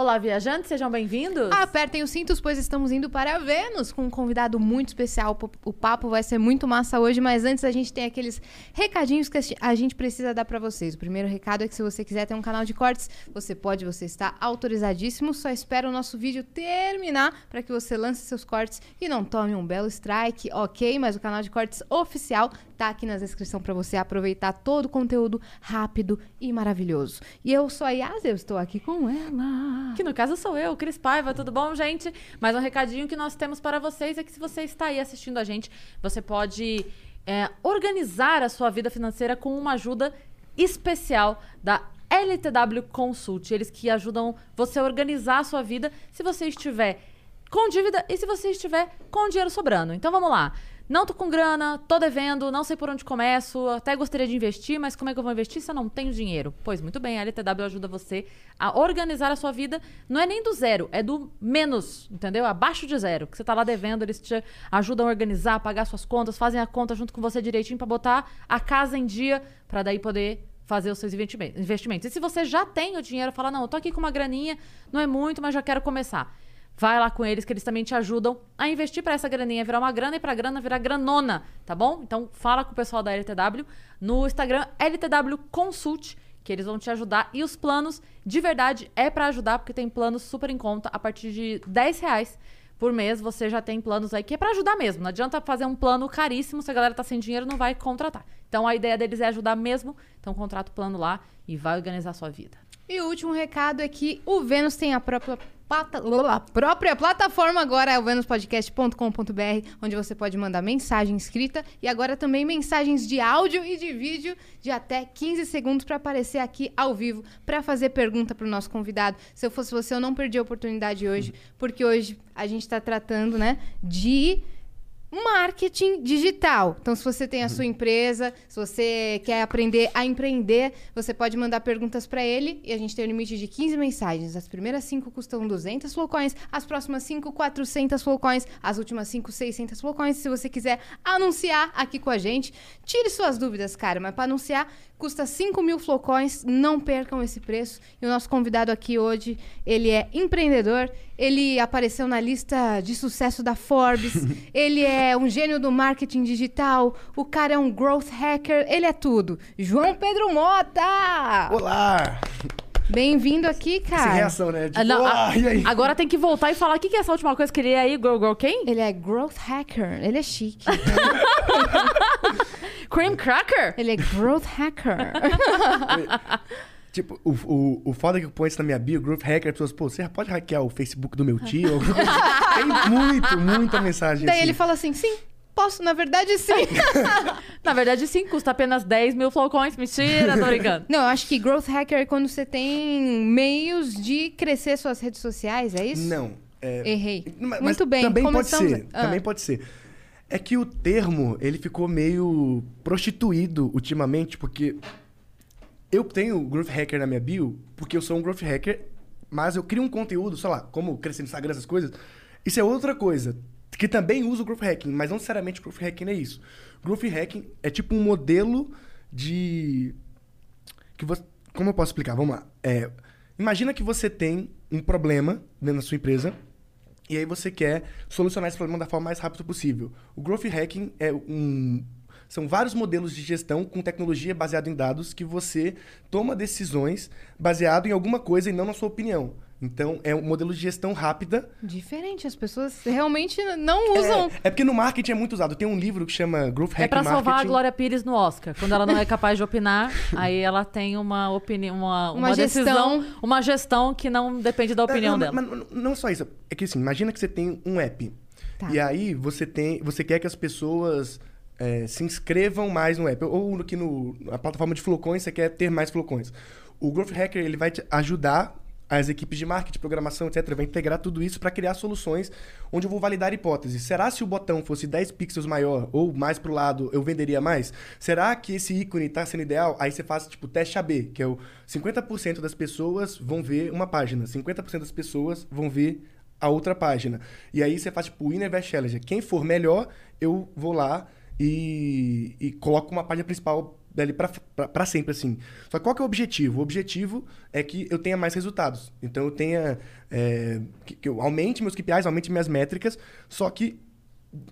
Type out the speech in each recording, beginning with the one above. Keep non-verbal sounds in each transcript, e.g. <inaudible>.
Olá, viajantes, sejam bem-vindos. Apertem os cintos, pois estamos indo para Vênus com um convidado muito especial. O papo vai ser muito massa hoje, mas antes a gente tem aqueles recadinhos que a gente precisa dar para vocês. O primeiro recado é que se você quiser ter um canal de cortes, você pode, você está autorizadíssimo. Só espera o nosso vídeo terminar para que você lance seus cortes e não tome um belo strike, ok? Mas o canal de cortes oficial tá aqui na descrição para você aproveitar todo o conteúdo rápido e maravilhoso. E eu sou a Yas, eu estou aqui com ela. Que no caso sou eu, Cris Paiva, tudo bom, gente? Mais um recadinho que nós temos para vocês é que se você está aí assistindo a gente, você pode é, organizar a sua vida financeira com uma ajuda especial da LTW Consult. Eles que ajudam você a organizar a sua vida se você estiver com dívida e se você estiver com dinheiro sobrando. Então vamos lá. Não tô com grana, tô devendo, não sei por onde começo, até gostaria de investir, mas como é que eu vou investir se eu não tenho dinheiro? Pois muito bem, a LTW ajuda você a organizar a sua vida. Não é nem do zero, é do menos, entendeu? Abaixo de zero. Que você tá lá devendo, eles te ajudam a organizar, a pagar suas contas, fazem a conta junto com você direitinho para botar a casa em dia, para daí poder fazer os seus investimentos. E se você já tem o dinheiro, fala: "Não, eu tô aqui com uma graninha, não é muito, mas já quero começar". Vai lá com eles que eles também te ajudam a investir para essa graninha virar uma grana e para grana virar granona, tá bom? Então fala com o pessoal da LTW no Instagram LTW Consult que eles vão te ajudar e os planos de verdade é para ajudar porque tem planos super em conta a partir de 10 reais por mês você já tem planos aí que é para ajudar mesmo. Não adianta fazer um plano caríssimo se a galera tá sem dinheiro não vai contratar. Então a ideia deles é ajudar mesmo. Então contrata o plano lá e vai organizar a sua vida. E o último recado é que o Vênus tem a própria, a própria plataforma agora, é o venuspodcast.com.br, onde você pode mandar mensagem escrita e agora também mensagens de áudio e de vídeo de até 15 segundos para aparecer aqui ao vivo, para fazer pergunta para o nosso convidado. Se eu fosse você, eu não perdi a oportunidade hoje, porque hoje a gente está tratando né, de marketing digital. Então, se você tem a sua empresa, se você quer aprender a empreender, você pode mandar perguntas para ele e a gente tem um limite de 15 mensagens. As primeiras 5 custam 200 flowcoins, as próximas 5, 400 flowcoins, as últimas 5, 600 flowcoins. Se você quiser anunciar aqui com a gente, tire suas dúvidas, cara, mas para anunciar custa 5 mil flocões, não percam esse preço. E o nosso convidado aqui hoje, ele é empreendedor, ele apareceu na lista de sucesso da Forbes, <laughs> ele é um gênio do marketing digital, o cara é um growth hacker, ele é tudo. João Pedro Mota! Olá! Bem-vindo aqui, cara. Sem reação, né? Tipo, ah, não, a, <laughs> agora tem que voltar e falar o que, que é essa última coisa que ele é aí, Girl Girl quem? Ele é growth hacker, ele é chique. <laughs> Cream Cracker? Ele é growth hacker. <laughs> Tipo, o, o, o foda que eu ponho isso na minha bio, Growth Hacker, as pessoas, pô, você pode hackear o Facebook do meu tio? <laughs> Tem muito, muita mensagem Daí assim. ele fala assim, sim, posso, na verdade sim. <laughs> na verdade sim, custa apenas 10 mil flowcoins. Mentira, tô brincando. Não, eu acho que Growth Hacker é quando você tem meios de crescer suas redes sociais, é isso? Não. É... Errei. Mas, Muito bem, também Começamos... pode ser. Ah. Também pode ser. É que o termo, ele ficou meio prostituído ultimamente, porque eu tenho Growth Hacker na minha bio, porque eu sou um Growth Hacker, mas eu crio um conteúdo, sei lá, como crescer no Instagram, essas coisas. Isso é outra coisa, que também usa o Growth Hacking, mas não necessariamente Growth Hacking é isso. Growth Hacking é tipo um modelo de... que você... Como eu posso explicar? Vamos lá. É... Imagina que você tem um problema dentro da sua empresa e aí você quer solucionar esse problema da forma mais rápida possível. O Growth Hacking é um são vários modelos de gestão com tecnologia baseada em dados que você toma decisões baseado em alguma coisa e não na sua opinião. Então, é um modelo de gestão rápida. Diferente, as pessoas realmente não usam. É, é porque no marketing é muito usado. Tem um livro que chama Growth Hack É para salvar a Glória Pires no Oscar. Quando ela não é capaz de opinar, <laughs> aí ela tem uma opinião, uma, uma, uma decisão, gestão. uma gestão que não depende da opinião não, dela. Mas não só isso. É que assim, imagina que você tem um app. Tá. E aí você tem, você quer que as pessoas é, se inscrevam mais no app. Ou que no, na plataforma de flocões você quer ter mais flocões. O Growth Hacker ele vai te ajudar as equipes de marketing, programação, etc. Vai integrar tudo isso para criar soluções onde eu vou validar hipóteses. Será se o botão fosse 10 pixels maior ou mais para o lado, eu venderia mais? Será que esse ícone está sendo ideal? Aí você faz tipo teste AB, que é o 50% das pessoas vão ver uma página, 50% das pessoas vão ver a outra página. E aí você faz tipo Winner vs Challenger. Quem for melhor, eu vou lá e, e coloco uma página principal dali para sempre, assim. Só qual que é o objetivo? O objetivo é que eu tenha mais resultados. Então eu tenha. É, que, que, eu aumente meus KPIs, aumente minhas métricas, só que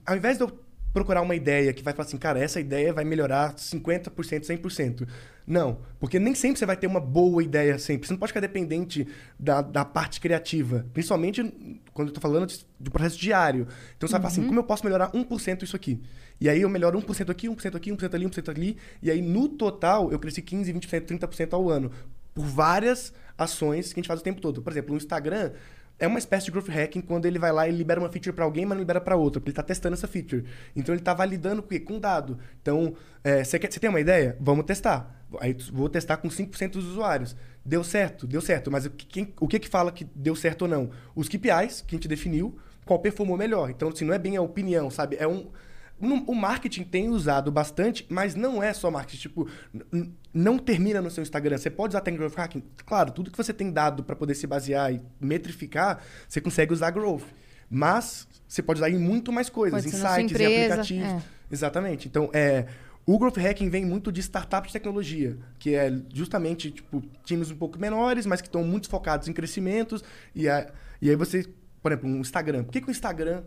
ao invés de eu procurar uma ideia que vai falar assim, cara, essa ideia vai melhorar 50%, 100%. Não, porque nem sempre você vai ter uma boa ideia sempre. Você não pode ficar dependente da, da parte criativa, principalmente quando eu tô falando de, de processo diário. Então você uhum. vai falar assim, como eu posso melhorar 1% isso aqui? E aí eu melhoro 1% aqui, 1% aqui, 1% ali, 1% ali, e aí no total eu cresci 15, 20%, 30% ao ano. Por várias ações que a gente faz o tempo todo. Por exemplo, no Instagram, é uma espécie de growth hacking quando ele vai lá e libera uma feature para alguém, mas não libera para outra, porque ele está testando essa feature. Então ele está validando com, com dado. Então, você é, tem uma ideia? Vamos testar. Aí vou testar com 5% dos usuários. Deu certo? Deu certo. Mas o que, quem, o que que fala que deu certo ou não? Os KPIs que a gente definiu, qual performou melhor. Então, assim, não é bem a opinião, sabe? É um o marketing tem usado bastante, mas não é só marketing. Tipo, não termina no seu Instagram. Você pode usar Growth Hacking. Claro, tudo que você tem dado para poder se basear e metrificar, você consegue usar Growth. Mas você pode usar em muito mais coisas, em sites, empresa, em aplicativos. É. Exatamente. Então, é, o Growth Hacking vem muito de startups de tecnologia, que é justamente tipo, times um pouco menores, mas que estão muito focados em crescimentos. E, a, e aí você, por exemplo, um Instagram. Por que, que o Instagram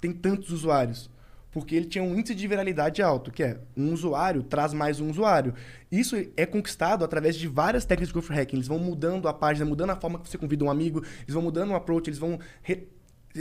tem tantos usuários? Porque ele tinha um índice de viralidade alto, que é um usuário traz mais um usuário. Isso é conquistado através de várias técnicas de growth hacking. Eles vão mudando a página, mudando a forma que você convida um amigo, eles vão mudando o approach, eles vão re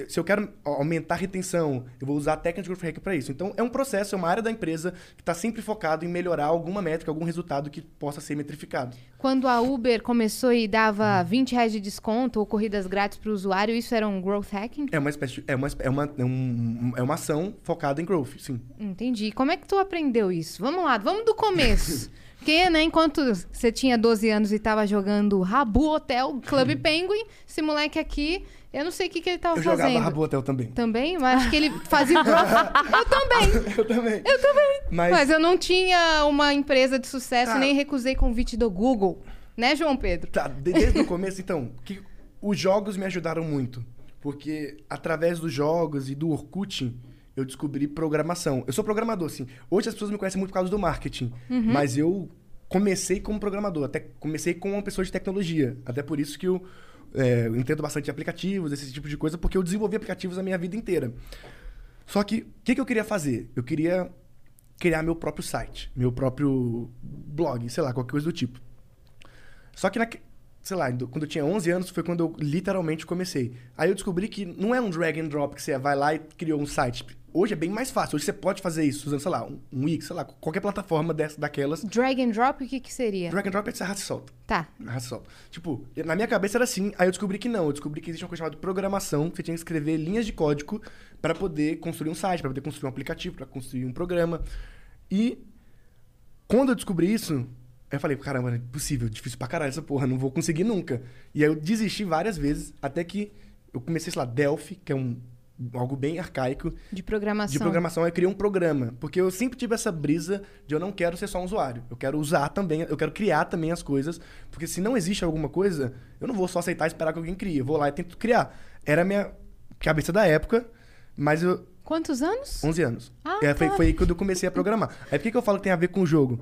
se eu quero aumentar a retenção, eu vou usar a técnica de growth hacking para isso. Então, é um processo, é uma área da empresa que está sempre focado em melhorar alguma métrica, algum resultado que possa ser metrificado. Quando a Uber começou e dava 20 reais de desconto ou corridas grátis para o usuário, isso era um growth hacking? É uma espécie de, é uma, é uma, é, um, é uma ação focada em growth, sim. Entendi. Como é que tu aprendeu isso? Vamos lá, vamos do começo. <laughs> Porque, né, enquanto você tinha 12 anos e estava jogando Rabu Hotel, Club Penguin, esse moleque aqui eu não sei o que, que ele tava eu fazendo. Eu jogava Rabo Hotel também. Também? Mas acho que ele fazia o <laughs> Eu também. eu também. Eu também. Mas... Mas... eu não tinha uma empresa de sucesso, ah. nem recusei convite do Google. Né, João Pedro? Tá, desde o começo, então, que os jogos me ajudaram muito. Porque através dos jogos e do Orkut, eu descobri programação. Eu sou programador, assim. Hoje as pessoas me conhecem muito por causa do marketing. Uhum. Mas eu comecei como programador. Até comecei como uma pessoa de tecnologia. Até por isso que eu é, entendo bastante de aplicativos, esse tipo de coisa, porque eu desenvolvi aplicativos a minha vida inteira. Só que, o que, que eu queria fazer? Eu queria criar meu próprio site, meu próprio blog, sei lá, qualquer coisa do tipo. Só que, na, sei lá, quando eu tinha 11 anos foi quando eu literalmente comecei. Aí eu descobri que não é um drag and drop que você vai lá e criou um site hoje é bem mais fácil. Hoje você pode fazer isso usando, sei lá, um, um Wix, sei lá, qualquer plataforma dessa, daquelas. Drag and drop, o que, que seria? Drag and drop é que você arrasta e solta. Tá. Arrasta e solta. Tipo, na minha cabeça era assim, aí eu descobri que não. Eu descobri que existe uma coisa chamada programação, que você tinha que escrever linhas de código para poder construir um site, para poder construir um aplicativo, para construir um programa. E quando eu descobri isso, eu falei, caramba, é impossível, difícil pra caralho essa porra, não vou conseguir nunca. E aí eu desisti várias vezes, até que eu comecei, sei lá, Delphi, que é um algo bem arcaico. De programação. De programação, eu criei um programa. Porque eu sempre tive essa brisa de eu não quero ser só um usuário. Eu quero usar também, eu quero criar também as coisas. Porque se não existe alguma coisa, eu não vou só aceitar e esperar que alguém crie. Eu vou lá e tento criar. Era a minha cabeça da época, mas eu... Quantos anos? 11 anos. Ah, é, tá. foi, foi aí quando eu comecei a programar. Aí por que, que eu falo que tem a ver com o jogo?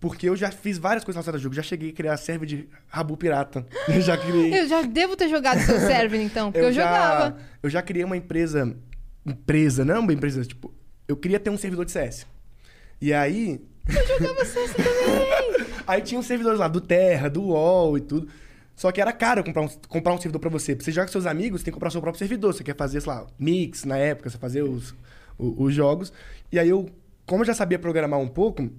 Porque eu já fiz várias coisas relacionadas ao jogo. Já cheguei a criar server de Rabu Pirata. Eu <laughs> já criei. eu já devo ter jogado seu server, então, porque eu, eu já, jogava. Eu já criei uma empresa. Empresa, não uma empresa, tipo. Eu queria ter um servidor de CS. E aí. Eu jogava CS também! <laughs> aí tinha um servidor lá do Terra, do UOL e tudo. Só que era caro comprar um, comprar um servidor para você. Pra você jogar com seus amigos, você tem que comprar seu próprio servidor. Você quer fazer, sei lá, mix na época, você fazer os, os, os jogos. E aí eu, como eu já sabia programar um pouco,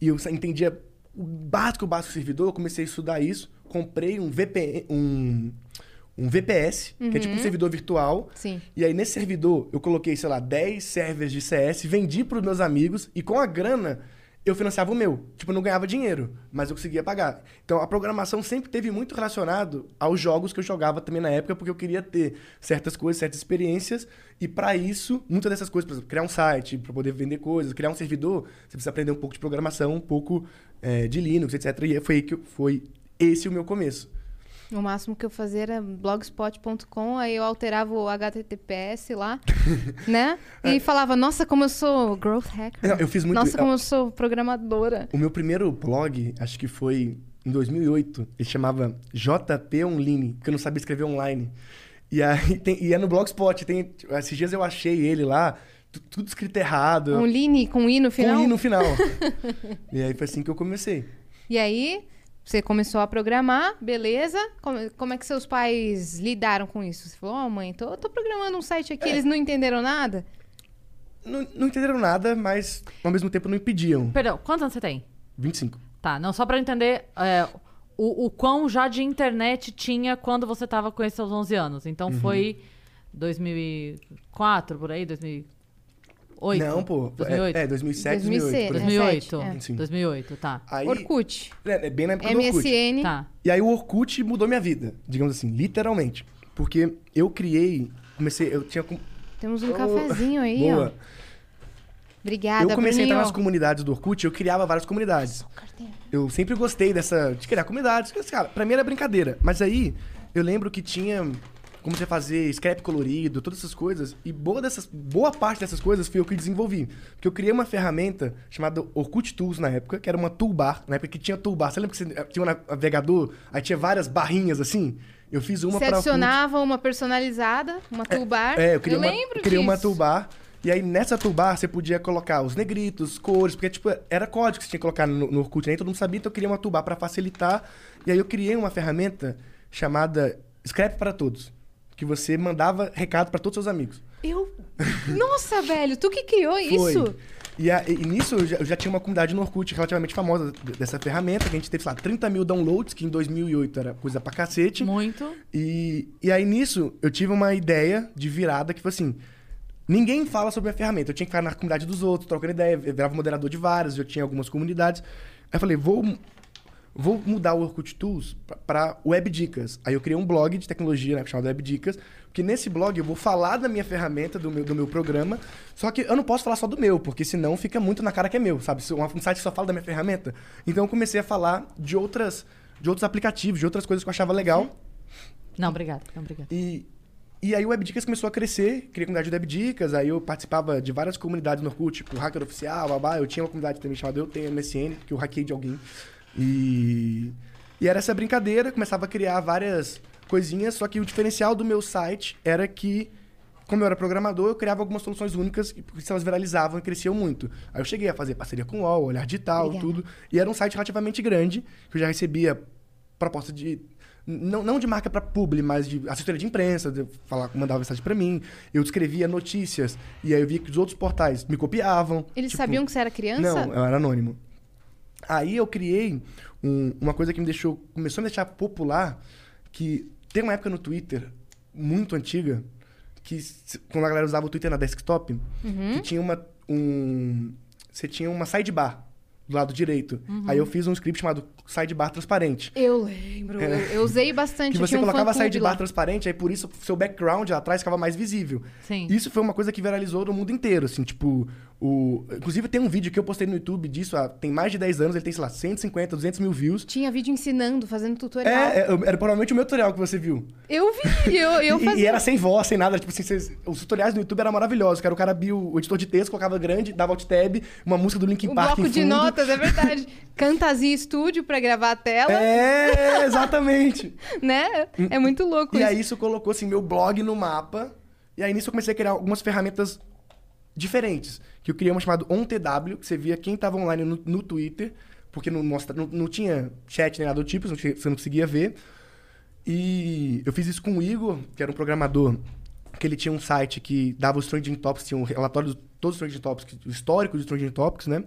e eu entendia o básico, o básico do servidor, eu comecei a estudar isso, comprei um VPN, um, um VPS, uhum. que é tipo um uhum. servidor virtual. Sim. E aí nesse servidor eu coloquei, sei lá, 10 servers de CS, vendi para os meus amigos e com a grana eu financiava o meu. Tipo, eu não ganhava dinheiro, mas eu conseguia pagar. Então, a programação sempre teve muito relacionado aos jogos que eu jogava também na época, porque eu queria ter certas coisas, certas experiências, e para isso, muitas dessas coisas, por exemplo, criar um site para poder vender coisas, criar um servidor, você precisa aprender um pouco de programação, um pouco é, de Linux, etc. E foi, foi esse o meu começo. O máximo que eu fazia era blogspot.com, aí eu alterava o HTTPS lá, <laughs> né? E falava, nossa, como eu sou growth hacker. É. Não, eu fiz muito- Nossa, como eu sou programadora. O meu primeiro blog, acho que foi em 2008, ele chamava JP Online, porque eu não sabia escrever online. E aí <laughs> tem, e é no Blogspot, tem, esses dias eu achei ele lá, tu- tudo escrito errado, Um line com i no final. com i no final. <laughs> e aí foi assim que eu comecei. E aí, você começou a programar, beleza. Como, como é que seus pais lidaram com isso? Você falou, ó, mãe, tô, tô programando um site aqui, eles não entenderam nada? Não, não entenderam nada, mas ao mesmo tempo não impediam. Perdão, quantos anos você tem? 25. Tá, não, só pra eu entender é, o, o quão já de internet tinha quando você tava com esses seus 11 anos. Então Uhum. foi 2004, por aí, 2008? Não, pô. 2008? É, é 2007, 2006. 2008. por aí. 2008. é. Sim. 2008, tá. Aí, Orkut. é, é bem na época do Orkut. MSN. Tá. E aí o Orkut mudou minha vida, digamos assim, literalmente. Porque eu criei, comecei, eu tinha... Temos um Oh, cafezinho aí, Boa. ó. Obrigada, eu comecei a entrar Bruninho. nas comunidades do Orkut, eu criava várias comunidades. Eu sempre gostei dessa de criar comunidades. Cara, pra mim era brincadeira. Mas aí eu lembro que tinha como você fazer scrap colorido, todas essas coisas. E boa, dessas, boa parte dessas coisas fui eu que desenvolvi. Porque eu criei uma ferramenta chamada Orkut Tools na época, que era uma toolbar. Na época que tinha toolbar. Você lembra que você tinha um navegador, aí tinha várias barrinhas assim? Eu fiz uma Você para adicionava uma personalizada, uma toolbar. É, eu queria, uma, lembro eu uma disso. toolbar. E aí, nessa toolbar, você podia colocar os negritos, cores, porque, tipo, era código que você tinha que colocar no, no Orkut, nem todo mundo sabia, então eu queria uma toolbar para facilitar. E aí eu criei uma ferramenta chamada Scrap para Todos, que você mandava recado para todos os seus amigos. Eu... Nossa, velho, tu que criou Foi. isso? E, a- e nisso eu já, eu já tinha uma comunidade no Orkut relativamente famosa dessa ferramenta, que a gente teve, sei lá, 30 mil downloads, que em 2008 era coisa pra cacete. Muito. E, e aí nisso eu tive uma ideia de virada que foi assim: ninguém fala sobre a ferramenta. Eu tinha que ficar na comunidade dos outros, trocando ideia. Eu virava moderador de várias, eu tinha algumas comunidades. Aí eu falei: vou, vou mudar o Orkut Tools pra- pra Web Dicas. Aí eu criei um blog de tecnologia né, chamado Web Dicas, porque nesse blog eu vou falar da minha ferramenta, do meu, do meu programa. Só que eu não posso falar só do meu, porque senão fica muito na cara que é meu, sabe? Um site só fala da minha ferramenta. Então eu comecei a falar de outras. De outros aplicativos, de outras coisas que eu achava legal. Não, obrigada. Não, obrigada. E, e aí o Webdicas começou a crescer, criei comunidade de Webdicas, aí eu participava de várias comunidades no Orkut, tipo Hacker Oficial, babá, eu tinha uma comunidade também chamada Eu Tenho MSN, que eu hackei de alguém. E, e era essa brincadeira, começava a criar várias coisinhas, só que o diferencial do meu site era que, como eu era programador, eu criava algumas soluções únicas, porque elas viralizavam e cresciam muito. Aí eu cheguei a fazer parceria com o UOL, Olhar Digital, Obrigada. tudo, e era um site relativamente grande, que eu já recebia proposta de não, não de marca para publi, mas de assessoria de imprensa, de falar, mandava mensagem para mim. Eu escrevia notícias e aí eu via que os outros portais me copiavam. Eles tipo, sabiam que você era criança? Não, eu era anônimo. Aí eu criei um- uma coisa que me deixou começou a me deixar popular, que tem uma época no Twitter muito antiga que quando a galera usava o Twitter na desktop, Uhum. que tinha uma um você tinha uma sidebar do lado direito. Aí eu fiz um script chamado sidebar transparente. Eu lembro. Eu, eu usei bastante. Que você um colocava sidebar lá. transparente, aí por isso seu background lá atrás ficava mais visível. Sim. Isso foi uma coisa que viralizou no mundo inteiro, assim, tipo... O... Inclusive tem um vídeo que eu postei no YouTube disso, há... tem mais de 10 anos, ele tem, sei lá, 150, 200 mil views. Tinha vídeo ensinando, fazendo tutorial. É, é, era provavelmente o meu tutorial que você viu. Eu vi, eu, <laughs> eu e, fazia. e era sem voz, sem nada, tipo assim, vocês- os tutoriais no YouTube eram maravilhosos, que era o cara abria o editor de texto, colocava grande, dava alt tab, uma música do Linkin Um Park bloco de notas, é verdade. <laughs> Cantasia Estúdio pra gravar a tela, É, exatamente. <laughs> né? É muito louco E isso. aí isso colocou assim meu blog no mapa. E aí nisso eu comecei a criar algumas ferramentas diferentes. Que eu criei uma chamada OnTW, que você via quem estava online no, no Twitter, porque não, mostra, não, não tinha chat nem nada do tipo, você não conseguia ver. E eu fiz isso com o Igor, que era um programador, que ele tinha um site que dava os trending topics, tinha um relatório de todos os trending topics, o histórico dos trending topics, né?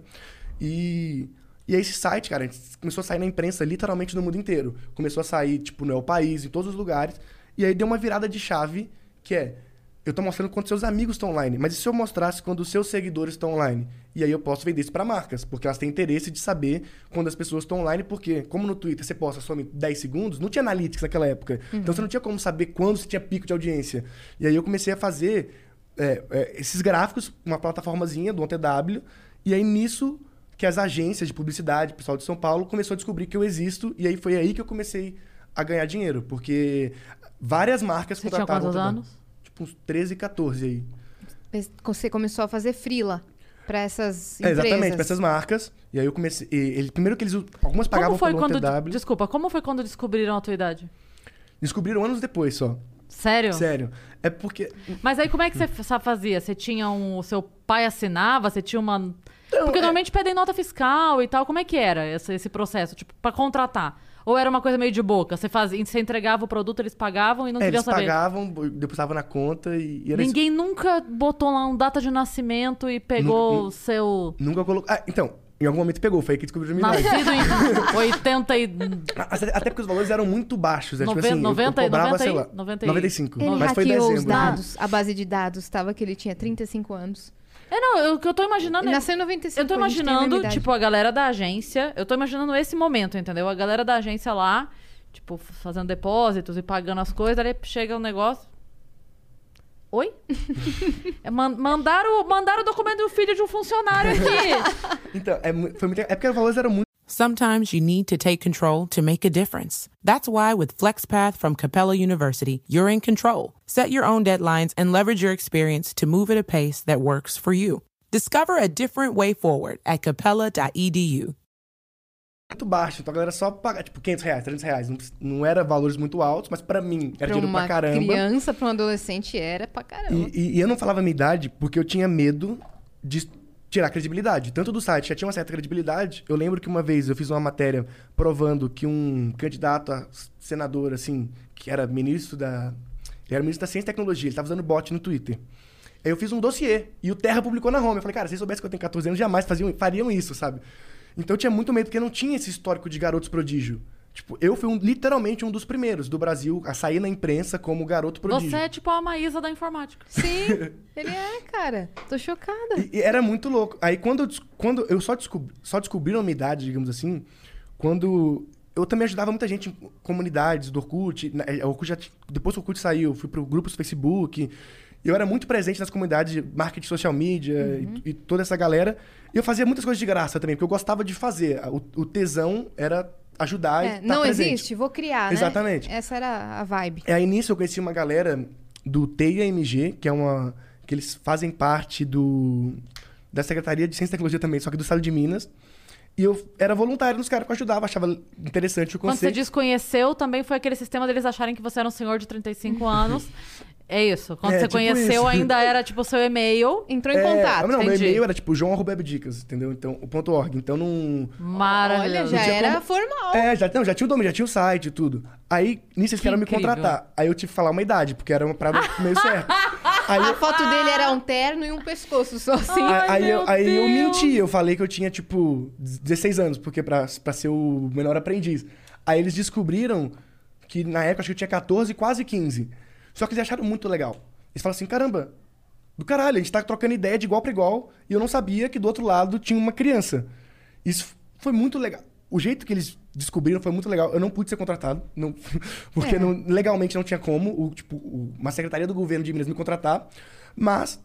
E, e esse site, cara, começou a sair na imprensa literalmente no mundo inteiro. Começou a sair, tipo, no El País, em todos os lugares. E aí deu uma virada de chave, que é... eu tô mostrando quando seus amigos estão online. Mas e se eu mostrasse quando os seus seguidores estão online? E aí eu posso vender isso para marcas, porque elas têm interesse de saber quando as pessoas estão online, porque como no Twitter você posta em 10 segundos, não tinha analytics naquela época. Então você não tinha como saber quando você tinha pico de audiência. E aí eu comecei a fazer é, é, esses gráficos, uma plataformazinha do OTW, e aí nisso que as agências de publicidade, pessoal de São Paulo, começou a descobrir que eu existo, e aí foi aí que eu comecei a ganhar dinheiro, porque várias marcas Você tinha contratavam quantos anos? Tipo uns 13, 14 aí. Você começou a fazer frila pra essas É, exatamente, pra essas marcas. E aí eu comecei. Ele, primeiro que eles. Algumas pagavam Como foi pelo quando. OTW. Desculpa, como foi quando descobriram a tua idade? Descobriram anos depois só. Sério? Sério. É porque. Mas aí como é que você fazia? Você tinha um. O seu pai assinava? Você tinha uma. Porque é- normalmente pedem nota fiscal e tal. Como é que era esse, esse processo? Tipo, pra contratar? Ou era uma coisa meio de boca? Você, fazia, você entregava o produto, eles pagavam e não é, queriam eles saber? pagavam, depositavam na conta e, e era isso. Ninguém nunca botou lá um data de nascimento e pegou Nunca- o seu. Nunca colocou. Ah, então, em algum momento pegou, foi aí que minha idade. Nascido em <laughs> 80 e. Até até porque os valores eram muito baixos. É, tipo Noven- assim, eu- 90 eu e- cobrava, 90 e- sei lá, 90 e- 95. Ele mas foi dezembro. os dados, a base de dados, tava que ele tinha 35 anos. É, não, eu- o que eu tô imaginando Ele é. nasceu em 95, Eu tô a a imaginando, idade. tipo, a galera da agência. Eu tô imaginando esse momento, entendeu? A galera da agência lá, tipo, fazendo depósitos e pagando as coisas, aí chega um negócio. Oi? <laughs> É, man- mandaram, mandaram o documento do filho de um funcionário aqui. <laughs> Então, é, foi muito, é porque os valores eram muito Sometimes you need to take control to make a difference. That's why with FlexPath from Capella University, you're in control. Set your own deadlines and leverage your experience to move at a pace that works for you. Discover a different way forward at capella.edu. muito baixo. Então a galera só pagava, tipo, 500 reais, 300 reais. Não, não era valores muito altos, mas pra mim era Pra dinheiro uma pra caramba. criança, pra um adolescente, era pra caramba. E, e- e eu não falava a minha idade porque eu tinha medo de tirar credibilidade. Tanto do site já tinha uma certa credibilidade. Eu lembro que uma vez eu fiz uma matéria provando que um candidato a senador, assim, que era ministro da. Ele era ministro da Ciência e Tecnologia, ele estava usando bot no Twitter. Aí eu fiz um dossiê e o Terra publicou na home. Eu falei, cara, se vocês soubessem que eu tenho 14 anos, jamais faziam, fariam isso, sabe? Então eu tinha muito medo porque não tinha esse histórico de garotos prodígio. Tipo, eu fui um- literalmente um dos primeiros do Brasil a sair na imprensa como garoto prodígio. Você é tipo a Maísa da informática. Sim, <laughs> ele é, cara. Tô chocada. E, e era muito louco. Aí quando eu, quando eu só, descobri, só descobriram a minha idade, digamos assim, quando eu também ajudava muita gente em comunidades do Orkut. né, é, Orkut já depois que o Orkut saiu, eu fui para grupos do Facebook. Eu era muito presente nas comunidades de marketing social media e, e toda essa galera. E eu fazia muitas coisas de graça também, porque eu gostava de fazer. O, o tesão era ajudar É, e estar não presente. existe, vou criar, né? Exatamente. Essa era a vibe. É, Aí nisso eu conheci uma galera do TIAMG, que é uma. que eles fazem parte do. da Secretaria de Ciência e Tecnologia também, só que do Estado de Minas. E eu era voluntário nos caras que eu ajudava, achava interessante o Quando você conceito. desconheceu, também foi aquele sistema deles acharem que você era um senhor de 35 <laughs> anos. É isso. Quando É, você tipo conheceu, isso. ainda era tipo o seu e-mail. Entrou em É, contato. Não, meu entendi. e-mail era tipo João arroba Dicas, entendeu? Então, o ponto .org. Então não. Maravilhoso. Olha, já era como- formal. É, já, não, já tinha o domínio, já tinha o site e tudo. Aí, nisso eles Que queriam me incrível. contratar. Aí eu tive que falar uma idade, porque era uma parada meio <laughs> certa. Aí A eu, foto dele era um terno e um pescoço só assim. Ai, aí, eu, meu aí eu Deus. menti, eu falei que eu tinha, tipo, 16 anos, porque pra, pra ser o menor aprendiz. Aí eles descobriram que na época acho que eu tinha 14, quase 15. Só que eles acharam muito legal. Eles falaram assim: caramba, do caralho, a gente tá trocando ideia de igual pra igual e eu não sabia que do outro lado tinha uma criança. Isso foi muito legal. O jeito que eles descobriram foi muito legal. Eu não pude ser contratado, não, <laughs> porque É. não- legalmente não tinha como o, tipo, o- uma secretaria do governo de Minas me contratar. Mas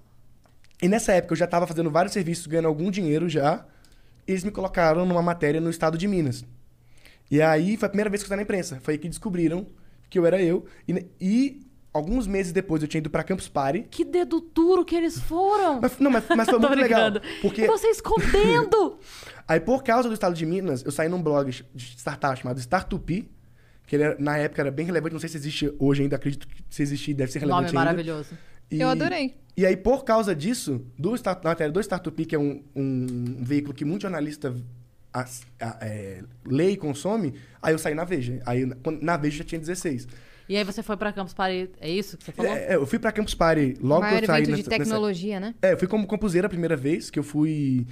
e nessa época eu já estava fazendo vários serviços, ganhando algum dinheiro já. Eles me colocaram numa matéria no estado de Minas. E aí foi a primeira vez que eu estava na imprensa. Foi aí que descobriram que eu era eu. E, e alguns meses depois eu tinha ido pra Campus Party. Que dedo duro que eles foram. Mas, não, mas, mas foi <laughs> muito legal. Porque E você escondendo. <laughs> aí, por causa do estado de Minas, eu saí num blog de startup chamado Startupi. Que ele era- na época era bem relevante. Não sei se existe hoje ainda. Acredito que se existir deve ser relevante Nome ainda. maravilhoso. E- Eu adorei. E aí, por causa disso, do, Start- na matéria do Startup, que é um, um veículo que muito jornalista as- a- é, lê e consome, aí eu saí na Veja. Aí na Veja já tinha 16. E aí você foi pra Campus Party. É isso que você falou? É, é, eu fui pra Campus Party logo Maior que eu saí evento de nessa- nessa- tecnologia, né? É, eu fui como compuseira a primeira vez, que eu fui.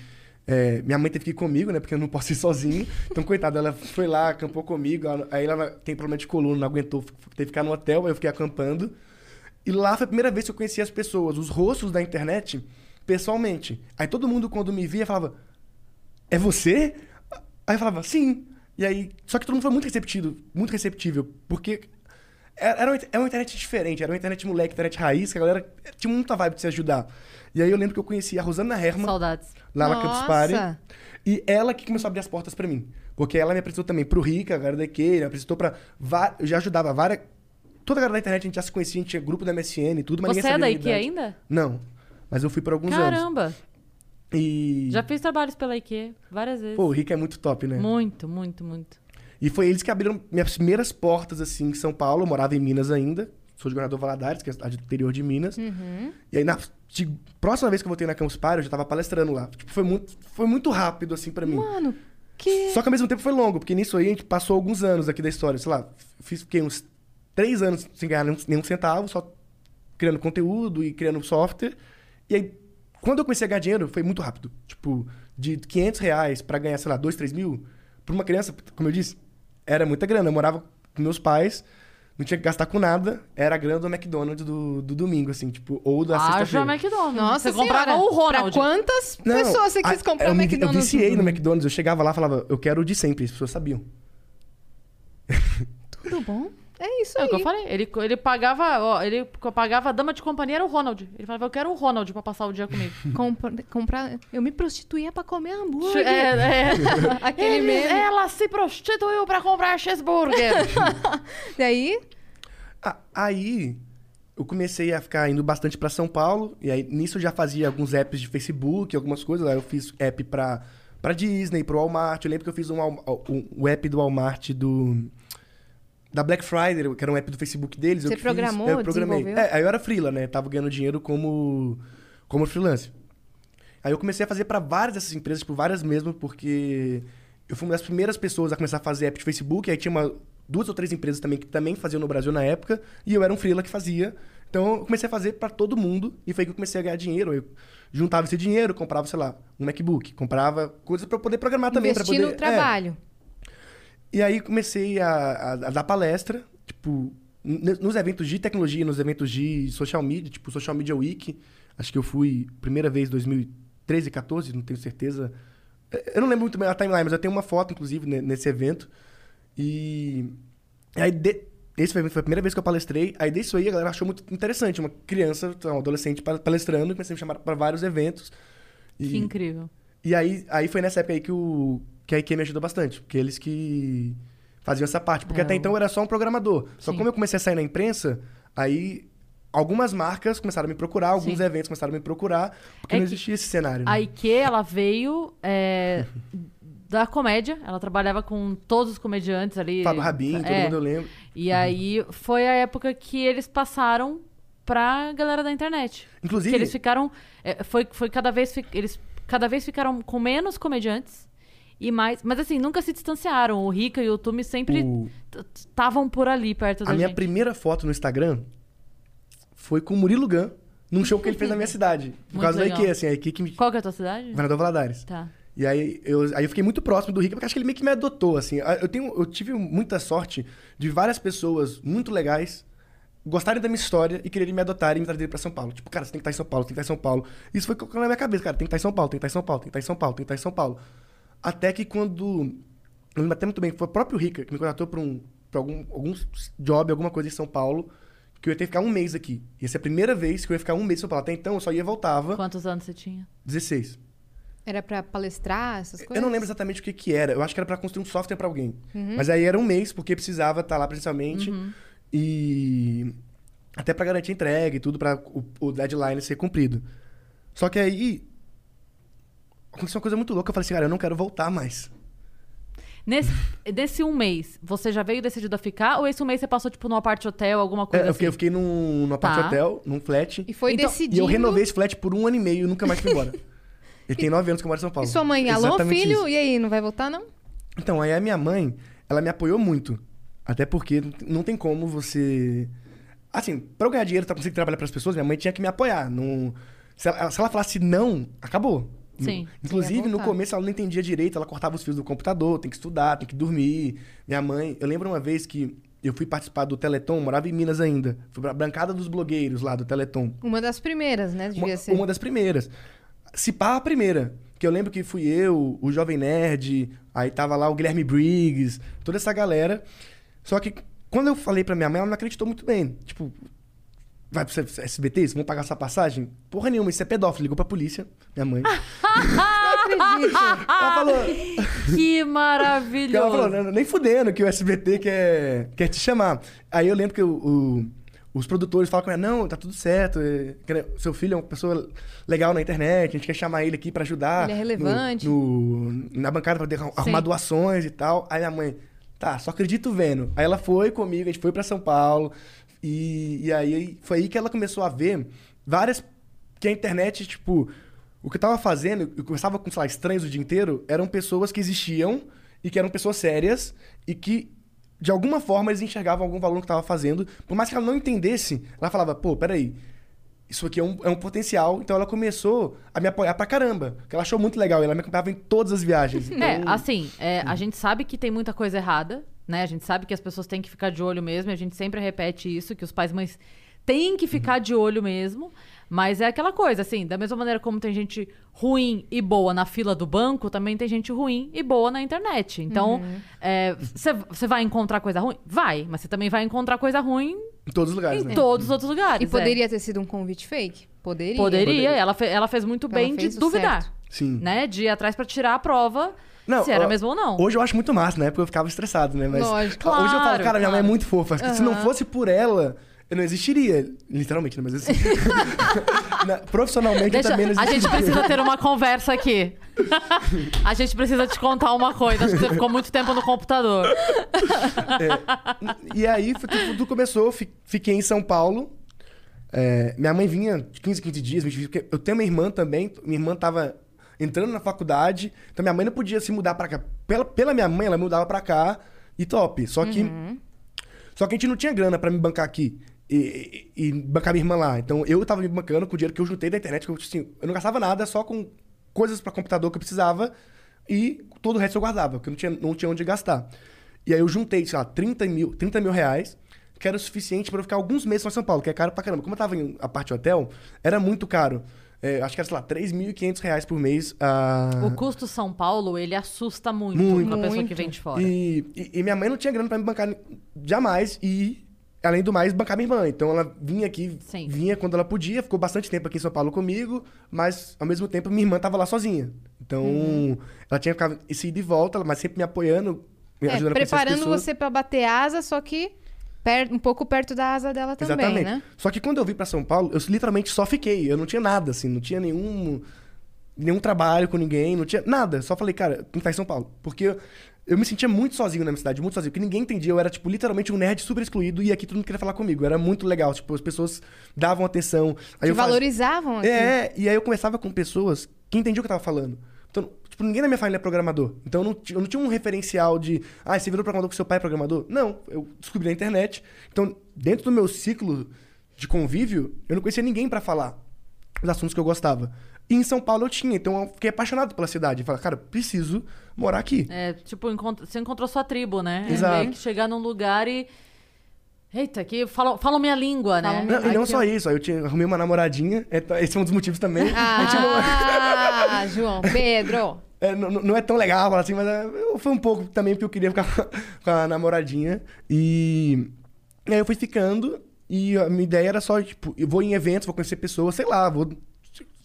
é, minha mãe teve que ir comigo, né? Porque eu não posso ir sozinho. Então, coitada, ela foi lá, acampou comigo. Aí ela tem problema de coluna, não aguentou, teve que ficar no hotel, aí eu fiquei acampando. E lá foi a primeira vez que eu conheci as pessoas, os rostos da internet, pessoalmente. Aí todo mundo, quando me via, falava: É você? Aí eu falava: Sim. E aí. Só que todo mundo foi muito receptivo, muito receptível, porque. Era uma, era uma internet diferente, era uma internet moleque, internet raiz, que a galera tinha muita vibe de se ajudar. E aí eu lembro que eu conheci a Rosana Herman, Saudades. lá na. Campus Party. E ela que começou a abrir as portas pra mim. Porque ela me apresentou também pro Rica, a galera da IKEA, me apresentou pra... Eu já ajudava várias... Toda a galera da internet, a gente já se conhecia, a gente tinha grupo da MSN e tudo, mas Você ninguém é sabia da a minha IKEA idade. ainda? Não. Mas eu fui por alguns anos. Caramba. E... Já fiz trabalhos pela IKEA várias vezes. Pô, o Rica é muito top, né? Muito, muito, muito. E foi eles que abriram minhas primeiras portas, assim, em São Paulo. Eu morava em Minas ainda. Sou de Governador Valadares, que é a cidade do interior de Minas. E aí, na de- próxima vez que eu voltei na Campus Party, eu já tava palestrando lá. Tipo, foi muito, foi muito rápido, assim, pra mim. Mano, que. Só que ao mesmo tempo foi longo, porque nisso aí a gente passou alguns anos aqui da história. Sei lá, fiz fiquei uns três anos sem ganhar nenhum, nenhum centavo, só criando conteúdo e criando software. E aí, quando eu comecei a ganhar dinheiro, foi muito rápido. Tipo, de 500 reais pra ganhar, sei lá, 2, 3 mil, pra uma criança, como eu disse, era muita grana. Eu morava com meus pais, não tinha que gastar com nada, era a grana do McDonald's do, do domingo, assim, tipo, ou da sexta-feira. McDonald's. Nossa Você comprava senhora. o Ronald. Pra quantas Não, pessoas você quis a- comprar eu, me- McDonald's? Eu viciei no? McDonald's, eu chegava lá e falava, eu quero o de sempre, as pessoas sabiam. Tudo bom? É isso É o aí. que eu falei. Ele, ele pagava, ó, ele pagava a dama de companhia era o Ronald. Ele falava, eu quero o Ronald pra passar o dia comigo. <laughs> Compra- comprar... Eu me prostituía pra comer hambúrguer. é, é. <laughs> Aquele Ele- meme. Ela se prostituiu pra comprar cheeseburger. <laughs> Daí, Ah, aí eu comecei a ficar indo bastante pra São Paulo, e aí nisso eu já fazia alguns apps de Facebook, algumas coisas. Aí eu fiz app pra, pra Disney, pro Walmart. Eu lembro que eu fiz um, um, um app do Walmart do. Da Black Friday, que era um app do Facebook deles. eu Você que programou, fiz, eu programei. É, aí eu era freela, né? Tava ganhando dinheiro como, como freelancer. Aí eu comecei a fazer pra várias dessas empresas, tipo, várias mesmo, porque eu fui uma das primeiras pessoas a começar a fazer app de Facebook, aí tinha uma, duas ou três empresas também que também faziam no Brasil na época, e eu era um freela que fazia. Então eu comecei a fazer pra todo mundo, e foi aí que eu comecei a ganhar dinheiro. Eu juntava esse dinheiro, comprava, sei lá, um MacBook, comprava coisas pra poder programar também. investir poder, no é. E aí comecei a, a- a dar palestra, tipo, nos eventos de tecnologia, nos eventos de social media, tipo Social Media Week. Acho que eu fui primeira vez em 2013, 14, não tenho certeza. Eu não lembro muito bem a timeline, mas eu tenho uma foto, inclusive, ne- nesse evento. E aí, de- esse foi a primeira vez que eu palestrei. Aí, disso aí, a galera achou muito interessante. Uma criança, um adolescente pa- palestrando, e comecei a me chamar para vários eventos. E, que incrível. e aí, aí foi nessa época aí que, o, que a IQ me ajudou bastante. Porque eles que faziam essa parte. Porque É, até então eu era só um programador. Só Sim. como eu comecei a sair na imprensa, aí algumas marcas começaram a me procurar, alguns Sim. eventos começaram a me procurar, porque É não existia esse cenário. né? A IKE, ela veio é, <laughs> da comédia. Ela trabalhava com todos os comediantes ali. Fábio Rabin, todo É. mundo eu lembro. E aí foi a época que eles passaram pra galera da internet. Inclusive, Que eles ficaram. é, foi, foi cada vez. Eles cada vez ficaram com menos comediantes e mais. Mas assim, nunca se distanciaram. O Rica e o Tumi sempre estavam por ali perto da a minha primeira foto no Instagram foi com o Murilo Gun, num show que ele fez na minha <laughs> cidade. Por Muito causa legal. da IQ, assim, a IQ que me... Qual que é a tua cidade? Governador Valadares. Tá. E aí eu, aí eu fiquei muito próximo do Rica, porque acho que ele meio que me adotou, assim. Eu, tenho, eu tive muita sorte de várias pessoas muito legais gostarem da minha história e quererem me adotar e me trazer pra São Paulo. Tipo, cara, você tem que estar em São Paulo, você tem que estar em São Paulo. Isso foi colocando na minha cabeça, cara, tem que estar em São Paulo, tem que estar em São Paulo, tem que estar em São Paulo, tem que estar em São Paulo. Até que quando... Eu lembro até muito bem, foi o próprio Rica que me contratou pra, um, pra algum, algum job, alguma coisa em São Paulo, que eu ia ter que ficar um mês aqui. Ia ser a primeira vez que eu ia ficar um mês em São Paulo. Até então eu só ia e voltava. Quantos anos você tinha? 16. Era pra palestrar, essas coisas? Eu não lembro exatamente o que que era. Eu acho que era pra construir um software pra alguém. Uhum. Mas aí era um mês, porque precisava estar lá presencialmente. E até pra garantir a entrega e tudo, pra o, o deadline ser cumprido. Só que aí aconteceu uma coisa muito louca. Eu falei assim, cara, eu não quero voltar mais. Nesse, nesse um mês, você já veio decidido a ficar? Ou esse um mês você passou, tipo, no apart hotel, alguma É, coisa eu fiquei, eu assim? fiquei num, num apart Tá. hotel, num flat. E foi Então- decidindo... E eu renovei esse flat por um ano e meio e nunca mais fui embora. <laughs> Ele tem nove anos que eu moro em São Paulo. E sua mãe, alô, Exatamente filho? isso. E aí, não vai voltar, não? Então, aí a minha mãe, ela me apoiou muito. Até porque não tem como você. Assim, pra eu ganhar dinheiro, pra conseguir trabalhar pras pessoas, minha mãe tinha que me apoiar. Não... Se, ela, se ela falasse não, acabou. Sim. Inclusive, Ia no começo ela não entendia direito, ela cortava os fios do computador, tem que estudar, tem que dormir. Minha mãe, eu lembro uma vez que eu fui participar do Teleton, morava em Minas ainda. Fui pra bancada dos blogueiros lá do Teleton. Uma das primeiras, né? Devia Uma, ser. uma das primeiras. Se pá, a primeira. Que eu lembro que fui eu, o Jovem Nerd, aí tava lá o Guilherme Briggs, toda essa galera. Só que quando eu falei pra minha mãe, ela não acreditou muito bem. Tipo, vai pro SBT, vocês vão pagar essa passagem? Porra nenhuma, isso é pedófilo. Ligou pra polícia, minha mãe. <laughs> ela falou, <laughs> Que ela maravilhoso. falou, "Não, nem fudendo que o SBT quer, quer te chamar. Aí eu lembro que o- o- os produtores falam com ela, não, tá tudo certo, é, seu filho é uma pessoa legal na internet, a gente quer chamar ele aqui pra ajudar. Ele é relevante. no- no- na bancada pra poder arrumar doações e tal. Aí minha mãe, tá, só acredito vendo. Aí ela foi comigo, a gente foi pra São Paulo, e, e aí foi aí que ela começou a ver várias... Que a internet, tipo... O que eu tava fazendo, eu conversava com, sei lá, estranhos o dia inteiro, eram pessoas que existiam e que eram pessoas sérias e que, de alguma forma, eles enxergavam algum valor no que eu tava fazendo. Por mais que ela não entendesse, ela falava, pô, peraí, isso aqui é um, é um potencial. Então ela começou a me apoiar pra caramba. Que ela achou muito legal. e Ela me acompanhava em todas as viagens. <laughs> É, Então, assim, é, a gente sabe que tem muita coisa errada, né? A gente sabe que as pessoas têm que ficar de olho mesmo, e a gente sempre repete isso, que os pais e mães têm que ficar de olho mesmo. Mas é aquela coisa, assim, da mesma maneira como tem gente ruim e boa na fila do banco, também tem gente ruim e boa na internet. Então, você vai encontrar coisa ruim? Vai, mas você também vai encontrar coisa ruim Em todos os lugares, em né? todos os outros lugares. E é. poderia ter sido um convite fake? Poderia. Poderia, Poderia. Ela, fe- ela fez muito Ela bem fez de o duvidar, certo. Sim. né? De ir atrás pra tirar a prova Não, se era ó, mesmo ou não. Hoje eu acho muito massa, né? Porque eu ficava estressado, né? Mas Lógico. Hoje eu falo, Claro, cara, minha mãe é claro. muito fofa. Se não fosse por ela, eu não existiria. Literalmente, né? Mas assim. <laughs> na- profissionalmente Deixa- eu também não a gente existiria. precisa ter uma conversa aqui. <laughs> a gente precisa te contar uma coisa. Acho que você ficou muito tempo no computador. E aí foi- tudo, tudo começou, fi- fiquei em São Paulo. É, minha mãe vinha de 15, 15 dias, 20 dias, porque eu tenho uma irmã também, minha irmã tava entrando na faculdade, então minha mãe não podia se mudar pra cá. Pela, pela minha mãe, ela mudava pra cá e top. Só que, só que a gente não tinha grana pra me bancar aqui e, e- e bancar minha irmã lá. Então eu tava me bancando com o dinheiro que eu juntei da internet, que eu, assim, eu não gastava nada, só com coisas pra computador que eu precisava e todo o resto eu guardava, porque eu não tinha, não tinha onde gastar. E aí eu juntei, sei lá, 30 mil, 30 mil reais, que era o suficiente pra eu ficar alguns meses em São Paulo, que é caro pra caramba. Como eu tava em a parte hotel, era muito caro. É, acho que era, sei lá, 3.500 reais por mês. ah, O custo São Paulo, ele assusta muito, Muito. pra pessoa que Muito. vem de fora. E, e- e minha mãe não tinha grana pra me bancar jamais. E, além do mais, bancar minha irmã. Então ela vinha aqui, Sim. vinha quando ela podia, ficou bastante tempo aqui em São Paulo comigo, mas ao mesmo tempo minha irmã tava lá sozinha. Então Uhum. ela tinha ficado esse ida e volta, mas sempre me apoiando, me É, ajudando a conhecer as preparando você pra bater asa, só que per- um pouco perto da asa dela também, Exatamente. né? Só que quando eu vim pra São Paulo, eu literalmente só fiquei. Eu não tinha nada, assim, não tinha nenhum, nenhum trabalho com ninguém, não tinha nada. Só falei, cara, tem que estar em São Paulo. Porque eu, me sentia muito sozinho na minha cidade, muito sozinho. Porque ninguém entendia. Eu era, tipo, literalmente um nerd super excluído e aqui todo mundo queria falar comigo. Era muito legal. Tipo, as pessoas davam atenção. Aí Te valorizavam aqui. É, e aí eu conversava com pessoas que entendiam o que eu tava falando. Então, tipo, ninguém na minha família é programador. Então eu não, eu não tinha um referencial de, ah, você virou programador porque seu pai é programador. Não, eu descobri na internet. Então, dentro do meu ciclo de convívio, eu não conhecia ninguém pra falar os assuntos que eu gostava. E em São Paulo eu tinha, então eu fiquei apaixonado pela cidade. Falei, cara, preciso morar aqui. É, tipo, encont- você encontrou sua tribo, né? Exato. É meio que chegar num lugar e. Eita, aqui falam, falam minha língua, né? Falam Não, e não só isso, aí eu tinha, arrumei uma namoradinha, é, esse é um dos motivos também. <laughs> Não- Ah, <laughs> João Pedro. É, não, não é tão legal assim, mas é, foi um pouco também porque eu queria ficar <laughs> com a namoradinha. E, e aí eu fui ficando e a minha ideia era só, tipo, eu vou em eventos, vou conhecer pessoas, sei lá, vou.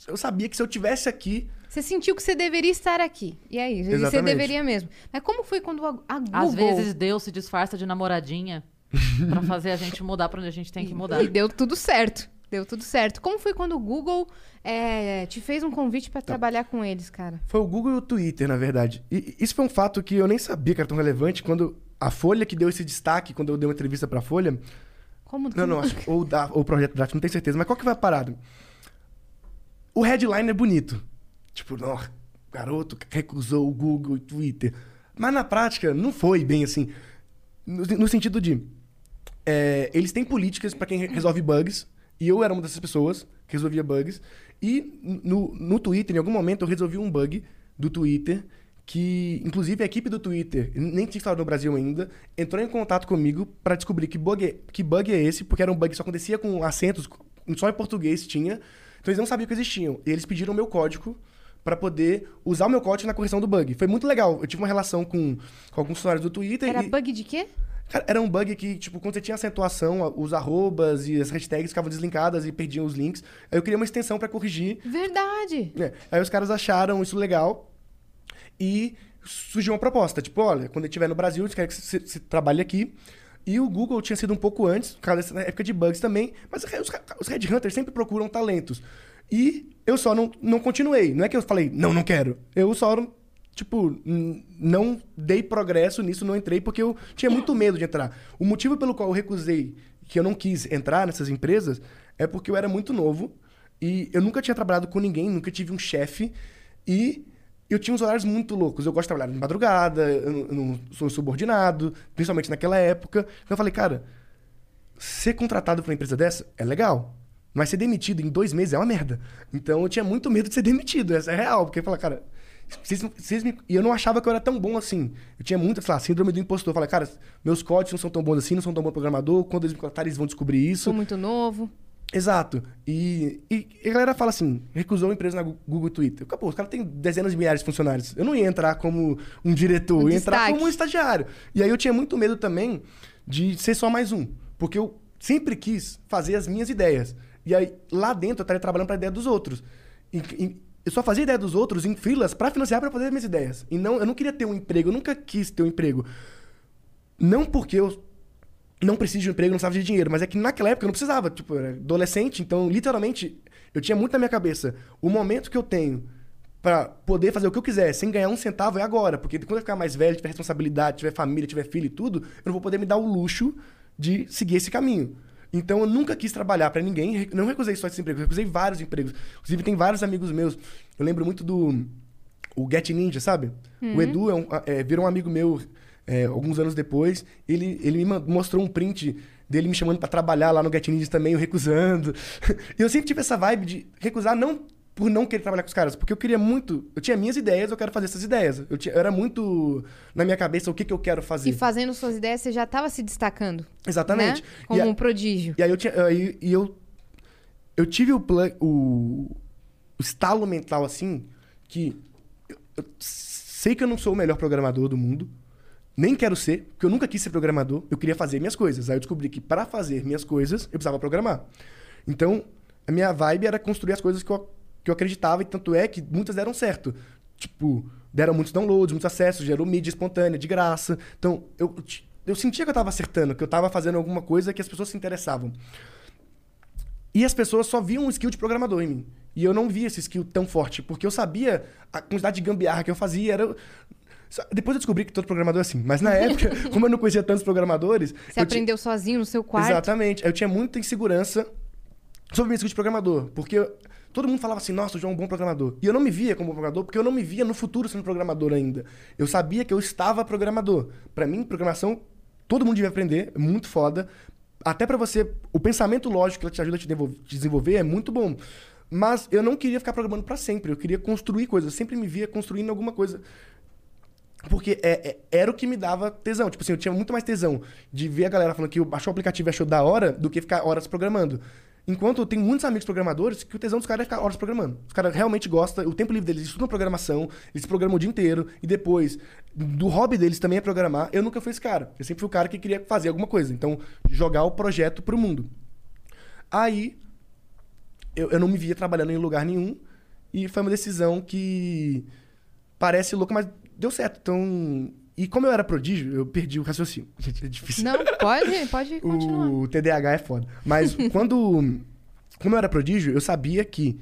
Eu sabia que se eu tivesse aqui. Você sentiu que você deveria estar aqui. E aí, você Exatamente. deveria mesmo. Mas como foi quando a, a Google... Às vezes Deus se disfarça de namoradinha <laughs> pra fazer a <laughs> gente mudar pra onde a gente tem que mudar. E deu tudo certo. Deu tudo certo. Como foi quando o Google é, te fez um convite pra trabalhar com eles, cara? Foi o Google e o Twitter, na verdade. E isso foi um fato que eu nem sabia que era tão relevante quando a Folha que deu esse destaque, quando eu dei uma entrevista pra Folha. Como Não, não, acho, ou, da, ou o Projeto Draft, não tenho certeza. Mas qual que vai a parada? O headline é bonito. Tipo, não, garoto recusou o Google e o Twitter. Mas na prática, não foi bem assim. No, no sentido de. É, eles têm políticas pra quem re- resolve bugs. E eu era uma dessas pessoas que resolvia bugs. E no, no Twitter, em algum momento, eu resolvi um bug do Twitter que, inclusive, a equipe do Twitter, nem tinha instalado no Brasil ainda, entrou em contato comigo para descobrir que bug, é, que bug é esse, porque era um bug que só acontecia com acentos, só em português tinha. Então eles não sabiam que existiam. E eles pediram o meu código para poder usar o meu código na correção do bug. Foi muito legal. Eu tive uma relação com, com alguns funcionários do Twitter. Era e, bug de quê? Cara, era um bug que, tipo, quando você tinha acentuação, os arrobas e as hashtags ficavam deslinkadas e perdiam os links. Aí eu queria uma extensão para corrigir. Verdade. É, Aí os caras acharam isso legal e surgiu uma proposta. Tipo, olha, quando ele estiver no Brasil, a gente quer que você, você trabalhe aqui. E o Google tinha sido um pouco antes, por causa dessa época de bugs também. Mas os, os headhunters sempre procuram talentos. E eu só não, não continuei. Não é que eu falei, não, não quero. Eu só, tipo, não dei progresso nisso, não entrei, porque eu tinha muito medo de entrar. O motivo pelo qual eu recusei, que eu não quis entrar nessas empresas, é porque eu era muito novo. E eu nunca tinha trabalhado com ninguém, nunca tive um chefe. E eu tinha uns horários muito loucos. Eu gosto de trabalhar de madrugada, eu não- sou subordinado, principalmente naquela época. Então eu falei, cara, ser contratado por uma empresa dessa é legal. Mas ser demitido em dois meses é uma merda. Então eu tinha muito medo de ser demitido, essa é real. Porque eu falei, cara, vocês, me... E eu não achava que eu era tão bom assim. Eu tinha muita, sei lá, síndrome do impostor. Eu falei, cara, meus códigos não são tão bons assim, não são tão bom programador. Quando eles me contratarem, eles vão descobrir isso. Sou muito novo. Exato. E, e, a galera fala assim, recusou uma empresa na Google e Twitter. Eu, Pô, os caras têm dezenas de milhares de funcionários. Eu não ia entrar como um diretor, Um eu ia entrar destaque. como um estagiário. E aí eu tinha muito medo também de ser só mais um. Porque eu sempre quis fazer as minhas ideias. E aí, lá dentro, eu estaria trabalhando para a ideia dos outros. E- e- eu só fazia ideia dos outros em filas para financiar para fazer as minhas ideias. E não, eu não queria ter um emprego, eu nunca quis ter um emprego. Não porque eu não preciso de um emprego, não precisava de dinheiro, mas é que naquela época eu não precisava, tipo, eu era adolescente, então literalmente eu tinha muito na minha cabeça o momento que eu tenho pra poder fazer o que eu quiser, sem ganhar um centavo é agora, porque quando eu ficar mais velho, tiver responsabilidade, tiver família, tiver filho e tudo, eu não vou poder me dar o luxo de seguir esse caminho. Então eu nunca quis trabalhar pra ninguém, não recusei só esse emprego, recusei vários empregos. Inclusive tem vários amigos meus. Eu lembro muito do o Get Ninja, sabe? O Edu é um, é, virou um amigo meu é, alguns anos depois. Ele, ele me mostrou um print dele me chamando pra trabalhar lá no Get Ninja também, eu recusando. <laughs> E eu sempre tive essa vibe de recusar não por não querer trabalhar com os caras, porque eu queria muito. Eu tinha minhas ideias, eu quero fazer essas ideias. Eu, tinha, eu era muito na minha cabeça o que, que eu quero fazer. E fazendo suas ideias, você já estava se destacando. Exatamente. Né? Como E a- um prodígio. e aí eu tinha. aí- E eu. Eu tive o, plan, o, o estalo mental assim que. Eu, eu sei que eu não sou o melhor programador do mundo. Nem quero ser, porque eu nunca quis ser programador. Eu queria fazer minhas coisas. Aí eu descobri que para fazer minhas coisas, eu precisava programar. Então, a minha vibe era construir as coisas que eu, que eu acreditava, e tanto é que muitas deram certo. Tipo, deram muitos downloads, muitos acessos, gerou mídia espontânea, de graça. Então, eu, eu sentia que eu estava acertando, que eu estava fazendo alguma coisa que as pessoas se interessavam. E as pessoas só viam um skill de programador em mim. E eu não via esse skill tão forte, porque eu sabia a quantidade de gambiarra que eu fazia. Era... Depois eu descobri que todo programador é assim. Mas na época, <laughs> como eu não conhecia tantos programadores. Você aprendeu sozinho no seu quarto. Exatamente. Eu tinha muita insegurança sobre meu skill de programador. Porque todo mundo falava assim, nossa, o João é um bom programador. E eu não me via como programador, porque eu não me via no futuro sendo programador ainda. Eu sabia que eu estava programador. Pra mim, programação, todo mundo devia aprender, é muito foda. Até pra você, o pensamento lógico que ela te ajuda a te desenvolver é muito bom. Mas eu não queria ficar programando pra sempre. Eu queria construir coisas. Eu sempre me via construindo alguma coisa. Porque é- é- era o que me dava tesão. Tipo assim, eu tinha muito mais tesão de ver a galera falando que baixou o aplicativo e achou da hora do que ficar horas programando. Enquanto eu tenho muitos amigos programadores que o tesão dos caras é ficar horas programando. Os caras realmente gostam, o tempo livre deles, eles estudam programação, eles programam o dia inteiro, e depois, do hobby deles também é programar. Eu nunca fui esse cara. Eu sempre fui o cara que queria fazer alguma coisa. Então, jogar o projeto pro mundo. Aí, eu, eu não me via trabalhando em lugar nenhum, e foi uma decisão que parece louco, mas deu certo. Então. E como eu era prodígio, eu perdi o raciocínio. Gente, <laughs> é difícil. Não, pode, pode <laughs> continuar. O TDAH é foda. Mas <laughs> quando. Como eu era prodígio, eu sabia que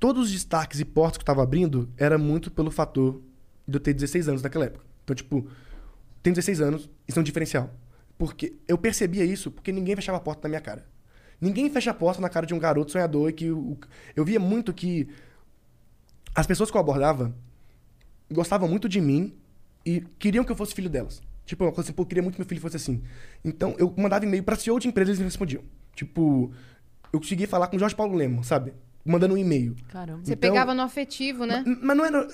todos os destaques e portas que eu tava abrindo era muito pelo fator de eu ter 16 anos naquela época. Então, tipo, tenho 16 anos, isso é um diferencial. Porque eu percebia isso porque ninguém fechava a porta na minha cara. Ninguém fecha a porta na cara de um garoto sonhador e que eu via muito que as pessoas que eu abordava gostavam muito de mim e queriam que eu fosse filho delas. Tipo, uma coisa assim, pô, eu queria muito que meu filho fosse assim. Então, eu mandava e-mail pra CEO de empresa e eles me respondiam. Tipo, eu conseguia falar com o Jorge Paulo Lemo, sabe? Mandando um e-mail. Caramba. Você Então- pegava no afetivo, né? Ma- Mas não era.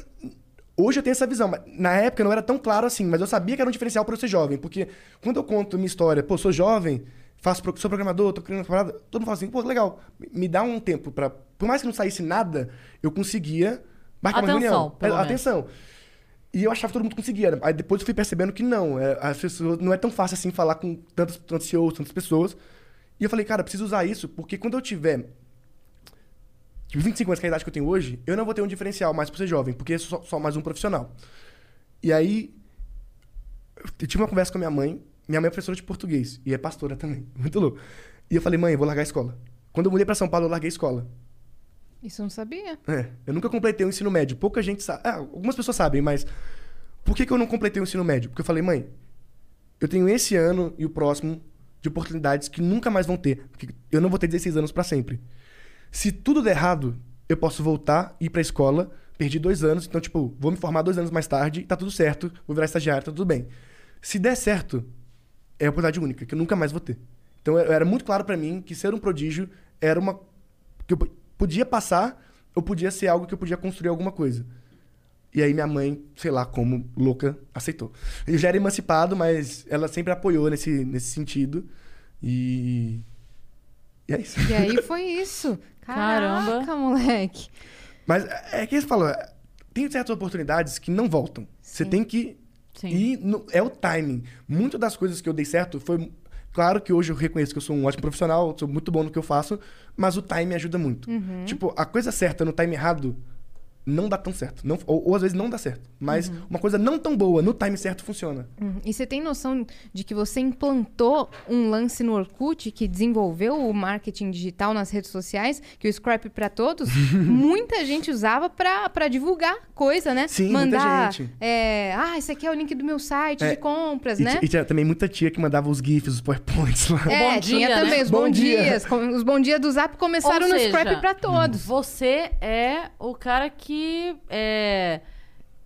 Hoje eu tenho essa visão. mas Na época não era tão claro assim, mas eu sabia que era um diferencial para eu ser jovem. Porque quando eu conto minha história, pô, sou jovem, faço, sou programador, tô criando uma parada, todo mundo fala assim, pô, legal, me dá um tempo para Por mais que não saísse nada, eu conseguia marcar uma Atenção, reunião. pelo É, menos. E eu achava que todo mundo conseguia. Aí depois eu fui percebendo que não. é, as pessoas, não é tão fácil assim falar com tantos, tantos CEOs, tantas pessoas. E eu falei, cara, preciso usar isso, porque quando eu tiver tipo, 25 anos, que é a idade que eu tenho hoje, eu não vou ter um diferencial mais por ser jovem, porque eu sou só, só mais um profissional. E aí, eu tive uma conversa com a minha mãe. Minha mãe é professora de português e é pastora também. <laughs> Muito louco. E eu falei, mãe, eu vou largar a escola. Quando eu mudei pra São Paulo, eu larguei a escola. Isso eu não sabia. É, eu nunca completei o ensino médio. Pouca gente sabe. Ah, algumas pessoas sabem, mas por que, que eu não completei o ensino médio? Porque eu falei, mãe, eu tenho esse ano e o próximo de oportunidades que nunca mais vão ter. Porque eu não vou ter 16 anos pra sempre. Se tudo der errado, eu posso voltar, ir pra escola, perdi dois anos, então, tipo, vou me formar dois anos mais tarde, tá tudo certo, vou virar estagiário, tá tudo bem. Se der certo, é a oportunidade única, que eu nunca mais vou ter. Então era muito claro pra mim que ser um prodígio era uma. que eu podia passar, ou podia ser algo que eu podia construir alguma coisa. E aí minha mãe, sei lá como, louca, aceitou. Eu já era emancipado, mas ela sempre apoiou nesse, nesse sentido. E. E é isso. E aí <laughs> foi isso. Caramba. Caraca, moleque. Mas é que você falou, tem certas oportunidades que não voltam. Você Sim. tem que Sim. ir. no- é o timing. Muitas das coisas que eu dei certo foi. Claro que hoje eu reconheço que eu sou um ótimo profissional, sou muito bom no que eu faço, mas o time ajuda muito. Uhum. Tipo, a coisa certa no time errado não dá tão certo. Não, ou, ou às vezes não dá certo. Mas uma coisa não tão boa no time certo funciona. Uhum. E você tem noção de que você implantou um lance no Orkut que desenvolveu o marketing digital nas redes sociais, que o Scrap pra Todos, <laughs> muita gente usava pra, pra divulgar coisa, né? Sim, muita Mandar, gente. é, ah, esse aqui é o link do meu site É, de compras, E, né? e tinha também muita tia que mandava os GIFs, os PowerPoints lá. É, bom tinha dia, né? também os Bom bom, dia. dias. com- Os bom dias do Zap começaram Ou no seja, Scrap pra Todos. Você é o cara que é,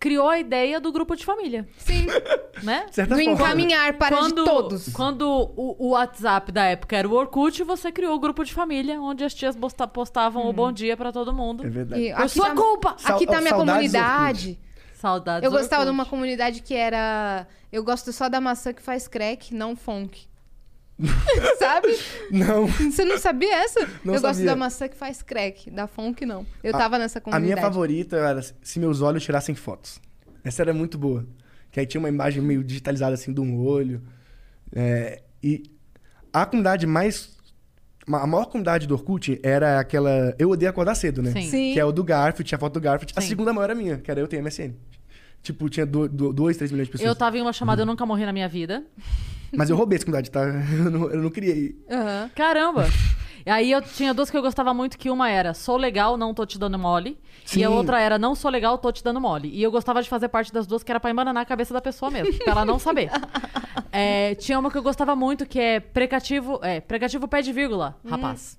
criou a ideia do grupo de família, Sim, <laughs> né? De certa do forma. encaminhar para de todos. Quando o, o WhatsApp da época era o Orkut, você criou o grupo de família, onde as tias posta- postavam o bom dia pra todo mundo. É verdade. E Por sua tá- culpa! Sal- Aqui tá minha saudades comunidade. Saudades Eu do gostava de Orkut. uma comunidade que era. Eu gosto só da maçã que faz crack, não funk. <laughs> Sabe? Não. Você não sabia essa? Não eu gosto sabia. da maçã que faz crack, da funk não. Eu A- tava nessa A comunidade. minha favorita era se meus olhos tirassem fotos. Essa era muito boa. Que aí tinha uma imagem meio digitalizada assim de um olho. É, e a comunidade mais. A maior comunidade do Orkut era aquela. Eu odeio acordar cedo, né? Sim. Sim. Que é o do Garfield, tinha a foto do Garfield. A Sim. segunda maior era minha, que era eu tenho MSN. Tipo, tinha 2, 3 milhões de pessoas. Eu tava em uma chamada Eu Nunca Morri na Minha Vida. Mas eu roubei essa comunidade, tá? <laughs> Eu não, eu não criei. Aham. Caramba! E aí eu tinha duas que eu gostava muito, que uma era Sou legal, não tô te dando mole. E a Sim. outra era Não sou legal, tô te dando mole. E eu gostava de fazer parte das duas, que era pra embananar a cabeça da pessoa mesmo, pra ela não saber. <laughs> É, tinha uma que eu gostava muito, que é precativo, é, precativo pé de vírgula, rapaz.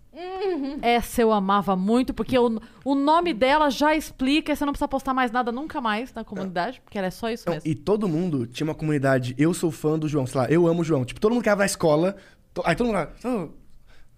Essa eu amava muito, porque o, o nome dela já explica, e você não precisa postar mais nada nunca mais na comunidade, porque ela é só isso Não, mesmo. e todo mundo tinha uma comunidade. Eu sou fã do João, sei lá, eu amo o João. Tipo, todo mundo que ia na escola. to- Aí todo mundo lá. "Oh,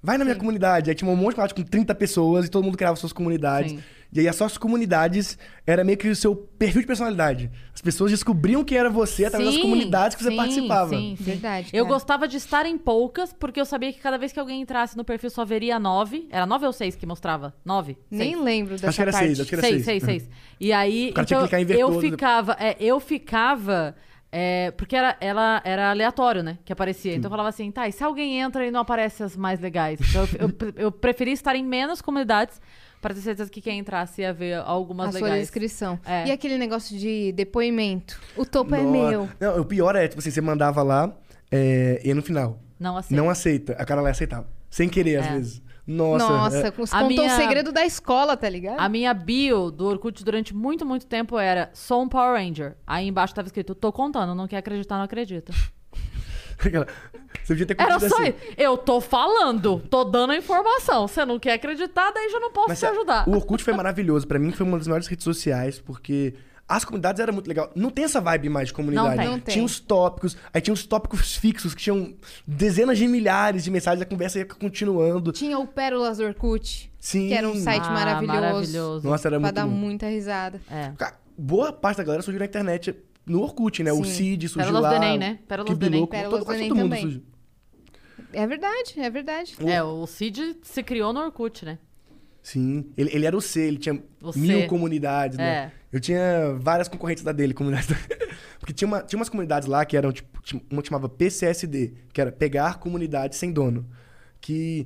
vai na minha comunidade. Aí tinha um monte de comunidade com 30 pessoas e todo mundo criava suas comunidades. Sim. E aí as suas comunidades era meio que o seu perfil de personalidade. As pessoas descobriam que era você através das Sim, comunidades que você sim, participava. sim, sim. Verdade, Eu gostava de estar em poucas, porque eu sabia que cada vez que alguém entrasse no perfil só veria nove. Era nove ou seis que mostrava? Nove? Nem Seis. lembro dessa Acho que era parte. seis, acho que era seis, seis. seis, seis. <laughs> E aí, O cara tinha então, que clicar em ver eu todos. ficava, é, eu ficava, é, porque era, ela era aleatório, né, que aparecia. Então eu falava assim, tá, e se alguém entra e não aparece as mais legais? Então eu, eu, eu preferi estar em menos comunidades para ter certeza que quem entrasse ia ver algumas A sua legais. descrição. É. E aquele negócio de depoimento? O topo é meu. Não, o pior é, tipo assim, você mandava lá é, e no final. Não assim. Não aceita. A cara lá aceitava. Sem querer, às É. vezes. Nossa. Nossa, é- contou A minha- o segredo da escola, tá ligado? A minha bio do Orkut durante muito, muito tempo era sou um Power Ranger. Aí embaixo tava escrito, tô contando, não quer acreditar, não acredita. Você podia ter Era só assim. isso. Eu tô falando, tô dando a informação. Você não quer acreditar, daí já não posso Mas te é, ajudar. O Orkut foi maravilhoso. Pra mim, foi uma das melhores redes sociais, porque as comunidades eram muito legal. Não tem essa vibe mais de comunidade. Não tem. Não tem. Tinha os tópicos, aí tinha os tópicos fixos que tinham dezenas de milhares de mensagens, a conversa ia continuando. Tinha o Pérolas do Orkut, Sim. que era um site Ah, maravilhoso. maravilhoso. Nossa, era pra muito dar bom. muita risada. É. Boa parte da galera surgiu na internet no Orkut, né? O Sim. Cid surgiu Pérolas lá. do Enem, né? Pérolas do Enem. Pérolas todo, do quase Enem todo mundo também. surgiu. É verdade, é verdade. É, o Cid se criou no Orkut, né? Sim. Ele, ele era o C, ele tinha O C. mil comunidades, né? É. Eu tinha várias concorrentes da dele, comunidades. da- <laughs> Porque tinha, uma, tinha umas comunidades lá que eram, tipo, uma que chamava PCSD, que era Pegar Comunidade Sem Dono. Que.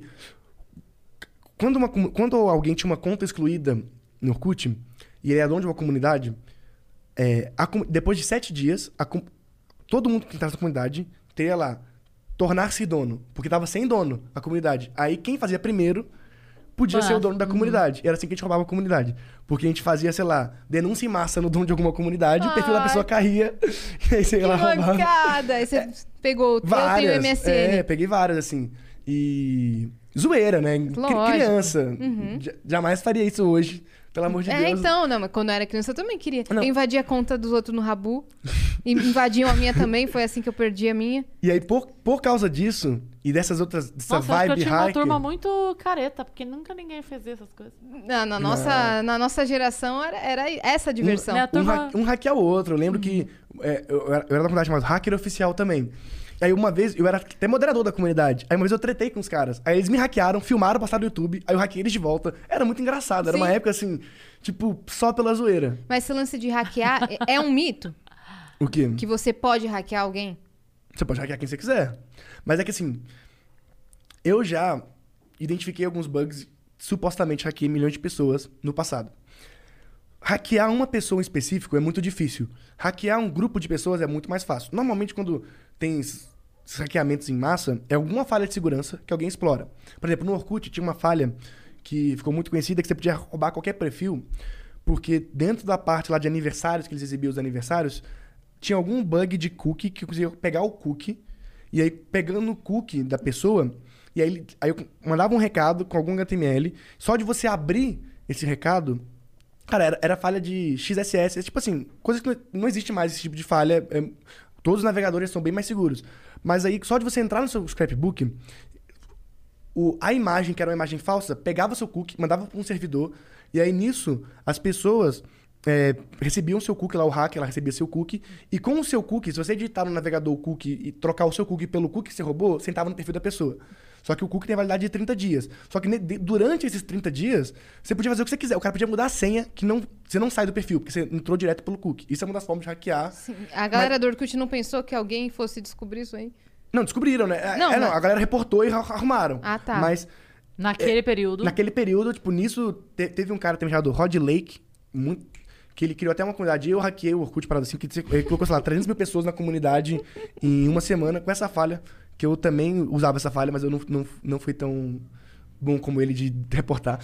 Quando, uma, quando alguém tinha uma conta excluída no Orkut, e ele era dono de uma comunidade, é, a depois de sete dias, a todo mundo que entrasse na comunidade teria lá tornar-se dono, porque estava sem dono a comunidade. Aí quem fazia primeiro podia ser o dono da comunidade. Era assim que a gente roubava a comunidade. Porque a gente fazia, sei lá, denúncia em massa no dono de alguma comunidade, o perfil da Ai. pessoa caía, <laughs> e aí você ia Que lá roubar. mancada! Aí você pegou o Várias. eu tenho MSN. É, peguei várias, assim. E. Zoeira, né? Lógico. Uhum. Criança. Ja- Jamais faria isso hoje, pelo amor de É, Deus. então, não, mas quando eu era criança eu também queria. Não. Eu invadia a conta dos outros no Rabu. E <laughs> invadiam a minha também, foi assim que eu perdi a minha. E aí, por, por causa disso, e dessas outras. Dessa Nossa, eu acho que eu vibe tinha uma turma muito careta, porque nunca ninguém fez essas coisas. Na, na nossa, na nossa geração era, era essa a diversão. A Um, turma- ha um hackear o outro. Eu lembro que é, eu, eu era eu era da comunidade chamada Hacker Oficial também. Aí uma vez, eu era até moderador da comunidade. Aí uma vez eu tretei com os caras. Aí eles me hackearam, filmaram, passaram no YouTube. Aí eu hackeei eles de volta. Era muito engraçado. Era uma Sim. época assim, tipo, só pela zoeira. Mas esse lance de hackear <laughs> é- é um mito? O quê? Que você pode hackear alguém? Você pode hackear quem você quiser. Mas é que assim, eu já identifiquei alguns bugs, supostamente hackeei milhões de pessoas no passado. Hackear uma pessoa em específico é muito difícil. Hackear um grupo de pessoas é muito mais fácil. Normalmente, quando tem hackeamentos em massa, é alguma falha de segurança que alguém explora. Por exemplo, no Orkut tinha uma falha que ficou muito conhecida que você podia roubar qualquer perfil, porque dentro da parte lá de aniversários, que eles exibiam os aniversários, tinha algum bug de cookie que conseguia pegar o cookie, e aí pegando o cookie da pessoa, e aí, aí eu mandava um recado com algum HTML, só de você abrir esse recado, cara, era, era falha de XSS, é tipo assim, coisa que não, existe mais esse tipo de falha, é- todos os navegadores são bem mais seguros. Mas aí, só de você entrar no seu scrapbook, o, a imagem, que era uma imagem falsa, pegava seu cookie, mandava para um servidor, e aí nisso, as pessoas é, recebiam seu cookie lá, o hacker, ela recebia seu cookie, e com o seu cookie, se você editar no navegador o cookie e trocar o seu cookie pelo cookie que você roubou, você entrava no perfil da pessoa. Só que o cookie tem validade de 30 dias. Só que durante esses 30 dias, você podia fazer o que você quiser. O cara podia mudar a senha, que não, você não sai do perfil, porque você entrou direto pelo cookie. Isso é uma das formas de hackear. Sim. A galera do Orkut não pensou que alguém fosse descobrir isso aí? Não, descobriram, né? É, Não, é, não, mas- a galera reportou e arru- arrumaram. Ah, tá. Mas Naquele período. Naquele período, tipo, nisso, te- teve um cara também chamado Rod Lake, muito, que ele criou até uma comunidade, e eu hackeei o Orkut, parada assim, que ele colocou, sei lá, 300 mil pessoas na comunidade em uma semana com essa falha, que eu também usava essa falha, mas eu não, não, não fui tão bom como ele de reportar.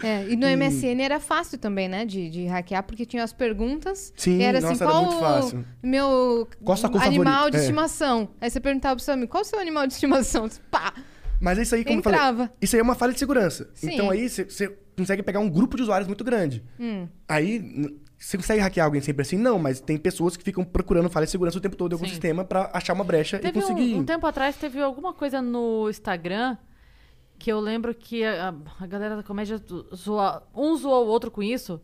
É, e no <laughs> MSN era fácil também, né? De, de hackear, porque tinha as perguntas. Sim, e era assim, nossa, era qual muito fácil. meu Qual animal favorita? de É. estimação? Aí você perguntava pro seu amigo, qual o seu animal de estimação? Você, Pá! Mas isso aí, como eu Entrava. falei, isso aí é uma falha de segurança. Sim. Então aí você- consegue pegar um grupo de usuários muito grande. Hum. Aí, você consegue hackear alguém sempre assim? Não, mas tem pessoas que ficam procurando falha de segurança o tempo todo em algum Sim. sistema pra achar uma brecha Teve e conseguir... um, um tempo atrás, teve alguma coisa no Instagram que eu lembro que a, a galera da comédia zoa, um zoou o outro com isso.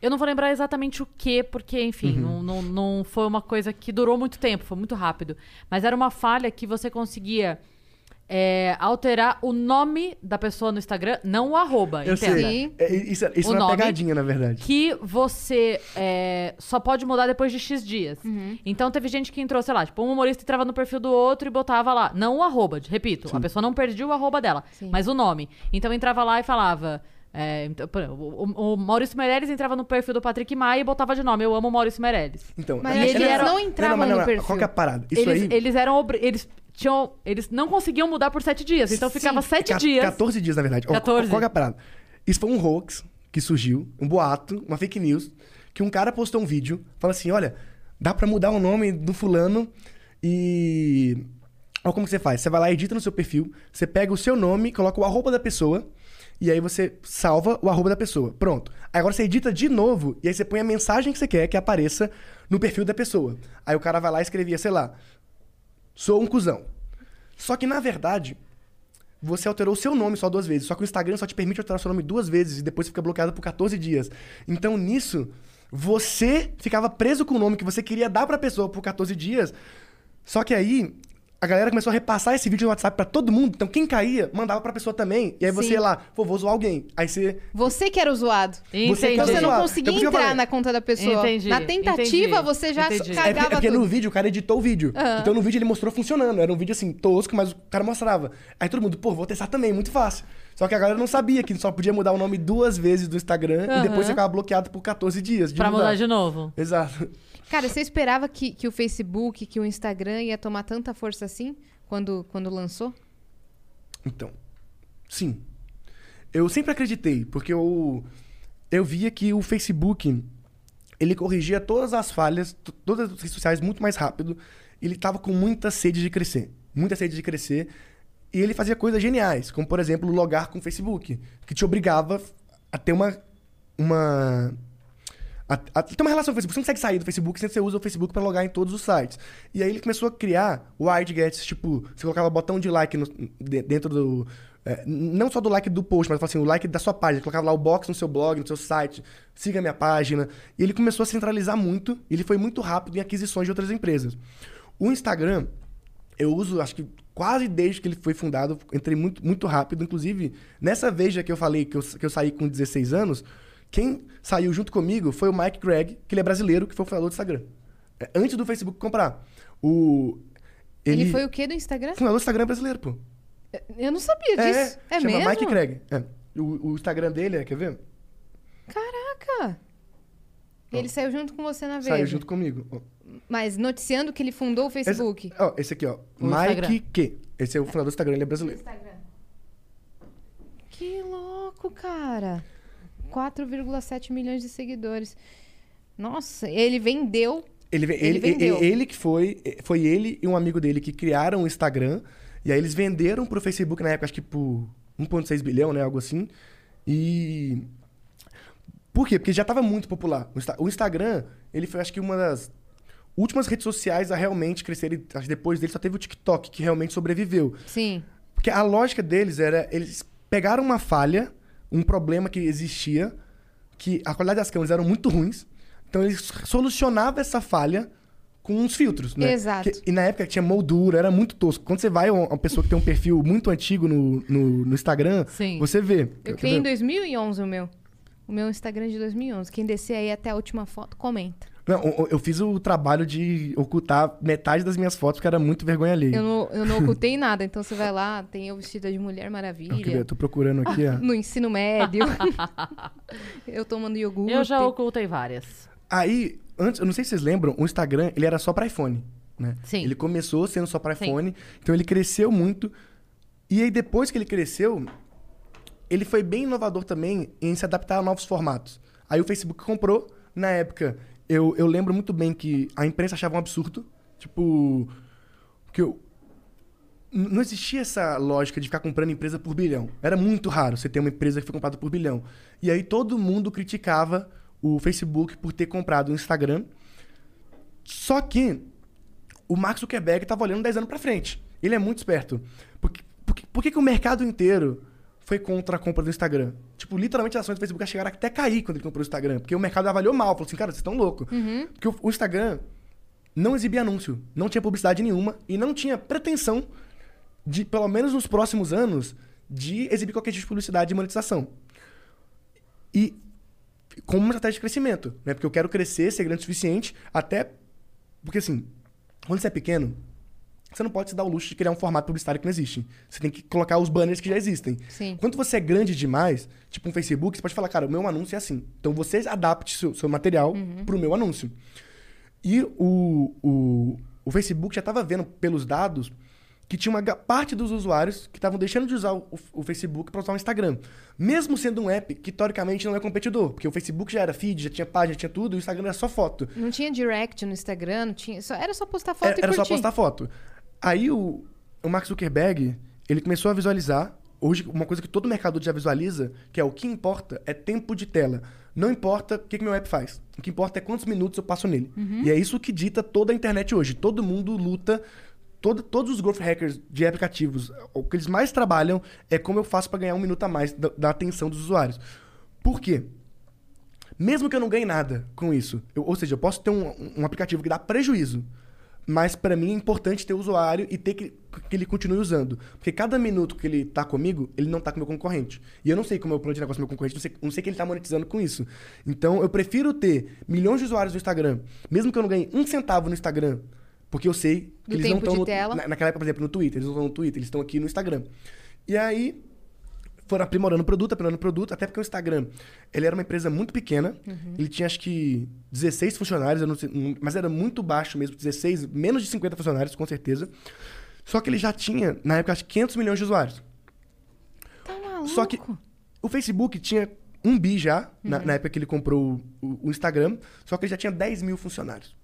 Eu não vou lembrar exatamente o que, porque, enfim, Uhum. não, não, não foi uma coisa que durou muito tempo, foi muito rápido. Mas era uma falha que você conseguia é, alterar o nome da pessoa no Instagram, não o arroba, Eu entenda. sei. Sim. É, isso isso O é uma pegadinha, na verdade. Que você é, só pode mudar depois de X dias. Então teve gente que entrou, sei lá, tipo, um humorista entrava no perfil do outro e botava lá, não o arroba, repito, a pessoa não perdia o arroba dela, Sim. mas o nome. Então entrava lá e falava. é, então, o, o Maurício Meirelles entrava no perfil do Patrick Maia e botava de nome, eu amo o Maurício Meirelles. Então, Mas é- eles é- não entravam mas no mas perfil. Qual que é a parada? Isso eles, aí... eles eram. obri- Eles tinham. Eles não conseguiam mudar por sete dias. Então ficava Sim. sete Ca- dias. 14 dias, na verdade. Ó, 14. Qual que é a parada? Isso foi um hoax que surgiu, um boato, uma fake news, que um cara postou um vídeo, falando assim, olha, dá pra mudar o nome do fulano e... Olha como que você faz. Você vai lá, edita no seu perfil, você pega o seu nome, coloca o arroba da pessoa, e aí você salva o arroba da pessoa. Pronto. Aí Agora você edita de novo, e aí você põe a mensagem que você quer que apareça no perfil da pessoa. Aí o cara vai lá e escrevia, sei lá, sou um cuzão. Só que, na verdade, você alterou o seu nome só duas vezes. Só que o Instagram só te permite alterar seu nome duas vezes e depois fica bloqueado por 14 dias. Então, nisso, você ficava preso com o nome que você queria dar pra pessoa por 14 dias. Só que aí a galera começou a repassar esse vídeo no WhatsApp pra todo mundo. Então quem caía, mandava pra pessoa também. E aí você Sim. ia lá, pô, vou zoar alguém. Aí você. Você que era o zoado. Você Entendi. Então você não Zoado. conseguia É que eu entrar na conta da pessoa. Entendi, Na tentativa, entendi, você já entendi. É porque, cagava é porque tudo. no vídeo o cara editou o vídeo. Aham. Então no vídeo ele mostrou funcionando. Era um vídeo assim, tosco, mas o cara mostrava. Aí todo mundo, pô, vou testar também, muito fácil. Só que a galera não sabia que só podia mudar o nome duas vezes do Instagram Aham. e depois você ficava bloqueado por 14 dias. De Pra mudar mudar de novo. Exato. Cara, você esperava que, que o Facebook, que o Instagram ia tomar tanta força assim quando, quando lançou? Então, sim. Eu sempre acreditei, porque eu, eu via que o Facebook, ele corrigia todas as falhas, todas as redes sociais muito mais rápido. Ele tava com muita sede de crescer. Muita sede de crescer. E ele fazia coisas geniais, como, por exemplo, logar com o Facebook, que te obrigava a ter uma... uma a, a ter uma relação com o Facebook. Você não consegue sair do Facebook, você usa o Facebook para logar em todos os sites. E aí ele começou a criar widgets, tipo, você colocava botão de like no- de- dentro do. é, não só do like do post, mas assim, o like da sua página. Colocava lá o box no seu blog, no seu site, siga a minha página. E ele começou a centralizar muito, ele foi muito rápido em aquisições de outras empresas. O Instagram, eu uso, acho que quase desde que ele foi fundado, entrei muito, muito rápido. Inclusive, nessa veja que eu falei que eu, que eu saí com 16 anos, quem saiu junto comigo foi o Mike Gregg, que ele é brasileiro, que foi o fundador do Instagram. É, Antes do Facebook comprar. O, Ele, foi o quê do Instagram? fundador do Instagram brasileiro, pô. Eu não sabia disso. É, chama mesmo? Mike Craig. É. O, o Instagram dele, é, quer ver? Caraca! Ele saiu junto com você na Veja. Saiu junto comigo. Ó. Mas noticiando que ele fundou o Facebook. Esse, ó, esse aqui, ó. O Mike Instagram. Q. Esse é o fundador do Instagram, ele é brasileiro. Que louco, cara. 4,7 milhões de seguidores. Nossa, ele vendeu. Ele, Ele ele, vendeu. ele, que foi. Foi ele e um amigo dele que criaram o Instagram. E aí eles venderam pro Facebook na época, acho que por 1,6 bilhão, né? Algo assim. E. Por quê? Porque já tava muito popular. O Instagram, ele foi, acho que, uma das últimas redes sociais a realmente crescer. Acho que depois dele só teve o TikTok, que realmente sobreviveu. Sim. Porque a lógica deles era. Eles pegaram uma falha, um problema que existia, que a qualidade das câmeras eram muito ruins. Então eles solucionavam essa falha com uns filtros, né? Exato. Que- e na época tinha moldura, era muito tosco. Quando você vai a uma pessoa que tem um perfil muito antigo no, no, no Instagram, Sim. você vê. Eu criei em ver? 2011 o meu. O meu Instagram é de 2011. Quem descer aí até a última foto, comenta. Não, eu- eu fiz o trabalho de ocultar metade das minhas fotos, porque era muito vergonha alheia. Eu não, eu não ocultei <laughs> nada. Então você vai lá, tem eu vestida de Mulher Quer ver? Maravilha. Eu tô procurando aqui, ó. No ensino médio. <laughs> eu tomando iogurte. Eu já ocultei várias. Aí, antes, eu não sei se vocês lembram, o Instagram, ele era só para iPhone, né? Sim. Ele começou sendo só para Sim. iPhone, então ele cresceu muito. E aí depois que ele cresceu, ele foi bem inovador também em se adaptar a novos formatos. Aí o Facebook comprou, na época, eu, eu lembro muito bem que a imprensa achava um absurdo, tipo, que eu não existia essa lógica de ficar comprando empresa por bilhão. Era muito raro você ter uma empresa que foi comprada por bilhão. E aí todo mundo criticava o Facebook por ter comprado o Instagram. Só que o Mark Zuckerberg estava olhando 10 anos para frente. Ele é muito esperto. Por, que- por, que- por que, que o mercado inteiro foi contra a compra do Instagram? Tipo, literalmente as ações do Facebook chegaram até a cair quando ele comprou o Instagram. Porque o mercado avaliou mal. Falou assim, cara, vocês estão loucos. Porque o, o Instagram não exibia anúncio. Não tinha publicidade nenhuma. E não tinha pretensão de, pelo menos nos próximos anos, de exibir qualquer tipo de publicidade e monetização. E como uma estratégia de crescimento, né? Porque eu quero crescer, ser grande o suficiente, até... Porque, assim, quando você é pequeno, você não pode se dar o luxo de criar um formato publicitário que não existe. Você tem que colocar os banners que já existem. Sim. Quando você é grande demais, tipo um Facebook, você pode falar, cara, o meu anúncio é assim. Então você adapte seu, seu material pro meu anúncio. E o, o, o Facebook já estava vendo pelos dados que tinha uma parte dos usuários que estavam deixando de usar o, o Facebook para usar o Instagram. Mesmo sendo um app que teoricamente não é competidor, porque o Facebook já era feed, já tinha página, já tinha tudo, e o Instagram era só foto. Não tinha direct no Instagram, não tinha. Só, era só postar foto Era, e era só curtir. postar foto. Aí o, o Mark Zuckerberg, ele começou a visualizar, hoje, uma coisa que todo mercador já visualiza, que é o que importa é tempo de tela. Não importa o que, que meu app faz. O que importa é quantos minutos eu passo nele. E é isso que dita toda a internet hoje. Todo mundo luta. Todo, todos os growth hackers de aplicativos, o que eles mais trabalham é como eu faço para ganhar um minuto a mais da, da atenção dos usuários. Por quê? Mesmo que eu não ganhe nada com isso. Eu- ou seja, eu posso ter um, um aplicativo que dá prejuízo. Mas pra mim é importante ter o usuário e ter que, que ele continue usando. Porque cada minuto que ele tá comigo, ele não tá com o meu concorrente. E eu não sei como é o plano de negócio do meu concorrente, não sei, não sei que ele tá monetizando com isso. Então eu prefiro ter milhões de usuários no Instagram, mesmo que eu não ganhe um centavo no Instagram, porque eu sei que Do eles não estão na- naquela época, por exemplo, no Twitter, eles não estão no Twitter, eles estão aqui no Instagram. E aí foram aprimorando o produto, aprimorando o produto, até porque o Instagram, ele era uma empresa muito pequena, ele tinha acho que 16 funcionários, não sei, não- mas era muito baixo mesmo, 16, menos de 50 funcionários, com certeza. Só que ele já tinha, na época, acho que 500 milhões de usuários. Tá maluco? Só que o Facebook tinha um bi já, na, na época que ele comprou o, o- o Instagram, só que ele já tinha 10 mil funcionários.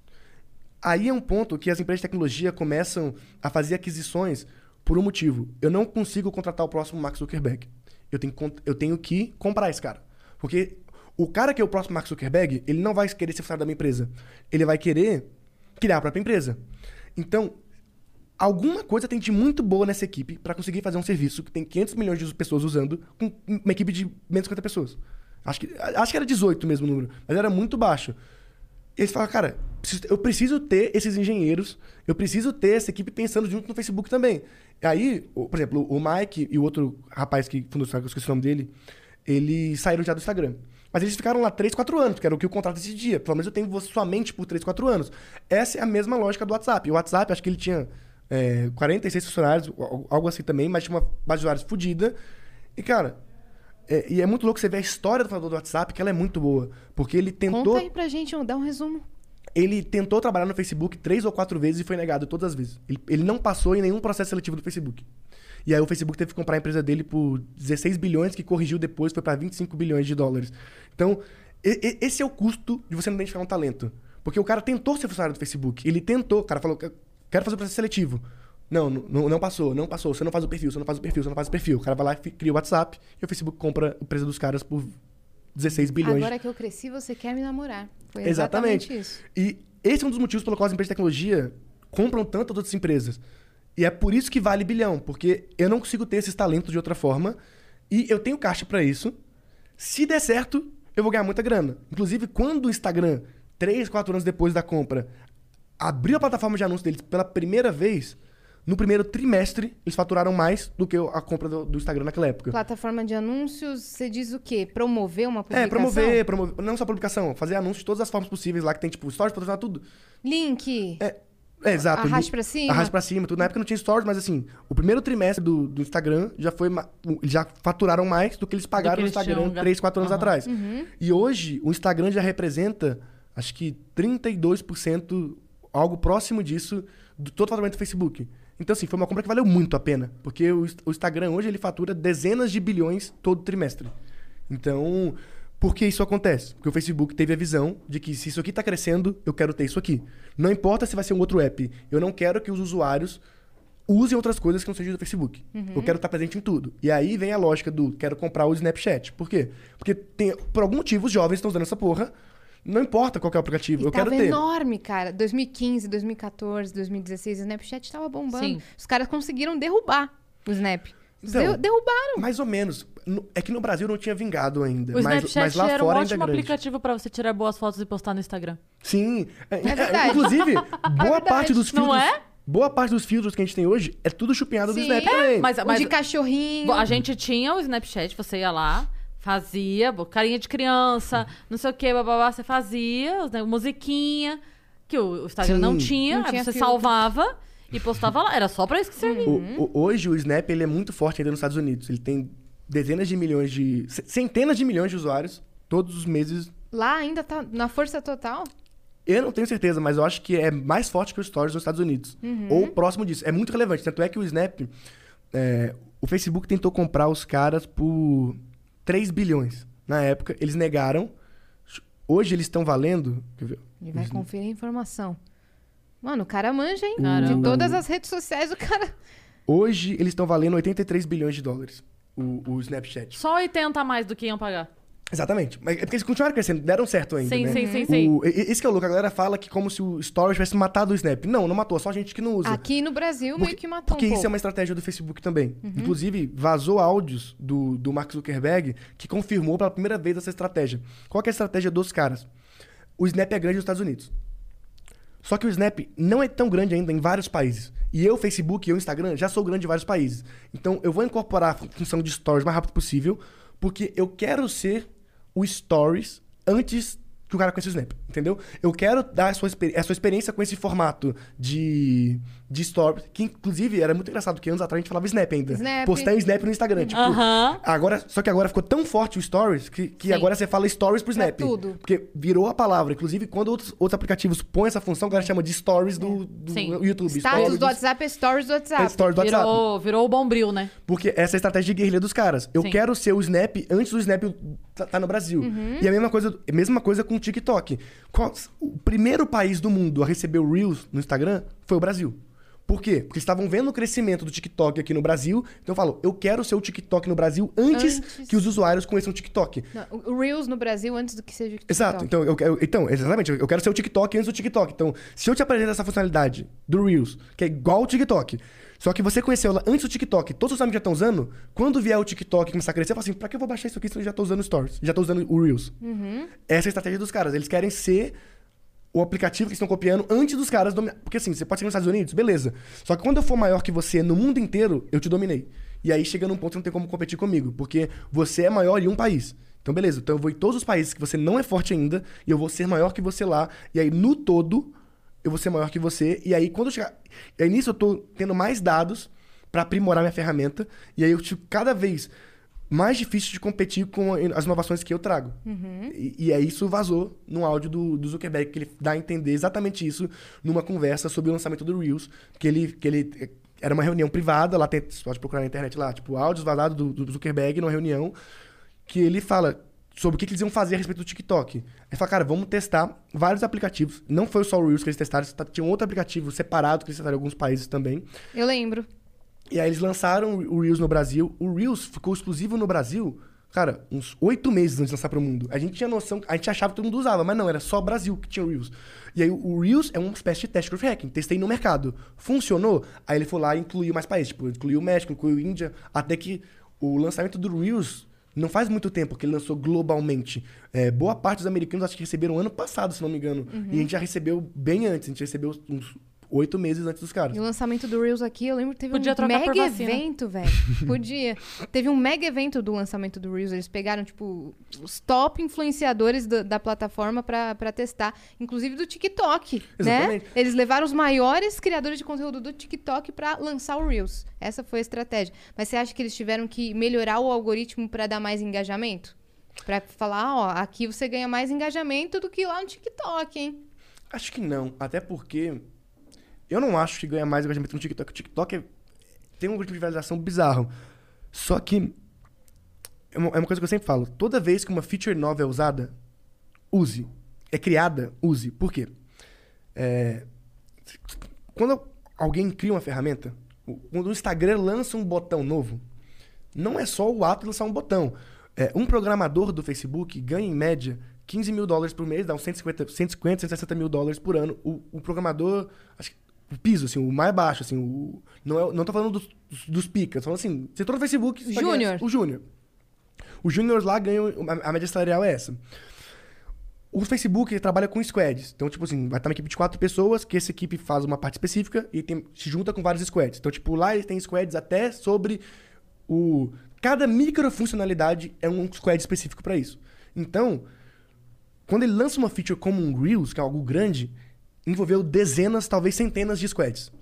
Aí é um ponto que as empresas de tecnologia começam a fazer aquisições por um motivo. Eu não consigo contratar o próximo Mark Zuckerberg. Eu tenho, que eu tenho que comprar esse cara. Porque o cara que é o próximo Mark Zuckerberg, ele não vai querer ser funcionário da minha empresa. Ele vai querer criar a própria empresa. Então, alguma coisa tem de muito boa nessa equipe para conseguir fazer um serviço que tem 500 milhões de pessoas usando com uma equipe de menos de 50 pessoas. Acho que, acho que era 18 mesmo o número, mas era muito baixo. Eles falaram, cara, eu preciso ter esses engenheiros, eu preciso ter essa equipe pensando junto no Facebook também. E aí, por exemplo, o Mike e o outro rapaz que fundou o Instagram, eu esqueci o nome dele, eles saíram já do Instagram. Mas eles ficaram lá 3, 4 anos, que era o que o contrato exigia. Pelo menos eu tenho você somente por 3, 4 anos. Essa é a mesma lógica do WhatsApp. O WhatsApp, acho que ele tinha é, 46 funcionários, al- algo assim também, mas tinha uma base de usuários fodida. E, cara, é- e é muito louco você ver a história do fundador do WhatsApp, que ela é muito boa. Porque ele tentou Conta aí pra gente, dá um resumo. Ele tentou trabalhar no Facebook três ou quatro vezes e foi negado todas as vezes. Ele, ele não passou em nenhum processo seletivo do Facebook. E aí o Facebook teve que comprar a empresa dele por 16 bilhões, que corrigiu depois, foi para 25 bilhões de dólares. Então, e- e- esse é o custo de você não identificar um talento. Porque o cara tentou ser funcionário do Facebook. Ele tentou, o cara falou, quero fazer o processo seletivo. Não, não, não passou, não passou. Você não faz o perfil, você não faz o perfil, você não faz o perfil. O cara vai lá, fi- cria o WhatsApp e o Facebook compra a empresa dos caras por 16 bilhões. Agora que eu cresci, você quer me namorar. Foi Exatamente. exatamente, isso. E esse é um dos motivos pelo qual as empresas de tecnologia compram tantas outras empresas. E é por isso que vale bilhão, porque eu não consigo ter esses talentos de outra forma e eu tenho caixa pra isso. Se der certo, eu vou ganhar muita grana. Inclusive, quando o Instagram, 3, 4 anos depois da compra, abriu a plataforma de anúncio deles pela primeira vez, no primeiro trimestre, eles faturaram mais do que a compra do, do Instagram naquela época. Plataforma de anúncios, você diz o quê? Promover uma publicação? É, promover, promover, não só publicação, fazer anúncios de todas as formas possíveis lá, que tem tipo stories, patrocinar tudo. Link. É, é, exato. Arraste Li- pra cima. Arraste pra cima, tudo. Na época não tinha stories, mas assim, o primeiro trimestre do, do Instagram já foi. já faturaram mais do que eles pagaram no eles Instagram tinham ga- 3, 4 anos Aham. atrás. Uhum. E hoje, o Instagram já representa, acho que 32%, algo próximo disso, do todo o faturamento do Facebook. Então, assim, foi uma compra que valeu muito a pena. Porque o, o Instagram hoje ele fatura dezenas de bilhões todo trimestre. Então, por que isso acontece? Porque o Facebook teve a visão de que se isso aqui está crescendo, eu quero ter isso aqui. Não importa se vai ser um outro app. Eu não quero que os usuários usem outras coisas que não sejam do Facebook. Eu quero estar presente em tudo. E aí vem a lógica do quero comprar o Snapchat. Por quê? Porque tem, por algum motivo os jovens estão usando essa porra. Não importa qual que é o aplicativo, E eu quero ter. enorme, cara. 2015, 2014, 2016, o Snapchat tava bombando. Sim. Os caras conseguiram derrubar o Snap. Então, Deu- derrubaram. Mais ou menos. No- É que no Brasil não tinha vingado ainda. O mas, Snapchat mas lá era um fora ainda é ótimo grande. aplicativo pra você tirar boas fotos e postar no Instagram. Sim. É, é, verdade. inclusive, <laughs> boa verdade. parte dos Não filtros. é? Boa parte dos filtros que a gente tem hoje é tudo chupinhado do Sim. Snap É, também. Mas, mas de cachorrinho. a gente tinha o Snapchat, você ia lá, fazia, carinha de criança, não sei o que, bababá, você fazia, né, musiquinha, que o, o Instagram Sim. não tinha, Não aí tinha você filtro. salvava e postava lá. Era só pra isso que servia. O- o- hoje o Snap ele é muito forte ainda nos Estados Unidos. Ele tem dezenas de milhões de. centenas de milhões de usuários todos os meses. Lá ainda tá na força total? Eu não tenho certeza, mas eu acho que é mais forte que o Stories nos Estados Unidos. Uhum. Ou próximo disso. É muito relevante. Tanto é que o Snap. é, o Facebook tentou comprar os caras por 3 bilhões. Na época, eles negaram. Hoje eles estão valendo. Quer ver? Ele vai conferir a informação. Mano, o cara manja, hein? Caramba. De todas as redes sociais, o cara. Hoje eles estão valendo 83 bilhões de dólares. O, o Snapchat. Só 80 a mais do que iam pagar. Exatamente. Mas é porque eles continuaram crescendo, deram certo ainda, Sim, né? sim, sim, sim. O, esse que é o louco. A galera fala que como se o Stories tivesse matado o Snap. Não, não matou. Só gente que não usa. Aqui no Brasil meio que matou Porque um isso pouco. é uma estratégia do Facebook também. Inclusive, vazou áudios do, do Mark Zuckerberg que confirmou pela primeira vez essa estratégia. Qual é a estratégia dos caras? O Snap é grande nos Estados Unidos. Só que o Snap não é tão grande ainda em vários países. E eu, Facebook e eu, Instagram, já sou grande em vários países. Então, eu vou incorporar a função de Stories o mais rápido possível, porque eu quero ser o Stories antes que o cara conheça o Snap, entendeu? Eu quero dar a sua, a sua experiência com esse formato de, de Stories, que inclusive era muito engraçado, porque anos atrás a gente falava Snap ainda. Snap. Postar em Snap no Instagram. Tipo, agora, só que agora ficou tão forte o Stories que, que Sim. agora você fala Stories pro Pra Snap. tudo. Porque virou a palavra. Inclusive, quando outros, outros aplicativos põem essa função, a galera chama de Stories do, do Sim. YouTube. Status Stories do WhatsApp é stories do é WhatsApp. Stories do WhatsApp. Virou, virou o bombril, né? Porque essa é a estratégia de guerrilha dos caras. Eu Sim. quero ser o Snap antes do Snap tá, tá no Brasil. Uhum. E a mesma coisa, a mesma coisa com o TikTok. Qual- o primeiro país do mundo a receber o Reels no Instagram foi o Brasil. Por quê? Porque estavam vendo o crescimento do TikTok aqui no Brasil. Então eu falo, eu quero ser o TikTok no Brasil antes, Antes. que os usuários conheçam o TikTok. Não, o Reels no Brasil antes do que seja o TikTok. Exato. Então, eu, eu- então, exatamente. Eu quero ser o TikTok antes do TikTok. Então, se eu te apresentar essa funcionalidade do Reels, que é igual ao TikTok, só que você conheceu ela antes do TikTok, todos os amigos já estão usando, quando vier o TikTok e começar a crescer, eu falo assim, pra que eu vou baixar isso aqui se eu já tô usando o Stories? Já tô usando o Reels. Essa é a estratégia dos caras. Eles querem ser o aplicativo que estão copiando antes dos caras dominar. Porque assim, você pode ser nos Estados Unidos, beleza. Só que quando eu for maior que você no mundo inteiro, eu te dominei. E aí chega num ponto que não tem como competir comigo, porque você é maior em um país. Então, beleza. Então eu vou em todos os países que você não é forte ainda, e eu vou ser maior que você lá. E aí, no todo, eu vou ser maior que você. E aí, quando eu chegar. E aí, nisso, eu tô tendo mais dados pra aprimorar minha ferramenta. E aí, eu tive cada vez mais difícil de competir com as inovações que eu trago. E, e aí isso vazou no áudio do, do Zuckerberg, que ele dá a entender exatamente isso numa conversa sobre o lançamento do Reels, que ele, que ele era uma reunião privada, lá tem, você pode procurar na internet lá, tipo, áudios vazados do, do Zuckerberg numa reunião, que ele fala sobre o que, que eles iam fazer a respeito do TikTok. Ele fala, cara, vamos testar vários aplicativos. Não foi só o Reels que eles testaram, tinha um outro aplicativo separado que eles testaram em alguns países também. Eu lembro. E aí eles lançaram o Reels no Brasil. O Reels ficou exclusivo no Brasil, cara, uns oito meses antes de lançar pro mundo. A gente tinha noção, a gente achava que todo mundo usava, mas não, era só o Brasil que tinha o Reels. E aí o Reels é uma espécie de teste growth hacking. Testei no mercado. Funcionou? Aí ele foi lá e incluiu mais países. Tipo, incluiu o México, incluiu a Índia. Até que o lançamento do Reels não faz muito tempo que ele lançou globalmente. É, boa parte dos americanos acho que receberam ano passado, se não me engano. E a gente já recebeu bem antes. A gente recebeu uns oito meses antes dos caras. E o lançamento do Reels aqui, eu lembro que teve Podia um mega evento, velho. <laughs> Podia. Teve um mega evento do lançamento do Reels. Eles pegaram, tipo, os top influenciadores da, da plataforma pra, pra testar. Inclusive do TikTok, né? Exatamente. Eles levaram os maiores criadores de conteúdo do TikTok pra lançar o Reels. Essa foi a estratégia. Mas você acha que eles tiveram que melhorar o algoritmo pra dar mais engajamento? Pra falar, ó, aqui você ganha mais engajamento do que lá no TikTok, hein? Acho que não. Até porque eu não acho que ganha mais engajamento no TikTok. O TikTok é- tem um algoritmo de visualização bizarro. Só que é uma, é uma coisa que eu sempre falo. Toda vez que uma feature nova é usada, use. É criada, use. Por quê? É, quando alguém cria uma ferramenta, quando o Instagram lança um botão novo, não é só o ato de lançar um botão. É, um programador do Facebook ganha, em média, 15 mil dólares por mês, dá uns 150, 150 160 mil dólares por ano. O, o programador, acho que o piso, assim, o mais baixo, assim, o, não, é, não tô falando dos, dos, picas, tô falando assim, você entrou no Facebook... Júnior. O júnior. Os júniores lá ganham, a, a média salarial é essa. O Facebook trabalha com squads. Então, tipo assim, vai estar uma equipe de quatro pessoas, que essa equipe faz uma parte específica e tem- se junta com vários squads. Então, tipo, lá eles têm squads até sobre o. Cada microfuncionalidade é um squad específico para isso. Então, quando ele lança uma feature como um Reels, que é algo grande, envolveu dezenas, talvez centenas de squads.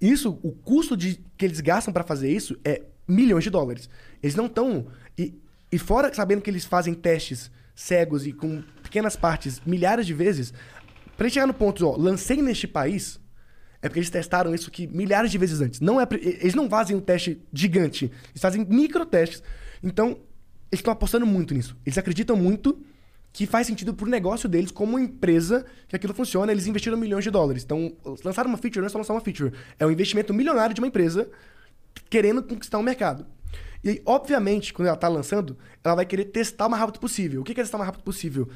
Isso, o custo de, que eles gastam para fazer isso é milhões de dólares. Eles não estão. E, e fora sabendo que eles fazem testes cegos e com pequenas partes milhares de vezes, para chegar no ponto, ó, lancei neste país, é porque eles testaram isso aqui milhares de vezes antes. Não é, eles não fazem um teste gigante, eles fazem micro testes. Então, eles estão apostando muito nisso. Eles acreditam muito que faz sentido pro negócio deles, como empresa, que aquilo funciona. Eles investiram milhões de dólares. Então, lançaram uma feature, não é só lançar uma feature. É um investimento milionário de uma empresa querendo conquistar o mercado. E aí, obviamente, quando ela tá lançando, ela vai querer testar o mais rápido possível. O que é testar o mais rápido possível?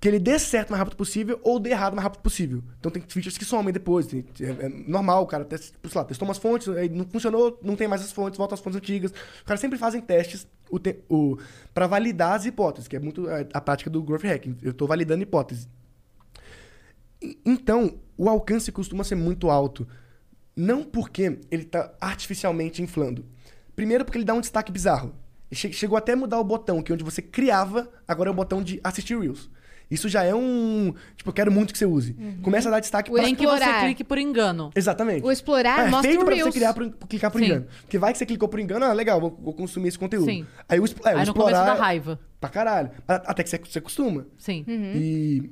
Que ele dê certo o mais rápido possível ou dê errado o mais rápido possível. Então tem features que somem depois. é, é normal, o cara testa, sei lá, testou umas fontes, aí não funcionou, não tem mais as fontes, volta às fontes antigas. Os caras sempre fazem testes o, o, para validar as hipóteses, que é muito é, a prática do growth hacking. Eu tô validando hipóteses. E- Então, o alcance costuma ser muito alto. Não porque ele tá artificialmente inflando. Primeiro porque ele dá um destaque bizarro. Che- Chegou até a mudar o botão, que onde você criava, agora é o botão de assistir Reels. Isso já é um. Tipo, eu quero muito que você use. Começa a dar destaque O pra Nem que você clique por engano. Exatamente. O explorar é mostra feito o pra você criar por, clicar por Sim. engano. Porque vai que você clicou por engano, ah, legal, vou, vou consumir esse conteúdo. Sim. Aí o, é, o Aí no começo explorar. da raiva. Pra caralho. Até que você, você acostuma. Sim. E.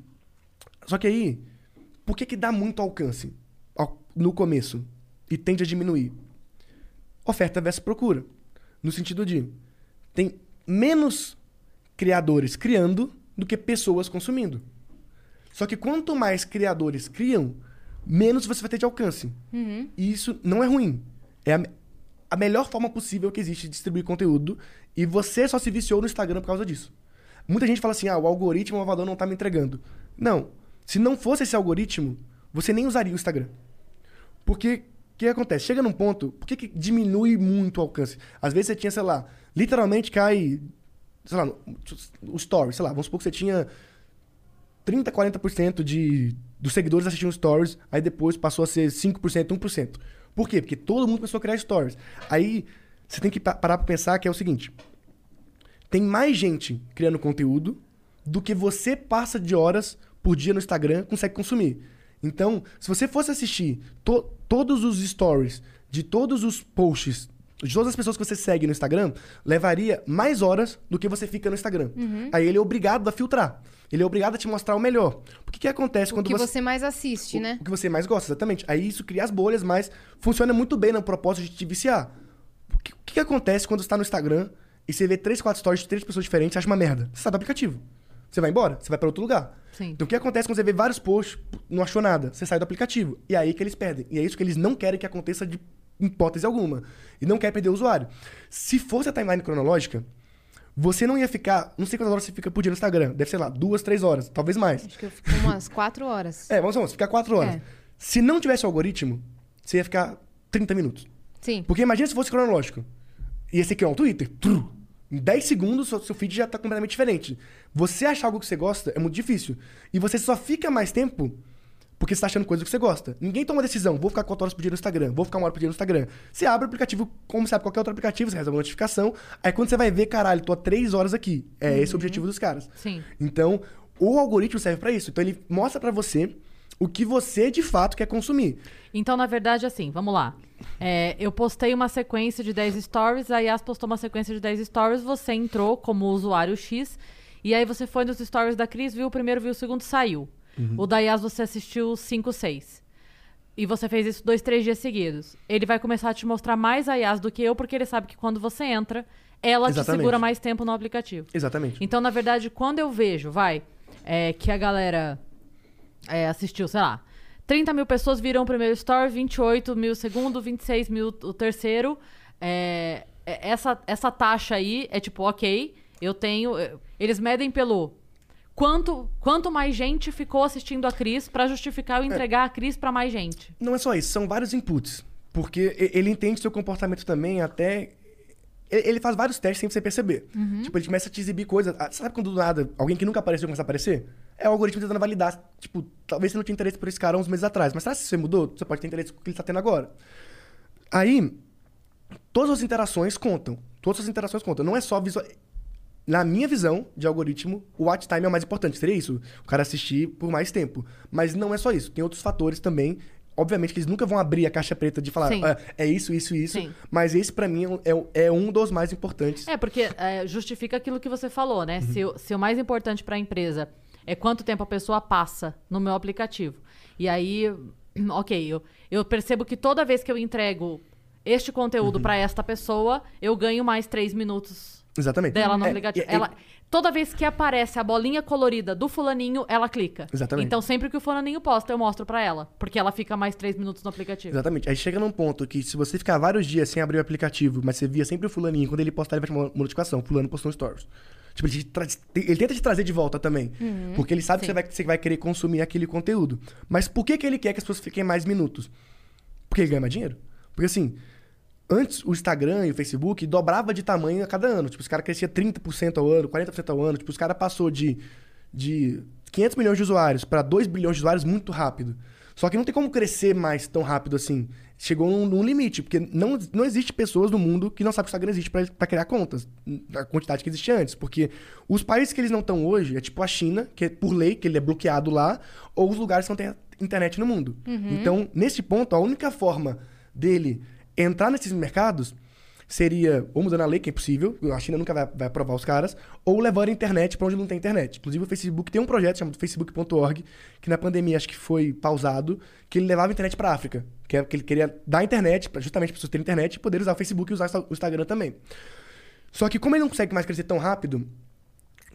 Só que aí, por que que dá muito alcance ao- no começo e tende a diminuir? Oferta versus procura. No sentido de tem menos criadores criando do que pessoas consumindo. Só que quanto mais criadores criam, menos você vai ter de alcance. E isso não é ruim. É a, a melhor forma possível que existe de distribuir conteúdo. E você só se viciou no Instagram por causa disso. Muita gente fala assim: ah, o algoritmo o Avador não tá me entregando. Não. Se não fosse esse algoritmo, você nem usaria o Instagram. Porque o que acontece? Chega num ponto, por que, que diminui muito o alcance? Às vezes você tinha, sei lá, literalmente cai, sei lá, o story, sei lá, vamos supor que você tinha 30, 40% de, dos seguidores assistiam stories, aí depois passou a ser 5%, 1%. Por quê? Porque todo mundo começou a criar stories. Aí você tem que pa- parar pra pensar que é o seguinte: tem mais gente criando conteúdo do que você passa de horas por dia no Instagram consegue consumir. Então, se você fosse assistir to- todos os stories de todos os posts de todas as pessoas que você segue no Instagram, levaria mais horas do que você fica no Instagram. Aí ele é obrigado a filtrar. Ele é obrigado a te mostrar o melhor. O que, que acontece O quando que você você mais assiste, o- né? O que você mais gosta, exatamente. Aí isso cria as bolhas, mas funciona muito bem no propósito de te viciar. O que, o que acontece quando você tá no Instagram e você vê três, quatro stories de três pessoas diferentes e acha uma merda? Você sai do aplicativo. Você vai embora, você vai para outro lugar. Sim. Então o que acontece quando você vê vários posts, não achou nada? Você sai do aplicativo. E é aí que eles perdem. E é isso que eles não querem que aconteça de hipótese alguma. E não quer perder o usuário. Se fosse a timeline cronológica, você não ia ficar. Não sei quantas horas você fica por dia no Instagram. Deve ser lá, duas, três horas, talvez mais. Acho que eu fico umas <laughs> quatro horas. É, vamos, vamos, ficar 4 horas. É. Se não tivesse o algoritmo, você ia ficar 30 minutos. Sim. Porque imagina se fosse cronológico. E esse aqui é um Twitter. tru, Em 10 segundos, seu seu feed já tá completamente diferente. Você achar algo que você gosta é muito difícil. E você só fica mais tempo porque você tá achando coisa que você gosta. Ninguém toma decisão, vou ficar 4 horas por dia no Instagram, vou ficar uma hora por dia no Instagram. Você abre o aplicativo como sabe qualquer outro aplicativo, você recebe uma notificação. Aí quando você vai ver, caralho, tô há 3 horas aqui. É esse o objetivo dos caras. Sim. Então, o algoritmo serve pra isso. Então ele mostra pra você o que você de fato quer consumir. Então, na verdade, assim, vamos lá. É, eu postei uma sequência de 10 stories, a Yas postou uma sequência de 10 stories, você entrou como usuário X, e aí você foi nos stories da Cris, viu o primeiro, viu o segundo, saiu. O da Yas você assistiu 5, 6. E você fez isso dois, três dias seguidos. Ele vai começar a te mostrar mais a Yas do que eu, porque ele sabe que quando você entra, ela te Exatamente. segura mais tempo no aplicativo. Exatamente. Então, na verdade, quando eu vejo, vai, é, que a galera é, assistiu, sei lá, 30 mil pessoas viram o primeiro story, 28 mil o segundo, 26 mil o terceiro. é, é, essa, essa taxa aí é tipo, ok, eu tenho. é, Eles medem pelo. Quanto, quanto mais gente ficou assistindo a Cris pra justificar eu entregar a Cris pra mais gente. Não é só isso, são vários inputs. Porque ele entende seu comportamento também até. Ele faz vários testes sem você perceber. Tipo, ele começa a te exibir coisas. Ah, Sabe quando do nada alguém que nunca apareceu começa a aparecer? É o algoritmo tentando validar. Tipo, talvez você não tinha interesse por esse cara uns meses atrás, mas será que você mudou? Você pode ter interesse com o que ele tá tendo agora. Aí, todas as interações contam. Todas as interações contam. Não é só visual. Na minha visão de algoritmo, o watch time é o mais importante. Seria isso, o cara assistir por mais tempo. Mas não é só isso. Tem outros fatores também. Obviamente que eles nunca vão abrir a caixa preta de falar. "Ah, é isso, isso, isso. Sim. Mas esse, pra mim, é, um- é um dos mais importantes. É, porque é, justifica aquilo que você falou, né? Se, o- se o mais importante para a empresa é quanto tempo a pessoa passa no meu aplicativo. E aí, <clears throat> ok, eu, eu percebo que toda vez que eu entrego este conteúdo para esta pessoa, eu ganho mais três minutos Exatamente. dela no É, aplicativo. é- é- ela, toda vez que aparece a bolinha colorida do fulaninho, ela clica. Exatamente. Então, sempre que o fulaninho posta, eu mostro pra ela. Porque ela fica mais três minutos no aplicativo. Exatamente. Aí chega num ponto que se você ficar vários dias sem abrir o aplicativo, mas você via sempre o fulaninho, quando ele postar, ele vai mandar uma notificação. Fulano postou um stories. Tipo, ele, tra- ele tenta te trazer de volta também. porque ele sabe que você vai, você vai querer consumir aquele conteúdo. Mas por que, que ele quer que as pessoas fiquem mais minutos? Porque ele ganha mais dinheiro. Porque assim, antes o Instagram e o Facebook dobrava de tamanho a cada ano. Tipo, os caras cresciam 30% ao ano, 40% ao ano. Tipo, os caras passou de, de 500 milhões de usuários para 2 bilhões de usuários muito rápido. Só que não tem como crescer mais tão rápido assim. Chegou num, num limite, porque não, não existe pessoas no mundo que não sabem que o Instagram existe pra criar contas. A quantidade que existia antes. Porque os países que eles não estão hoje é tipo a China, que é por lei, que ele é bloqueado lá, ou os lugares que não tem internet no mundo. Então, nesse ponto, a única forma dele entrar nesses mercados seria ou mudando a lei, que é impossível, a China nunca vai, vai aprovar os caras, ou levando a internet para onde não tem internet. Inclusive, o Facebook tem um projeto chamado facebook.org, que na pandemia acho que foi pausado, que ele levava a internet para África. Que, é, que ele queria dar internet, pra, justamente para pessoas terem internet e poder usar o Facebook e usar o Instagram também. Só que como ele não consegue mais crescer tão rápido,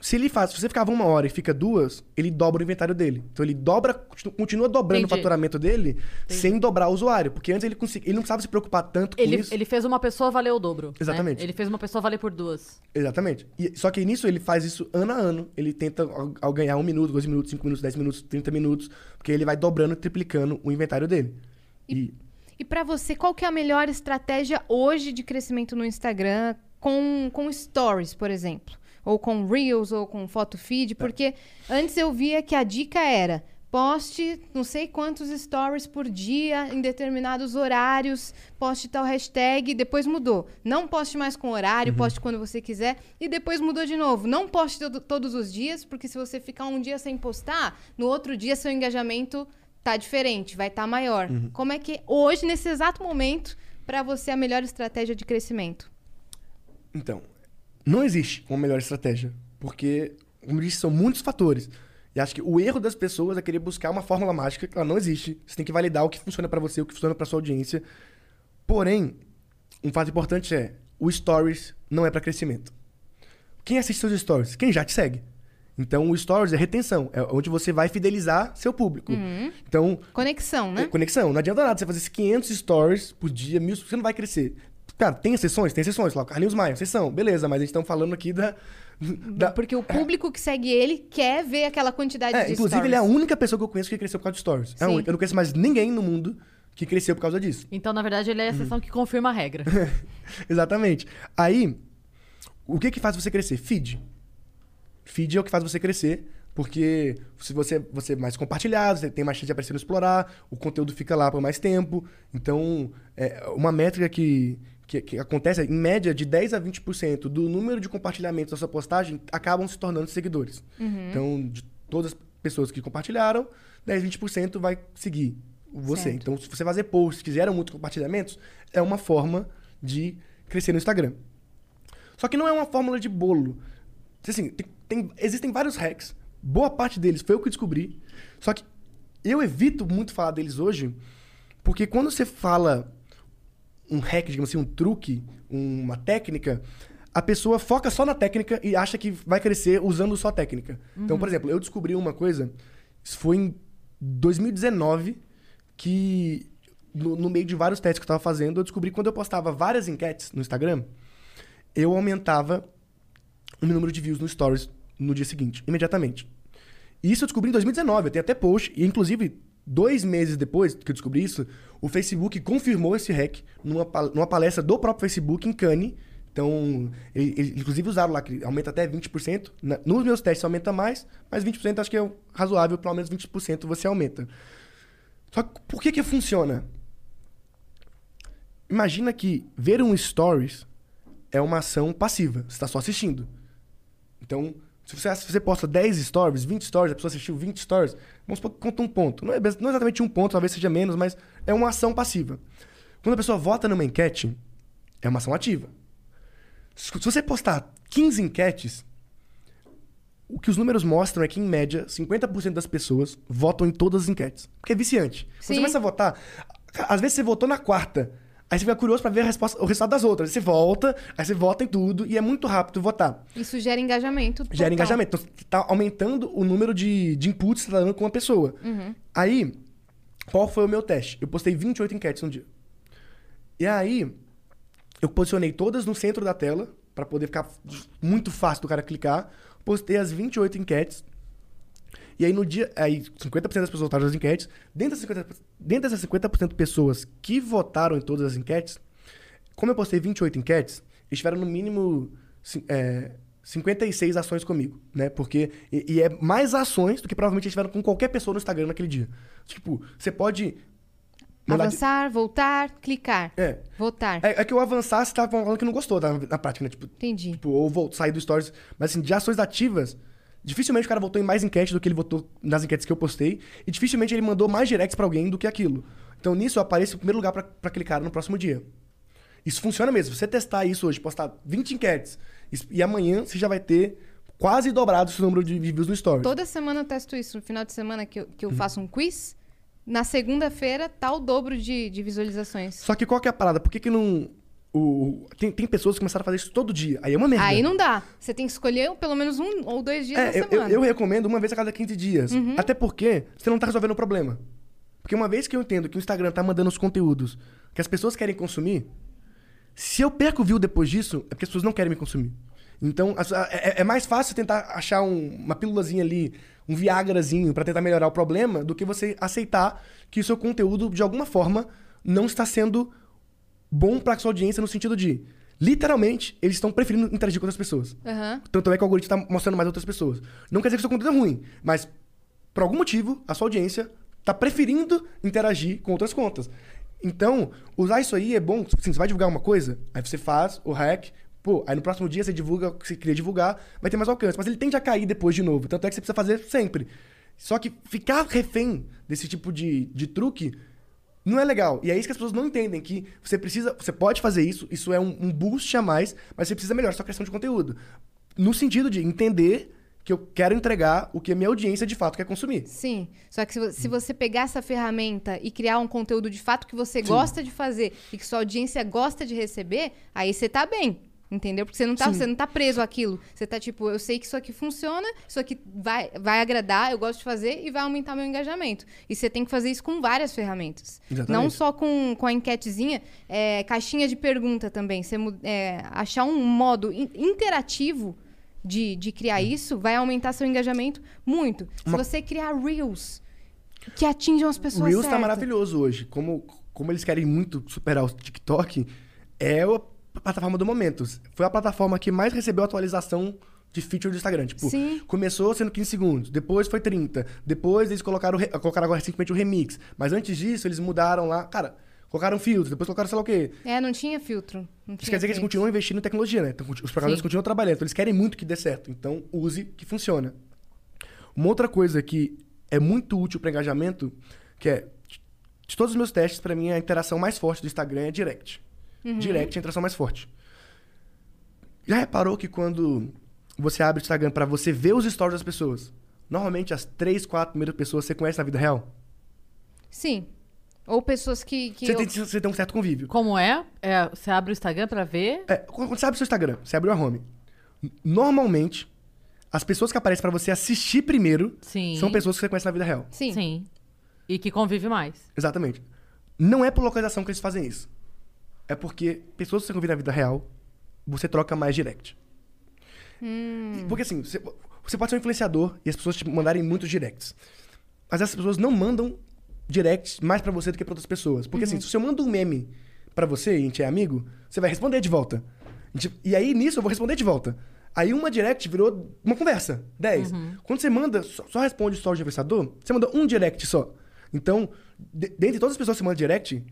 se ele faz, se você ficava uma hora e fica duas, ele dobra o inventário dele. Então ele dobra, continu- continua dobrando Entendi. o faturamento dele sem dobrar o usuário. Porque antes ele, consegui, ele não precisava se preocupar tanto com Ele, isso. ele fez uma pessoa valer o dobro. né? Exatamente. Ele fez uma pessoa valer por duas. Exatamente. E- só que nisso ele faz isso ano a ano. Ele tenta ao, ao ganhar um minuto, dois minutos, cinco minutos, dez minutos, 30 minutos. Porque ele vai dobrando e triplicando o inventário dele. E, E pra você, qual que é a melhor estratégia hoje de crescimento no Instagram com, com stories, por exemplo? Ou com Reels, ou com photo feed? Porque antes eu via que a dica era poste não sei quantos stories por dia em determinados horários, poste tal hashtag, depois mudou. Não poste mais com horário, poste quando você quiser. E depois mudou de novo. Não poste todo- todos os dias, porque se você ficar um dia sem postar, no outro dia seu engajamento tá diferente, vai estar maior. Como é que hoje, nesse exato momento, pra você a melhor estratégia de crescimento? então, não existe uma melhor estratégia. Porque, como eu disse, são muitos fatores. E acho que o erro das pessoas é querer buscar uma fórmula mágica que ela não existe. Você tem que validar o que funciona pra você, o que funciona pra sua audiência. Porém, um fato importante é: o stories não é pra crescimento. Quem assiste seus stories? Quem já te segue. Então, o stories é retenção, é onde você vai fidelizar seu público. Então, Conexão, é né? conexão. Não adianta nada você fazer esses 500 stories por dia, mil, você não vai crescer. Cara, tem exceções? Tem exceções. Lá, Carlinhos Maia, exceção. Beleza, mas a gente está falando aqui da... da Porque o público que segue ele quer ver aquela quantidade é, de inclusive, stories. ele é a única pessoa que eu conheço que cresceu por causa de stories. É a Sim. única. Eu não conheço mais ninguém no mundo que cresceu por causa disso. Então, na verdade, ele é a Uhum. exceção que confirma a regra. <laughs> Exatamente. Aí, o que que faz você crescer? Feed. Feed é o que faz você crescer, porque se você, você é mais compartilhado, você tem mais chance de aparecer no explorar, o conteúdo fica lá por mais tempo. Então, é, uma métrica que, que, que acontece em média, de 10 a 20% do número de compartilhamentos da sua postagem acabam se tornando seguidores. Então, de todas as pessoas que compartilharam, 10, 20% vai seguir você. Certo. Então, se você fazer posts que geram muitos compartilhamentos, é uma forma de crescer no Instagram. Só que não é uma fórmula de bolo. Assim, tem- tem- existem vários hacks. Boa parte deles foi eu que descobri. Só que eu evito muito falar deles hoje, porque quando você fala um hack, digamos assim, um truque, uma técnica, a pessoa foca só na técnica e acha que vai crescer usando só a técnica. Então, por exemplo, eu descobri uma coisa, isso foi em 2019, que no, no meio de vários testes que eu estava fazendo, eu descobri que quando eu postava várias enquetes no Instagram, eu aumentava o meu número de views no Stories no dia seguinte, imediatamente. E isso eu descobri em 2019, eu tenho até post, e inclusive, dois meses depois que eu descobri isso, o Facebook confirmou esse hack numa, numa palestra do próprio Facebook em Cannes. Então, ele- eles inclusive usaram lá que aumenta até 20%. Na- nos meus testes aumenta mais, mas 20% acho que é razoável, pelo menos 20% você aumenta. Só que por que que funciona? Imagina que ver um stories é uma ação passiva. Você está só assistindo. Então, se você, se você posta 10 stories, 20 stories, a pessoa assistiu 20 stories, vamos supor que conta um ponto. Não é, não é exatamente um ponto, talvez seja menos, mas é uma ação passiva. Quando a pessoa vota numa enquete, é uma ação ativa. Se você postar 15 enquetes, o que os números mostram é que, em média, 50% das pessoas votam em todas as enquetes. Porque é viciante. Quando Sim. você começa a votar, às vezes você votou na quarta, Aí você fica curioso pra ver a resposta, o resultado das outras. Aí você volta, aí você vota em tudo e é muito rápido votar. Isso gera engajamento. Gera total. engajamento. Então, você tá aumentando o número de, de inputs que você tá dando com uma pessoa. Aí, qual foi o meu teste? Eu postei 28 enquetes no dia. E aí, eu posicionei todas no centro da tela, pra poder ficar muito fácil do cara clicar. Postei as 28 enquetes. E aí, no dia. Aí, 50% das pessoas votaram nas enquetes. Dentro dessas 50%, dentro dessas 50% de pessoas que votaram em todas as enquetes, como eu postei 28 enquetes, eles tiveram no mínimo é, 56 ações comigo, né? Porque. E, e é mais ações do que provavelmente eles tiveram com qualquer pessoa no Instagram naquele dia. Tipo, você pode. mandar de- Avançar, voltar, clicar. É. Votar. É, é que eu avançar, você tava falando que não gostou da, na prática, né? Tipo, Entendi. Tipo, ou vou sair do Stories. Mas assim, de ações ativas, dificilmente o cara votou em mais enquetes do que ele votou nas enquetes que eu postei. E dificilmente ele mandou mais directs pra alguém do que aquilo. Então nisso eu apareço em primeiro lugar pra, pra aquele cara no próximo dia. Isso funciona mesmo. Você testar isso hoje, postar 20 enquetes, e amanhã você já vai ter quase dobrado esse número de views no Stories. Toda semana eu testo isso. No final de semana que eu, que eu Uhum. faço um quiz, na segunda-feira tá o dobro de, de visualizações. Só que qual que é a parada? Por que que não... O, tem, tem pessoas que começaram a fazer isso todo dia. Aí é uma merda. Aí não dá. Você tem que escolher pelo menos um ou dois dias na É, eu, eu, semana. eu recomendo uma vez a cada 15 dias. Uhum. Até porque você não tá resolvendo o problema. Porque uma vez que eu entendo que o Instagram tá mandando os conteúdos que as pessoas querem consumir, se eu perco view depois disso, é porque as pessoas não querem me consumir. Então, é, é- é mais fácil tentar achar um- uma pílulazinha ali, um viagrazinho pra tentar melhorar o problema, do que você aceitar que o seu conteúdo, de alguma forma, não está sendo bom pra sua audiência no sentido de, literalmente, eles estão preferindo interagir com outras pessoas. Aham. Tanto é que o algoritmo está mostrando mais outras pessoas. Não quer dizer que o seu conteúdo é ruim, mas por algum motivo a sua audiência está preferindo interagir com outras contas. Então, usar isso aí é bom. Assim, você vai divulgar uma coisa, aí você faz o hack, pô, aí no próximo dia você divulga o que você queria divulgar, vai ter mais alcance. Mas ele tende a cair depois de novo. Tanto é que você precisa fazer sempre. Só que ficar refém desse tipo de, de truque não é legal. E é isso que as pessoas não entendem, que você precisa. Você pode fazer isso, isso é um, um boost a mais, mas você precisa melhorar sua criação de conteúdo. No sentido de entender que eu quero entregar o que a minha audiência de fato quer consumir. Sim. Só que se, se você pegar essa ferramenta e criar um conteúdo de fato que você gosta de fazer e que sua audiência gosta de receber, aí você tá bem. Entendeu? Porque você não tá, Sim. você não tá preso àquilo. Você tá tipo, eu sei que isso aqui funciona, isso aqui vai, vai agradar, eu gosto de fazer e vai aumentar meu engajamento. E você tem que fazer isso com várias ferramentas. Exatamente. Não só com, com a enquetezinha, é, caixinha de pergunta também. Você é, achar um modo in- interativo de, de criar isso vai aumentar seu engajamento muito. Se Uma- você criar Reels que atinjam as O pessoas Reels tá certas. maravilhoso hoje. Como, como eles querem muito superar o TikTok, é a plataforma do momento. Foi a plataforma que mais recebeu atualização de feature do Instagram. Tipo, Sim. começou sendo 15 segundos, depois foi 30, depois eles colocaram, colocaram agora recentemente o remix. Mas antes disso, eles mudaram lá, cara, colocaram filtros, depois colocaram sei lá o quê. É, não tinha filtro. Não Isso tinha quer dizer que eles filtro. continuam investindo em tecnologia, né? Então, os programadores Sim. continuam trabalhando. Então, eles querem muito que dê certo. Então, use que funciona. Uma outra coisa que é muito útil para engajamento, que é de todos os meus testes, para mim a interação mais forte do Instagram é direct. Direct é a interação mais forte. Já reparou que quando você abre o Instagram para você ver os stories das pessoas, normalmente as três, quatro primeiras pessoas você conhece na vida real? Sim. Ou pessoas que. que Você, eu- tem, você tem um certo convívio. Como é? É, Você abre o Instagram pra ver? É, quando você abre o seu Instagram, você abre o home. Normalmente, as pessoas que aparecem pra você assistir primeiro Sim. são pessoas que você conhece na vida real. Sim. Sim. E que convive mais. Exatamente. Não é por localização que eles fazem isso. É porque pessoas que você convive na vida real, você troca mais direct. Porque assim, você, você pode ser um influenciador e as pessoas te mandarem muitos directs. Mas essas pessoas não mandam directs mais pra você do que pra outras pessoas. Porque assim, se eu mando um meme pra você e a gente é amigo, você vai responder de volta. E aí, nisso, eu vou responder de volta. Aí uma direct virou uma conversa. 10. Quando você manda, só, só responde o story de influenciador, você manda um direct só. Então, de- dentre todas as pessoas que você manda direct,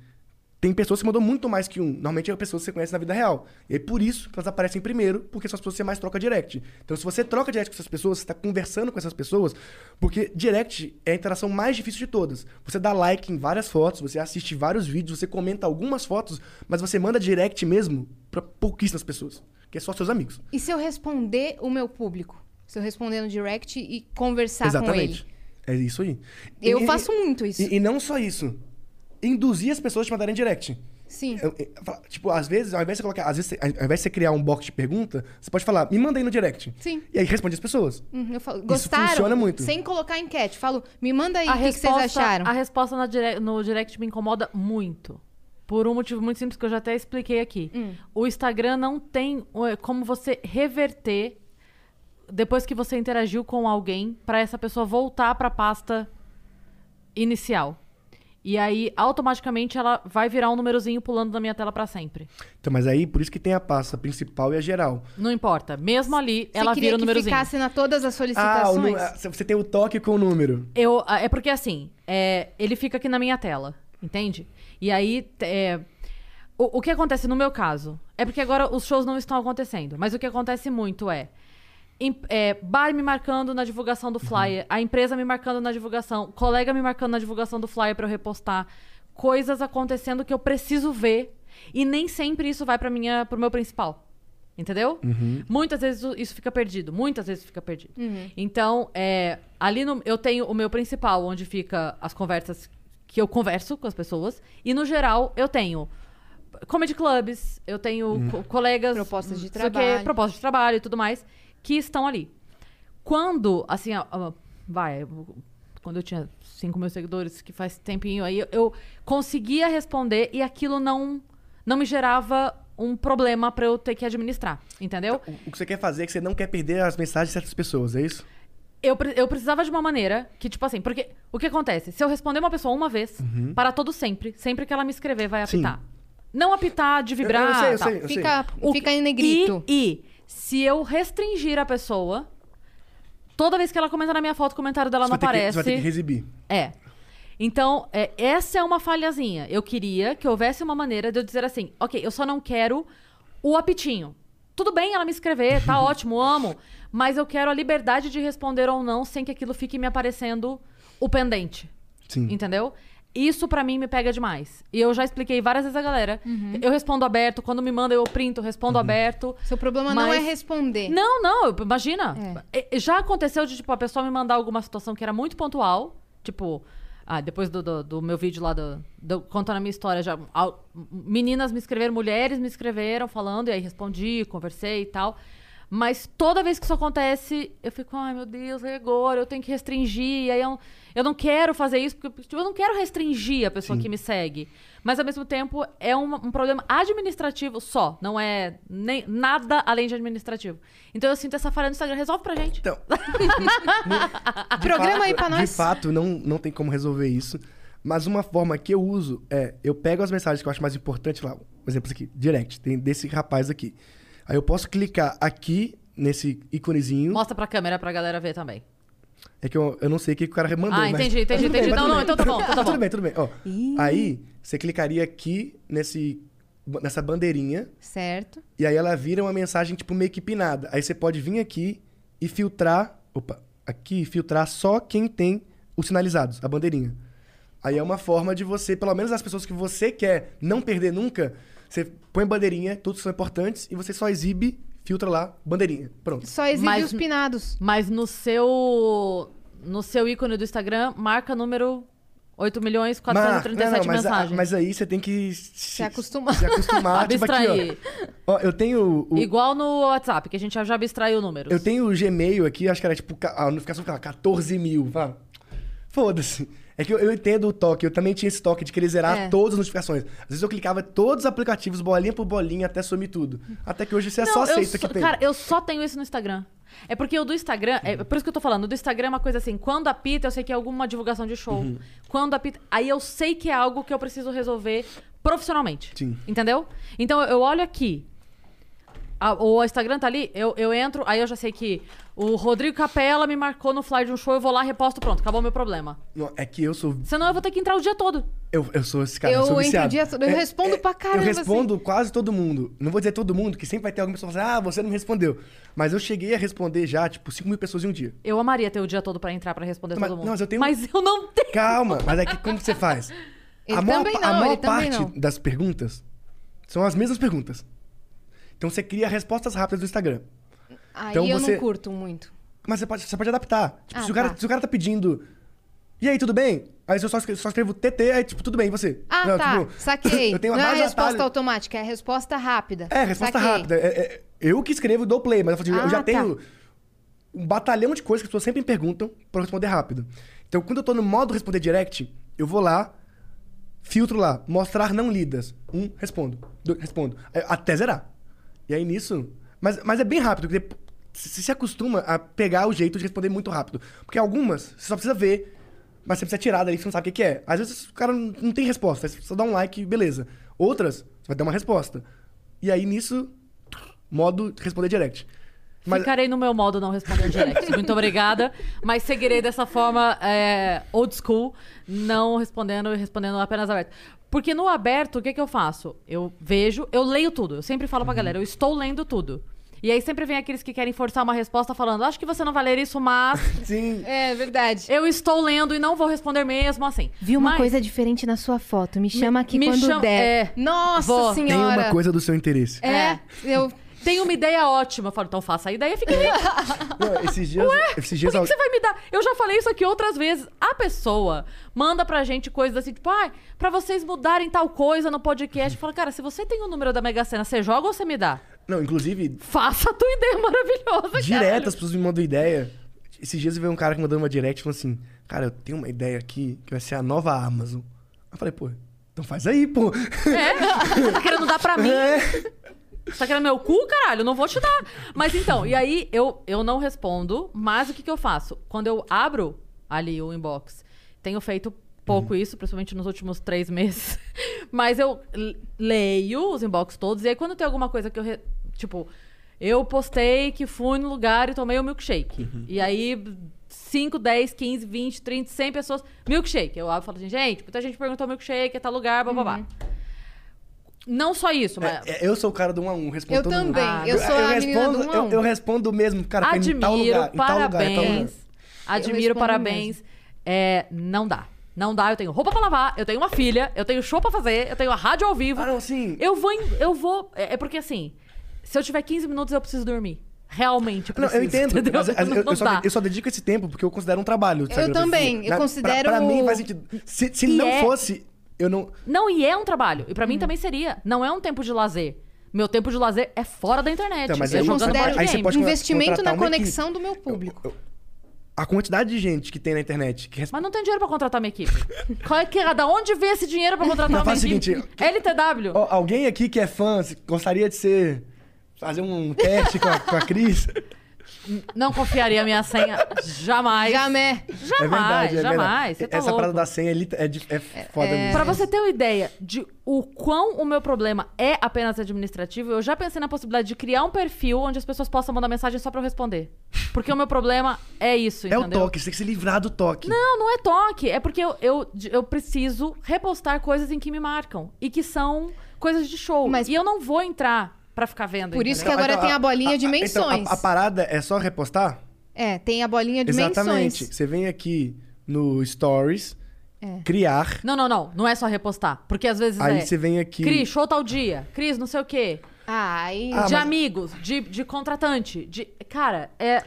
tem pessoas que mandam muito mais que um. Normalmente é pessoas que você conhece na vida real. E aí, por isso que elas aparecem primeiro, porque são as pessoas que você mais troca direct. Então, se você troca direct com essas pessoas, você está conversando com essas pessoas, porque direct é a interação mais difícil de todas. Você dá like em várias fotos, você assiste vários vídeos, você comenta algumas fotos, mas você manda direct mesmo para pouquíssimas pessoas, que é só seus amigos. E se eu responder o meu público? Se eu responder no direct e conversar Exatamente. com ele? É isso aí. Eu E- faço muito isso. E, e não só isso. Induzir as pessoas a te mandarem direct. Sim. Eu- eu- fala- tipo, às vezes, ao invés de você colocar, às vezes, ao invés de você criar um box de pergunta, você pode falar, me manda aí no direct. Sim. E aí responde as pessoas. Uhum, eu falo, gostaram? funciona muito. Sem colocar enquete. Falo, me manda aí a o que, que vocês acharam. A resposta na dire- no direct me incomoda muito. Por um motivo muito simples que eu já até expliquei aqui. Hum. O Instagram não tem como você reverter depois que você interagiu com alguém pra essa pessoa voltar pra pasta inicial. E aí, automaticamente, ela vai virar um númerozinho pulando na minha tela pra sempre. Então, mas aí, por isso que tem a pasta principal e a geral. Não importa. Mesmo ali, Você ela queria vira o que númerozinho. ficasse na todas as Ah, o solicitações? ah, você tem o toque com o número. Eu, ah, é porque assim, é, ele fica aqui na minha tela, entende? E aí, é, o, o que acontece no meu caso? É porque agora os shows não estão acontecendo, mas o que acontece muito é, em- é, bar me marcando na divulgação do flyer, a empresa me marcando na divulgação, colega me marcando na divulgação do flyer pra eu repostar, coisas acontecendo que eu preciso ver e nem sempre isso vai para minha, pro meu principal. Entendeu? Muitas vezes isso- fica perdido. Muitas vezes fica perdido. Então, é, ali no, eu tenho o meu principal, onde fica as conversas que eu converso com as pessoas. E no geral, eu tenho comedy clubs, eu tenho co- colegas. Propostas de não sei o quê, trabalho. propostas de trabalho e tudo mais, que estão ali. Quando, assim, a- a- vai, quando eu tinha 5 mil seguidores, que faz tempinho aí, eu- eu conseguia responder e aquilo não, não me gerava um problema pra eu ter que administrar, entendeu? O, o que você quer fazer é que você não quer perder as mensagens de certas pessoas, é isso? Eu, eu precisava de uma maneira que, tipo assim, porque o que acontece? Se eu responder uma pessoa uma vez, para todo sempre, sempre que ela me escrever, vai Sim. apitar. Não apitar de vibrar. Eu- eu sei, eu sei, eu sei. Fica, O fica em negrito. E, e se eu restringir a pessoa, toda vez que ela comenta na minha foto, o comentário dela Você não ter que- aparece. você vai ter que exibir. É. Então, é, essa é uma falhazinha. Eu queria que houvesse uma maneira de eu dizer assim: ok, eu só não quero o apitinho. Tudo bem ela me escrever, tá <laughs> ótimo, amo. Mas eu quero a liberdade de responder ou não sem que aquilo fique me aparecendo o pendente. Sim. Entendeu? Isso pra mim me pega demais. E eu já expliquei várias vezes a galera. Eu respondo aberto, quando me manda eu printo, respondo aberto. Seu problema não é Mas- responder. Não, não, imagina. E- Já aconteceu de, tipo, a pessoa me mandar alguma situação que era muito pontual. Tipo, ah, depois do, do, do meu vídeo lá, do, do- contando a minha história, já, al- meninas me escreveram, mulheres me escreveram falando, e aí respondi, conversei e tal. Mas toda vez que isso acontece, eu fico, ai meu Deus, e agora? Eu tenho que restringir. E aí eu, eu não quero fazer isso, porque tipo, eu não quero restringir a pessoa que me segue. Mas ao mesmo tempo é um, um problema administrativo só, não é nem, nada além de administrativo. Então eu sinto essa falha no Instagram. Resolve pra gente. Então, <laughs> Programa aí pra de nós. fato, não, não tem como resolver isso. Mas uma forma que eu uso é, eu pego as mensagens que eu acho mais importantes lá, por exemplo, isso aqui, direct, tem desse rapaz aqui. Aí eu posso clicar aqui nesse íconezinho. Mostra pra câmera pra galera ver também. É que eu, eu não sei o que o cara mandou. Ah, mas- entendi, mas entendi, bem, entendi. mas Não, não, bem. então tá bom, <laughs> então tá bom. tudo bem, tudo bem. Ó, aí, você clicaria aqui nesse, nessa bandeirinha Certo. e aí ela vira uma mensagem tipo meio que pinada. Aí você pode vir aqui e filtrar. Opa, aqui filtrar só quem tem os sinalizados, a bandeirinha. Aí é uma forma de você, pelo menos as pessoas que você quer não perder nunca, você põe bandeirinha, todos são importantes, e você só exibe, filtra lá, bandeirinha. Pronto. Só exibe Mas- os pinados. Mas no seu. No seu ícone do Instagram, marca número 8 milhões 437 Mas- não, não, mas, a- mensagens. mas aí você tem que se, acostumar. Se acostumar. <laughs> tipo aqui, ó. Ó, eu tenho o, Igual no WhatsApp, que a gente já abstraiu números. Eu tenho o Gmail aqui, acho que era tipo, a notificação ficava 14 mil. Foda-se. É que eu, eu entendo o toque, eu também tinha esse toque de querer zerar É. todas as notificações. Às vezes eu clicava todos os aplicativos, bolinha por bolinha, até sumir tudo. Até que hoje você é Não, só aceita que tem. Cara, eu só tenho isso no Instagram. É porque o do Instagram, é por isso que eu tô falando, o do Instagram é uma coisa assim, quando apita, eu sei que é alguma divulgação de show. Uhum. Quando apita, aí eu sei que é algo que eu preciso resolver profissionalmente. Sim. Entendeu? Então eu olho aqui. A- o Instagram tá ali, eu, eu entro, aí eu já sei que o Rodrigo Capella me marcou no flyer de um show, eu vou lá, reposto, pronto, acabou o meu problema. Não, é que eu sou. Senão eu vou ter que entrar o dia todo. Eu, eu sou esse cara, Eu eu sou entro o viciado. dia todo, eu respondo pra caramba, Eu respondo quase todo mundo. Não vou dizer todo mundo, que sempre vai ter alguma pessoa que fala assim, ah, você não me respondeu. Mas eu cheguei a responder já, tipo, 5 mil pessoas em um dia. Eu amaria ter o dia todo pra entrar pra responder Mas- todo mundo. não, mas eu tenho- Mas eu não tenho. Calma, mas é que como que você faz? Ele a maior, pa- a não, maior parte não. das perguntas são as mesmas perguntas. Então você cria respostas rápidas do Instagram. Aí Então eu você- não curto muito. Mas você pode, você pode adaptar. Tipo, Ah, se, o cara, tá. se o cara tá pedindo. E aí, tudo bem? Mas eu só escrevo, só escrevo TT, aí tipo, tudo bem, e você? Ah, Não, tá. tipo, Saquei. <laughs> Eu tenho não é resposta atalhos. automática, é a resposta rápida. É, resposta Saquei. rápida. É, é, eu que escrevo e dou play, mas eu, assim, eu Ah, já tá. tenho um batalhão de coisas que as pessoas sempre me perguntam pra eu responder rápido. Então, quando eu tô no modo responder direct, eu vou lá, filtro lá, mostrar não lidas. Um, respondo. Dois, respondo. Aí, Até zerar. E aí nisso. Mas, mas é bem rápido, porque você se acostuma a pegar o jeito de responder muito rápido. Porque algumas você só precisa ver, mas você precisa tirar que você não sabe o que é. Às vezes o cara não tem resposta, você só dá um like, beleza. Outras, você vai dar uma resposta. E aí nisso, modo responder direct. Mas, Ficarei no meu modo não responder direct. <laughs> Muito obrigada. Mas seguirei dessa forma é, old school, não respondendo e respondendo apenas aberto. Porque no aberto, o que, que eu faço? Eu vejo, eu leio tudo. Eu sempre falo pra galera, eu estou lendo tudo. E aí sempre vem aqueles que querem forçar uma resposta falando, acho que você não vai ler isso, mas <laughs> sim, É verdade. eu estou lendo e não vou responder mesmo assim. Vi uma Mas- coisa diferente na sua foto. Me chama aqui me quando chama- der. é. Nossa Vou. tem senhora. uma coisa do seu interesse. É, eu... Tem uma ideia ótima. Eu falo, então faça a ideia e fica aí. <laughs> Não, esses dias, esses Por dias que, que você vai me dar? Eu já falei isso aqui outras vezes. A pessoa manda pra gente coisas assim, tipo, ai, pra vocês mudarem tal coisa no podcast. Fala, cara, se você tem o número da Mega Sena, você joga ou você me dá? Não, inclusive, Faça a tua ideia maravilhosa, direto caralho. as pessoas me mandam ideia. Esses dias eu vi um cara que mandou uma direct falando assim: Cara, eu tenho uma ideia aqui que vai ser a nova Amazon. Eu falei, pô, então faz aí, pô. É? Você <laughs> tá querendo dar pra mim? É. Você tá querendo meu cu, caralho? Eu não vou te dar. Mas então, e aí eu, eu não respondo, mas o que, que eu faço? Quando eu abro ali o inbox, tenho feito pouco isso, principalmente nos últimos três meses. <laughs> Mas eu leio os inbox todos, e aí quando tem alguma coisa que eu. re- Tipo, eu postei que fui no lugar e tomei o milkshake. E aí. 5, 10, 15, 20, 30, 100 pessoas. Milkshake. Eu abro e falo assim, gente, muita gente perguntou milkshake, é tal lugar, blá blá blá. Não só isso, mas. É, eu sou o cara do 1 a 1, respondo Eu todo mundo. também. Ah, eu sou a menina respondo, do um a eu, um. eu respondo mesmo, cara, foi em tal Admiro, lugar, em tal lugar, em tal lugar. parabéns. Admiro, respondo parabéns. É, não dá. Não dá, eu tenho roupa pra lavar, eu tenho uma filha, eu tenho show pra fazer, eu tenho a rádio ao vivo. Ah, não, sim. Eu vou. em- Eu vou. É é porque assim, se eu tiver 15 minutos, eu preciso dormir. Realmente, eu Não, preciso. eu entendo. entendeu? Mas, mas <laughs> não, eu, não eu só, dá. eu só dedico esse tempo porque eu considero um trabalho. sabe? Eu também, eu Na- considero- Pra, pra mim faz sentido. Se, se E não é- fosse, eu não. Não, e é um trabalho. E pra mim também seria. Não é um tempo de lazer. Meu tempo de lazer é fora da internet. Então, mas é aí considero aí você pode investimento na conexão do meu público. eu- a quantidade de gente que tem na internet que. Mas não tem dinheiro pra contratar minha equipe. <laughs> Qual é que é? Da onde vem esse dinheiro pra contratar Não, uma faz o equipe? seguinte, LTW. Ó, alguém aqui que é fã, gostaria de ser. fazer um teste com a, com a Cris? Não confiaria minha senha jamais. Jamé. Jamais, é verdade, é jamais. Você verdade. tá Essa louco. parada da senha é, é, é foda mesmo. Pra você ter uma ideia de o quão o meu problema é apenas administrativo, eu já pensei na possibilidade de criar um perfil onde as pessoas possam mandar mensagem só pra eu responder. Porque o meu problema é isso, É o entendeu? toque, você tem que se livrar do toque. Não, não é toque. É porque eu, eu, eu preciso repostar coisas em que me marcam. E que são coisas de show. Mas- E eu não vou entrar pra ficar vendo. Por isso entendeu? que agora Então, tem a bolinha de então, menções. a, a parada é só repostar? É, tem a bolinha de Exatamente. menções. Você vem aqui no Stories, É. criar. Não, não, não. Não é só repostar. Porque às vezes Aí é... você vem aqui. Cris, show tal dia. Cris, não sei o quê. Ah, aí... Ah, de mas- amigos, de, de contratante, de. Cara, é.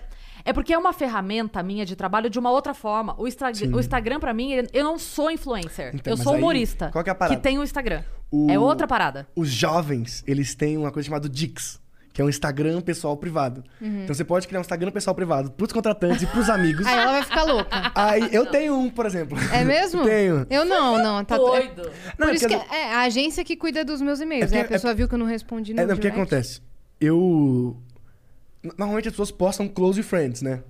É porque é uma ferramenta minha de trabalho de uma outra forma. O, Sim. o Instagram, pra mim, ele- eu não sou influencer. Então, eu sou aí, humorista. qual que é a parada? tem o Instagram. O- É outra parada. Os jovens, eles têm uma coisa chamada Dix, que é um Instagram pessoal privado. Uhum. Então você pode criar um Instagram pessoal privado pros contratantes e pros amigos. Aí ela vai ficar louca. Aí eu tenho um, por exemplo. É mesmo? <laughs> Tenho. Eu não, não. Tá... Doido. Não, Por é isso que é a agência que cuida dos meus e-mails. É né? A pessoa viu que eu não respondi no É, não, o que acontece? Eu. Normalmente as pessoas postam close friends, né?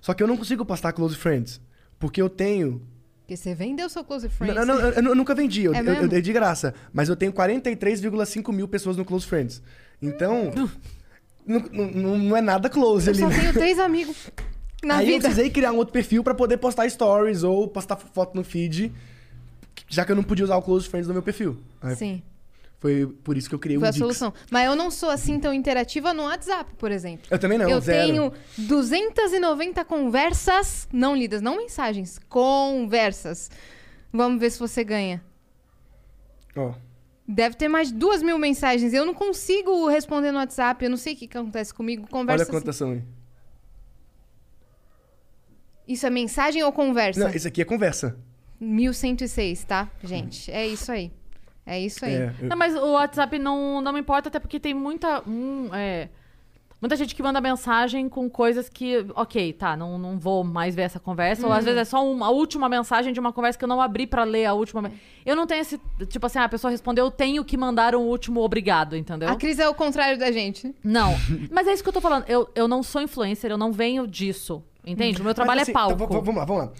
Só que eu não consigo postar close friends. Porque eu tenho. Porque você vendeu seu close friends. Não, não, eu, eu nunca vendi, eu, É eu- eu dei de graça. Mas eu tenho 43,5 mil pessoas no close friends. Então. <laughs> não, não, não é nada close Eu ali. só né? tenho três amigos <laughs> na Aí eu vida. precisei criar um outro perfil pra poder postar stories ou postar foto no feed, já que eu não podia usar o close friends no meu perfil. Aí Sim, Foi por isso que eu criei foi o a Dix. solução. Mas eu não sou assim tão interativa no WhatsApp, por exemplo. Eu também não, eu zero. tenho 290 conversas não lidas, não mensagens, conversas. Vamos ver se você ganha. Ó, Deve ter mais de duas mil mensagens. Eu não consigo responder no WhatsApp. Eu não sei o que, que acontece comigo. olha Conversa. a quantas são aí. Isso é mensagem ou conversa? Não, esse aqui é conversa. 1106, tá, gente? É isso aí. É isso aí. É, eu- Não, mas o WhatsApp não, não me importa, até porque tem muita. hum, é, muita gente que manda mensagem com coisas que, ok, tá, não, não vou mais ver essa conversa. Ou às vezes é só uma última mensagem de uma conversa que eu não abri pra ler a última. Eu não tenho esse. Tipo assim, ah, a pessoa respondeu, eu tenho que mandar um último obrigado, entendeu? A Cris é o contrário da gente. Não. <laughs> Mas é isso que eu tô falando. Eu, eu não sou influencer, eu não venho disso. Entende? O meu trabalho Mas, assim, é palco. então, v- vamos lá, vamos lá.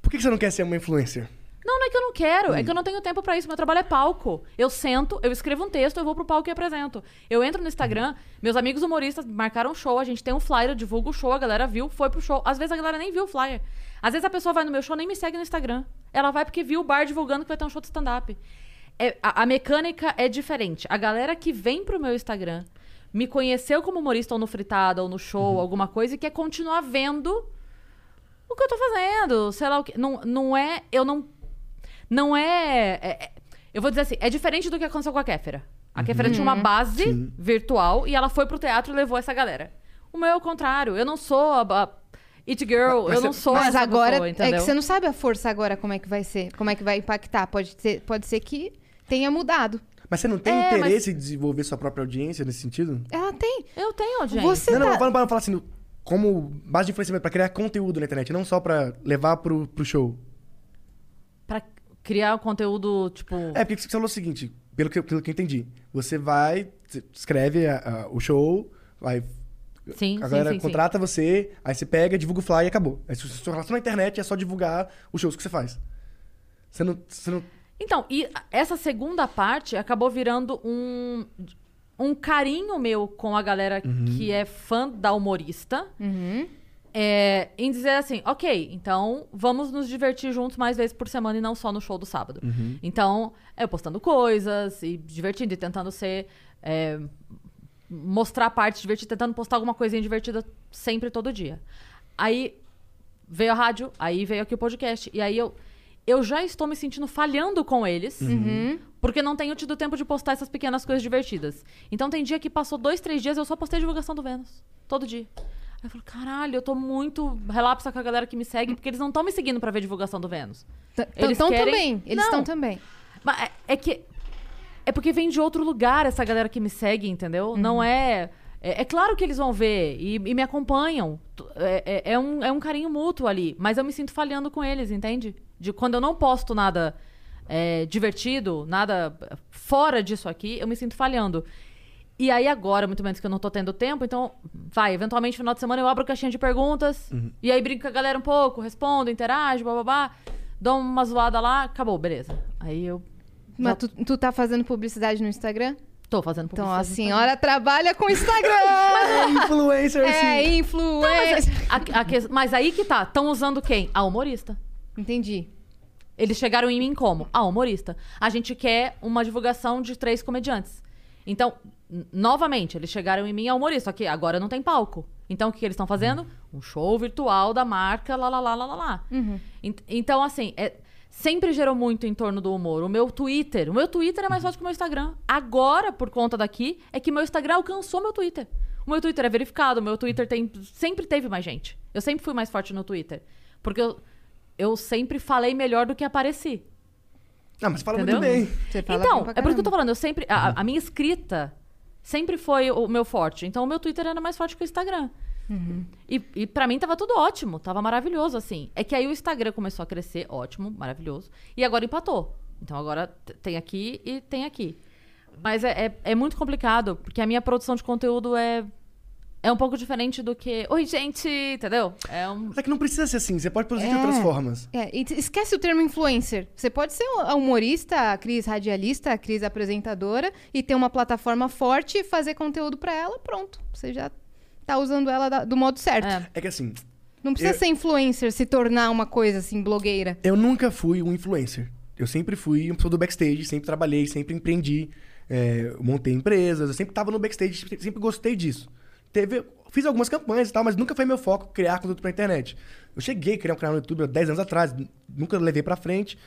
Por que você não quer ser uma influencer? Não, não é que eu não quero, Hum. é que eu não tenho tempo pra isso. Meu trabalho é palco. Eu sento, eu escrevo um texto, eu vou pro palco e apresento. Eu entro no Instagram, meus amigos humoristas marcaram um show, a gente tem um flyer, eu divulgo o show, a galera viu, foi pro show. Às vezes a galera nem viu o flyer. Às vezes a pessoa vai no meu show nem me segue no Instagram. Ela vai porque viu o bar divulgando que vai ter um show de stand-up. É, a, a mecânica é diferente. A galera que vem pro meu Instagram me conheceu como humorista ou no fritado ou no show, alguma coisa, e quer continuar vendo o que eu tô fazendo, sei lá o que. Não, não é. Eu não. Não é, é- é- Eu vou dizer assim, é diferente do que aconteceu com a Kéfera. A Kéfera tinha uma base virtual e ela foi pro teatro e levou essa galera. O meu é o contrário. Eu não sou a. a It Girl, Mas eu não sou Mas agora pessoa, é que você não sabe a força agora como é que vai ser, como é que vai impactar. Pode ser, pode ser que tenha mudado. Mas você não tem É, interesse em desenvolver sua própria audiência nesse sentido? Ela tem. Eu tenho, gente. Você não, não, tá- vamos falar, falar assim, como base de influenciamento, pra criar conteúdo na internet, não só pra levar pro, pro show. Criar o conteúdo, tipo. É, porque você falou o seguinte, pelo que, pelo que eu entendi. Você vai, escreve a- a- o show, vai. Sim, a sim, galera sim, sim. contrata você, aí você pega, divulga o flyer e acabou. Aí se você relaciona na internet, é só divulgar os shows que você faz. Você não. Você não Então, e essa segunda parte acabou virando um, um carinho meu com a galera que é fã da humorista. É, em dizer assim, ok, então vamos nos divertir juntos mais vezes por semana e não só no show do sábado. Então, eu postando coisas e divertindo e tentando ser. é, mostrar partes divertidas, tentando postar alguma coisinha divertida sempre, todo dia. Aí veio a rádio, aí veio aqui o podcast. E aí eu, eu já estou me sentindo falhando com eles, porque não tenho tido tempo de postar essas pequenas coisas divertidas. Então tem dia que passou dois, três dias eu só postei a divulgação do Vênus. Todo dia. Eu falo, caralho, eu tô muito relapsa com a galera que me segue, porque eles não estão me seguindo pra ver divulgação do Vênus. Eles Estão querem- também. Eles estão também. Mas é, é que. É porque vem de outro lugar essa galera que me segue, entendeu? Não é, é. é claro que eles vão ver e, e me acompanham. É, é- é um, é um carinho mútuo ali. Mas eu me sinto falhando com eles, entende? De quando eu não posto nada é, divertido, nada fora disso aqui, eu me sinto falhando. E aí agora, muito menos que eu não tô tendo tempo, então, vai, eventualmente, no final de semana eu abro caixinha de perguntas, e aí brinco com a galera um pouco, respondo, interajo, babá, dou uma zoada lá, acabou, beleza. Aí eu Mas Já tu, tu tá fazendo publicidade no Instagram? tô fazendo Então publicidade. a no senhora trabalha com Instagram! <laughs> é influencer, é assim. influencer. Instagram. A- a que- mas aí que tá, estão usando quem? A humorista. Entendi. Eles chegaram em mim como? A humorista. A gente quer uma divulgação de três comediantes. Então, novamente, eles chegaram em mim a humorista, só que agora não tem palco. Então, o que, que eles estão fazendo? Um show virtual da marca, lá, lá, lá, lá, lá, lá. Ent- Então, assim, é- sempre gerou muito em torno do humor. O meu Twitter, o meu Twitter é mais forte que o meu Instagram. Agora, por conta daqui, é que meu Instagram alcançou meu Twitter. O meu Twitter é verificado, o meu Twitter tem, sempre teve mais gente. Eu sempre fui mais forte no Twitter. Porque eu, eu sempre falei melhor do que apareci. Ah, mas fala Entendeu? muito bem. Você fala Então, é por isso que eu tô falando. Eu sempre. A, a minha escrita sempre foi o meu forte. Então, o meu Twitter era mais forte que o Instagram. E, e para mim tava tudo ótimo, tava maravilhoso, assim. É que aí o Instagram começou a crescer, ótimo, maravilhoso. E agora empatou. Então agora tem aqui e tem aqui. Mas é, é, é muito complicado, porque a minha produção de conteúdo é. É um pouco diferente do que. Oi, gente! Entendeu? É um. Mas é que não precisa ser assim, você pode produzir de É. outras formas. É, e esquece o termo influencer. Você pode ser a humorista, a Cris radialista, a Cris apresentadora e ter uma plataforma forte e fazer conteúdo pra ela, pronto. Você já tá usando ela da- do modo certo. É. É que assim, Não precisa Eu- ser influencer, se tornar uma coisa assim, blogueira. eu nunca fui um influencer. Eu sempre fui uma pessoa do backstage, sempre trabalhei, sempre empreendi, é, montei empresas, eu sempre tava no backstage, sempre gostei disso. Teve, fiz algumas campanhas e tal, mas nunca foi meu foco criar conteúdo pra internet. Eu cheguei a criar um canal no YouTube há 10 anos atrás, nunca levei pra frente,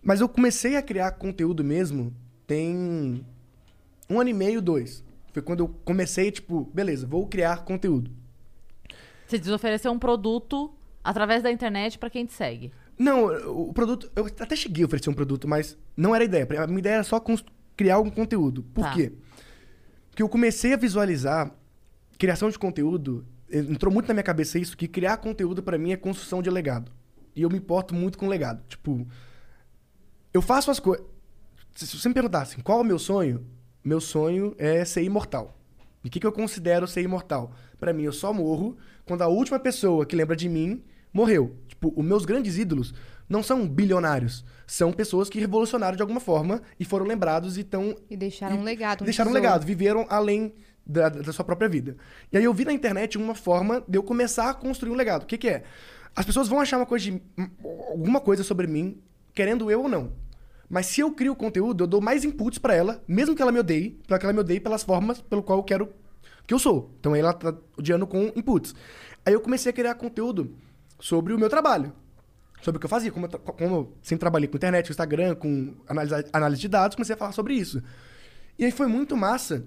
mas eu comecei a criar conteúdo mesmo tem um ano e meio, dois. Foi quando eu comecei, tipo, beleza, vou criar conteúdo. Você diz oferecer um produto através da internet pra quem te segue. Não, o produto. Eu até cheguei a oferecer um produto, mas não era a ideia. A minha ideia era só criar um conteúdo. Por Tá. quê? Porque eu comecei a visualizar criação de conteúdo. eh, Entrou muito na minha cabeça isso, que criar conteúdo pra mim é construção de legado. E eu me importo muito com legado. Tipo, eu faço as coisas. Se você me perguntasse qual é o meu sonho, meu sonho é ser imortal. E o que, que eu considero ser imortal? Pra mim, eu só morro quando a última pessoa que lembra de mim morreu. Tipo, os meus grandes ídolos não são bilionários. São pessoas que revolucionaram de alguma forma e foram lembrados e estão E deixaram um legado. um deixaram um tesouro. legado, viveram além da, da sua própria vida. E aí eu vi na internet uma forma de eu começar a construir um legado. O que, que é? As pessoas vão achar uma coisa de, alguma coisa sobre mim, querendo eu ou não. Mas se eu crio conteúdo, eu dou mais inputs pra ela, mesmo que ela me odeie, para que ela me odeie pelas formas pelo qual eu quero que eu sou. Então aí ela tá odiando com inputs. Aí eu comecei a criar conteúdo sobre o meu trabalho. Sobre o que eu fazia. Como eu, como eu sempre trabalhei com internet, com Instagram, com análise, análise de dados, comecei a falar sobre isso. E aí foi muito massa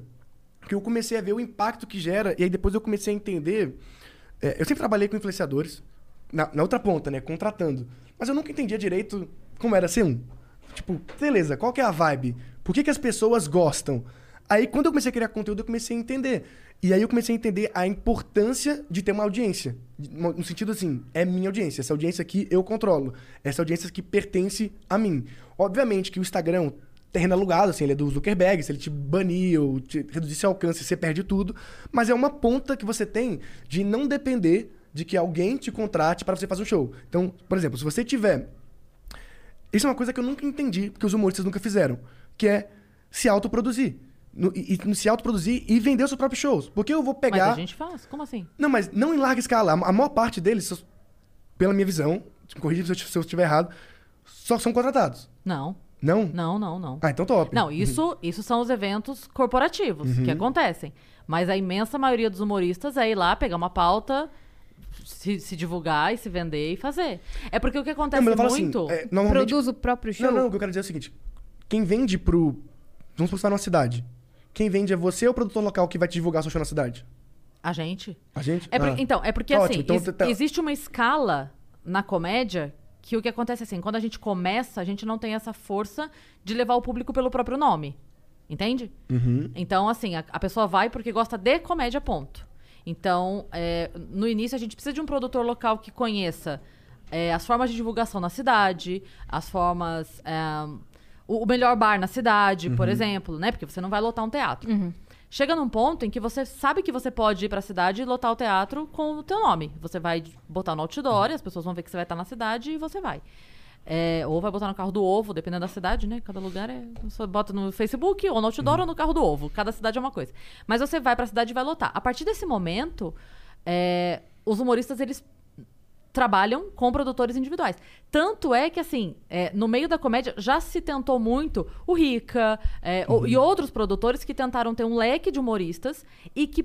que eu comecei a ver o impacto que gera, e aí depois eu comecei a entender. é, eu sempre trabalhei com influenciadores, na, na outra ponta, né? Contratando. Mas eu nunca entendia direito como era ser um. Tipo, beleza, qual que é a vibe? Por que, que as pessoas gostam? Aí, quando eu comecei a criar conteúdo, eu comecei a entender. E aí eu comecei a entender a importância de ter uma audiência. No sentido assim, é minha audiência. Essa audiência aqui eu controlo. Essa audiência que pertence a mim. Obviamente que o Instagram, terreno alugado, assim, ele é do Zuckerberg. Se ele te banir ou te reduzir seu alcance, você perde tudo. Mas é uma ponta que você tem de não depender de que alguém te contrate para você fazer um show. Então, por exemplo, se você tiver isso é uma coisa que eu nunca entendi, porque os humoristas nunca fizeram, que é se autoproduzir. No- E, e se autoproduzir e vender os seus próprios shows. Porque eu vou Mas pegar. a gente faz? Como assim? Não, mas não em larga escala. A maior parte deles, pela minha visão, corrija se eu estiver errado, só são contratados. Não, Não? não, não, não. Ah, então top. Não, isso, isso são os eventos corporativos Uhum. que acontecem. Mas a imensa maioria dos humoristas é ir lá, pegar uma pauta, se, se divulgar e se vender e fazer. É porque o que acontece Não, falo muito. assim, é, normalmente... Produz o próprio show. Não, não, o que eu quero dizer é o seguinte. Quem vende pro... Vamos supor que você tá numa cidade. Quem vende é você ou o produtor local que vai te divulgar seu show na cidade? A gente. A gente? É por- Ah. Então, é porque Tá assim, ótimo, então tá- existe uma escala na comédia que o que acontece é assim, quando a gente começa, a gente não tem essa força de levar o público pelo próprio nome. Entende? Uhum. Então, assim, a, a pessoa vai porque gosta de comédia, ponto. Então, é, no início, a gente precisa de um produtor local que conheça é, as formas de divulgação na cidade, as formas. é, o, o melhor bar na cidade, por exemplo, né? Porque você não vai lotar um teatro. Chega num ponto em que você sabe que você pode ir pra cidade e lotar o teatro com o teu nome. Você vai botar no outdoor, as pessoas vão ver que você vai estar na cidade e você vai. É, ou vai botar no carro do ovo, dependendo da cidade, né? Cada lugar é. Você bota no Facebook, ou no outdoor, ou no carro do ovo. Cada cidade é uma coisa. Mas você vai pra cidade e vai lotar. A partir desse momento, é, os humoristas, eles trabalham com produtores individuais. Tanto é que, assim, é, no meio da comédia já se tentou muito o Rica é, o- e outros produtores que tentaram ter um leque de humoristas e que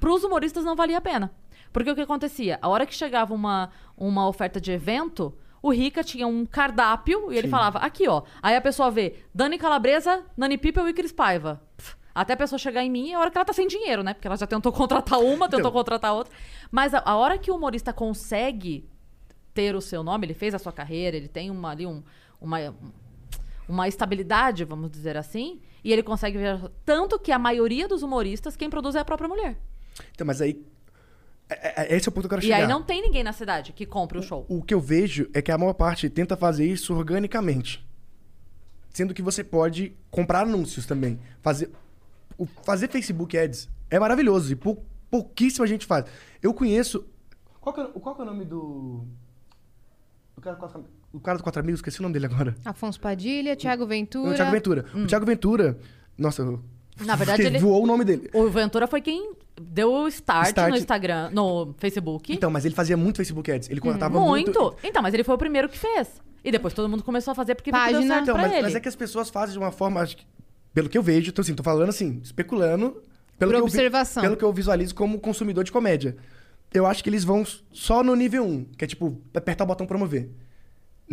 para os humoristas não valia a pena. Porque o que acontecia? A hora que chegava uma, uma oferta de evento, o Rica tinha um cardápio e ele falava, aqui ó. Aí a pessoa vê Dani Calabresa, Nani People e Cris Paiva. Pff, Até a pessoa chegar em mim, é a hora que ela tá sem dinheiro, né? Porque ela já tentou <laughs> contratar uma, tentou Então. contratar outra. Mas a, a hora que o humorista consegue ter o seu nome, ele fez a sua carreira, ele tem uma, ali um, uma, uma estabilidade, vamos dizer assim, e ele consegue ver. Tanto que a maioria dos humoristas, quem produz é a própria mulher. Então, mas aí... é- é- Esse é o ponto que eu quero E chegar. aí não tem ninguém na cidade que compre o show. O que eu vejo é que a maior parte tenta fazer isso organicamente. Sendo que você pode comprar anúncios também. Fazer, o- fazer Facebook Ads é maravilhoso e pou, pouquíssima gente faz. Eu conheço. Qual que é, qual que é o nome do. O cara, do quatro, o cara do Quatro Amigos, esqueci o nome dele agora. Afonso Padilha, Thiago Ventura. O Thiago Ventura. O Thiago Ventura. Nossa, eu- Na <laughs> verdade, ele- voou o nome dele. O Ventura foi quem deu o start, Start. no Instagram, no Facebook. Então, mas ele fazia muito Facebook Ads. Ele contratava muito. muito. Então, mas ele foi o primeiro que fez. E depois todo mundo começou a fazer porque viu que deu Página. certo Então, pra mas, ele. mas é que as pessoas fazem de uma forma, acho que- pelo que eu vejo, tô, assim, tô falando assim, especulando, pelo Por que, eu observação. pelo que eu visualizo como consumidor de comédia. Eu acho que eles vão só no nível 1, que é tipo, apertar o botão promover.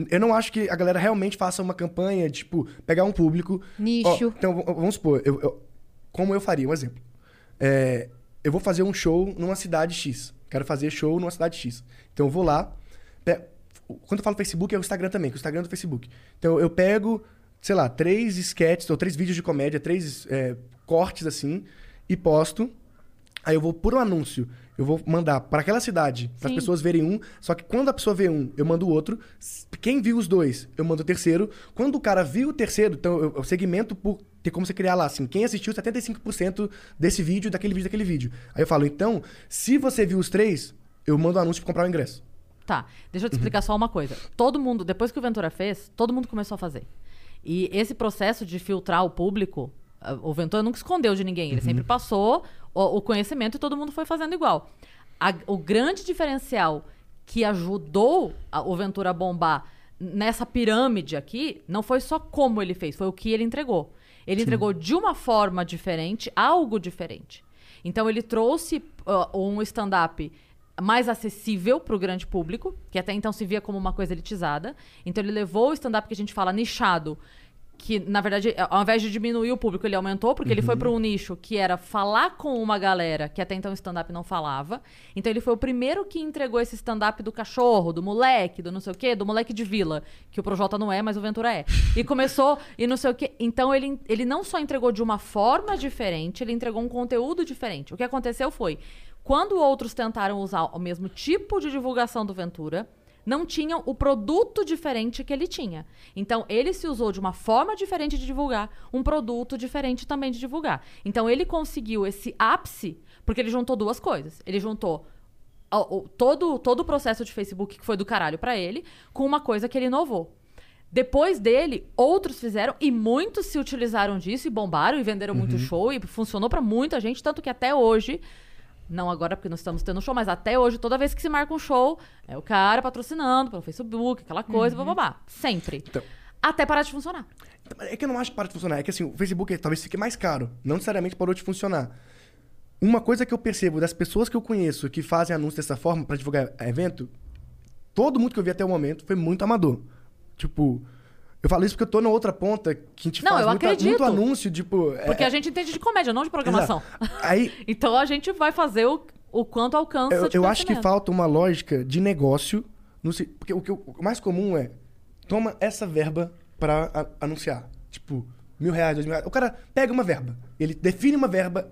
Eu não acho que a galera realmente faça uma campanha, de, tipo, pegar um público. Nicho. Ó, então, vamos supor, eu- eu- como eu faria, um exemplo. É, eu vou fazer um show numa cidade X. Quero fazer show numa cidade X. Então eu vou lá. pe- Quando eu falo Facebook, é o Instagram também, que é o Instagram do Facebook. Então eu pego, sei lá, três sketches ou três vídeos de comédia, três é, cortes assim, e posto. Aí eu vou por um anúncio, eu vou mandar para aquela cidade, para as pessoas verem um. Só que quando a pessoa vê um, eu mando o outro. Quem viu os dois, eu mando o terceiro. Quando o cara viu o terceiro, então eu, eu segmento por ter como você criar lá assim, quem assistiu 75% desse vídeo, daquele vídeo, daquele vídeo. Aí eu falo, então, se você viu os três, eu mando o anúncio para comprar o ingresso. Tá, deixa eu te explicar só uma coisa. Todo mundo, depois que o Ventura fez, todo mundo começou a fazer. E esse processo de filtrar o público, ah, o Ventura nunca escondeu de ninguém. Ele sempre passou o, o conhecimento e todo mundo foi fazendo igual. A- o grande diferencial que ajudou a- o Ventura a bombar nessa pirâmide aqui não foi só como ele fez, foi o que ele entregou. Ele entregou de uma forma diferente, algo diferente. Então ele trouxe ah, um stand-up mais acessível para o grande público, que até então se via como uma coisa elitizada. Então ele levou o stand-up que a gente fala nichado, que na verdade, ao invés de diminuir o público, ele aumentou, porque ele foi para um nicho que era falar com uma galera que até então o stand-up não falava. Então ele foi o primeiro que entregou esse stand-up do cachorro, do moleque, do não sei o quê, do moleque de vila, que o Projota não é, mas o Ventura é. E começou, e não sei o quê. Então ele, ele não só entregou de uma forma diferente, ele entregou um conteúdo diferente. O que aconteceu foi, quando outros tentaram usar o mesmo tipo de divulgação do Ventura, não tinham o produto diferente que ele tinha. Então, ele se usou de uma forma diferente de divulgar, um produto diferente também de divulgar. Então, ele conseguiu esse ápice, porque ele juntou duas coisas. Ele juntou o- o- todo, todo o processo de Facebook, que foi do caralho pra ele, com uma coisa que ele inovou. Depois dele, outros fizeram e muitos se utilizaram disso e bombaram e venderam muito show e funcionou pra muita gente, tanto que até hoje, não agora porque não estamos tendo show, mas até hoje, toda vez que se marca um show, é o cara patrocinando pelo Facebook, aquela coisa, bababá. Sempre. Então- Até parar de funcionar. É que eu não acho que para de funcionar. É que assim, o Facebook talvez fique mais caro. Não necessariamente parou de funcionar. Uma coisa que eu percebo das pessoas que eu conheço que fazem anúncio dessa forma para divulgar evento, todo mundo que eu vi até o momento foi muito amador. Tipo, eu falo isso porque eu tô na outra ponta que a gente Não, faz eu muito, acredito. muito anúncio, tipo. é- Porque a gente entende de comédia, não de programação. Aí <laughs> Então a gente vai fazer o, o quanto alcança eu, eu acho que falta uma lógica de negócio. No, porque o, que o mais comum é toma essa verba para anunciar. Tipo, mil reais, dois mil reais. O cara pega uma verba. Ele define uma verba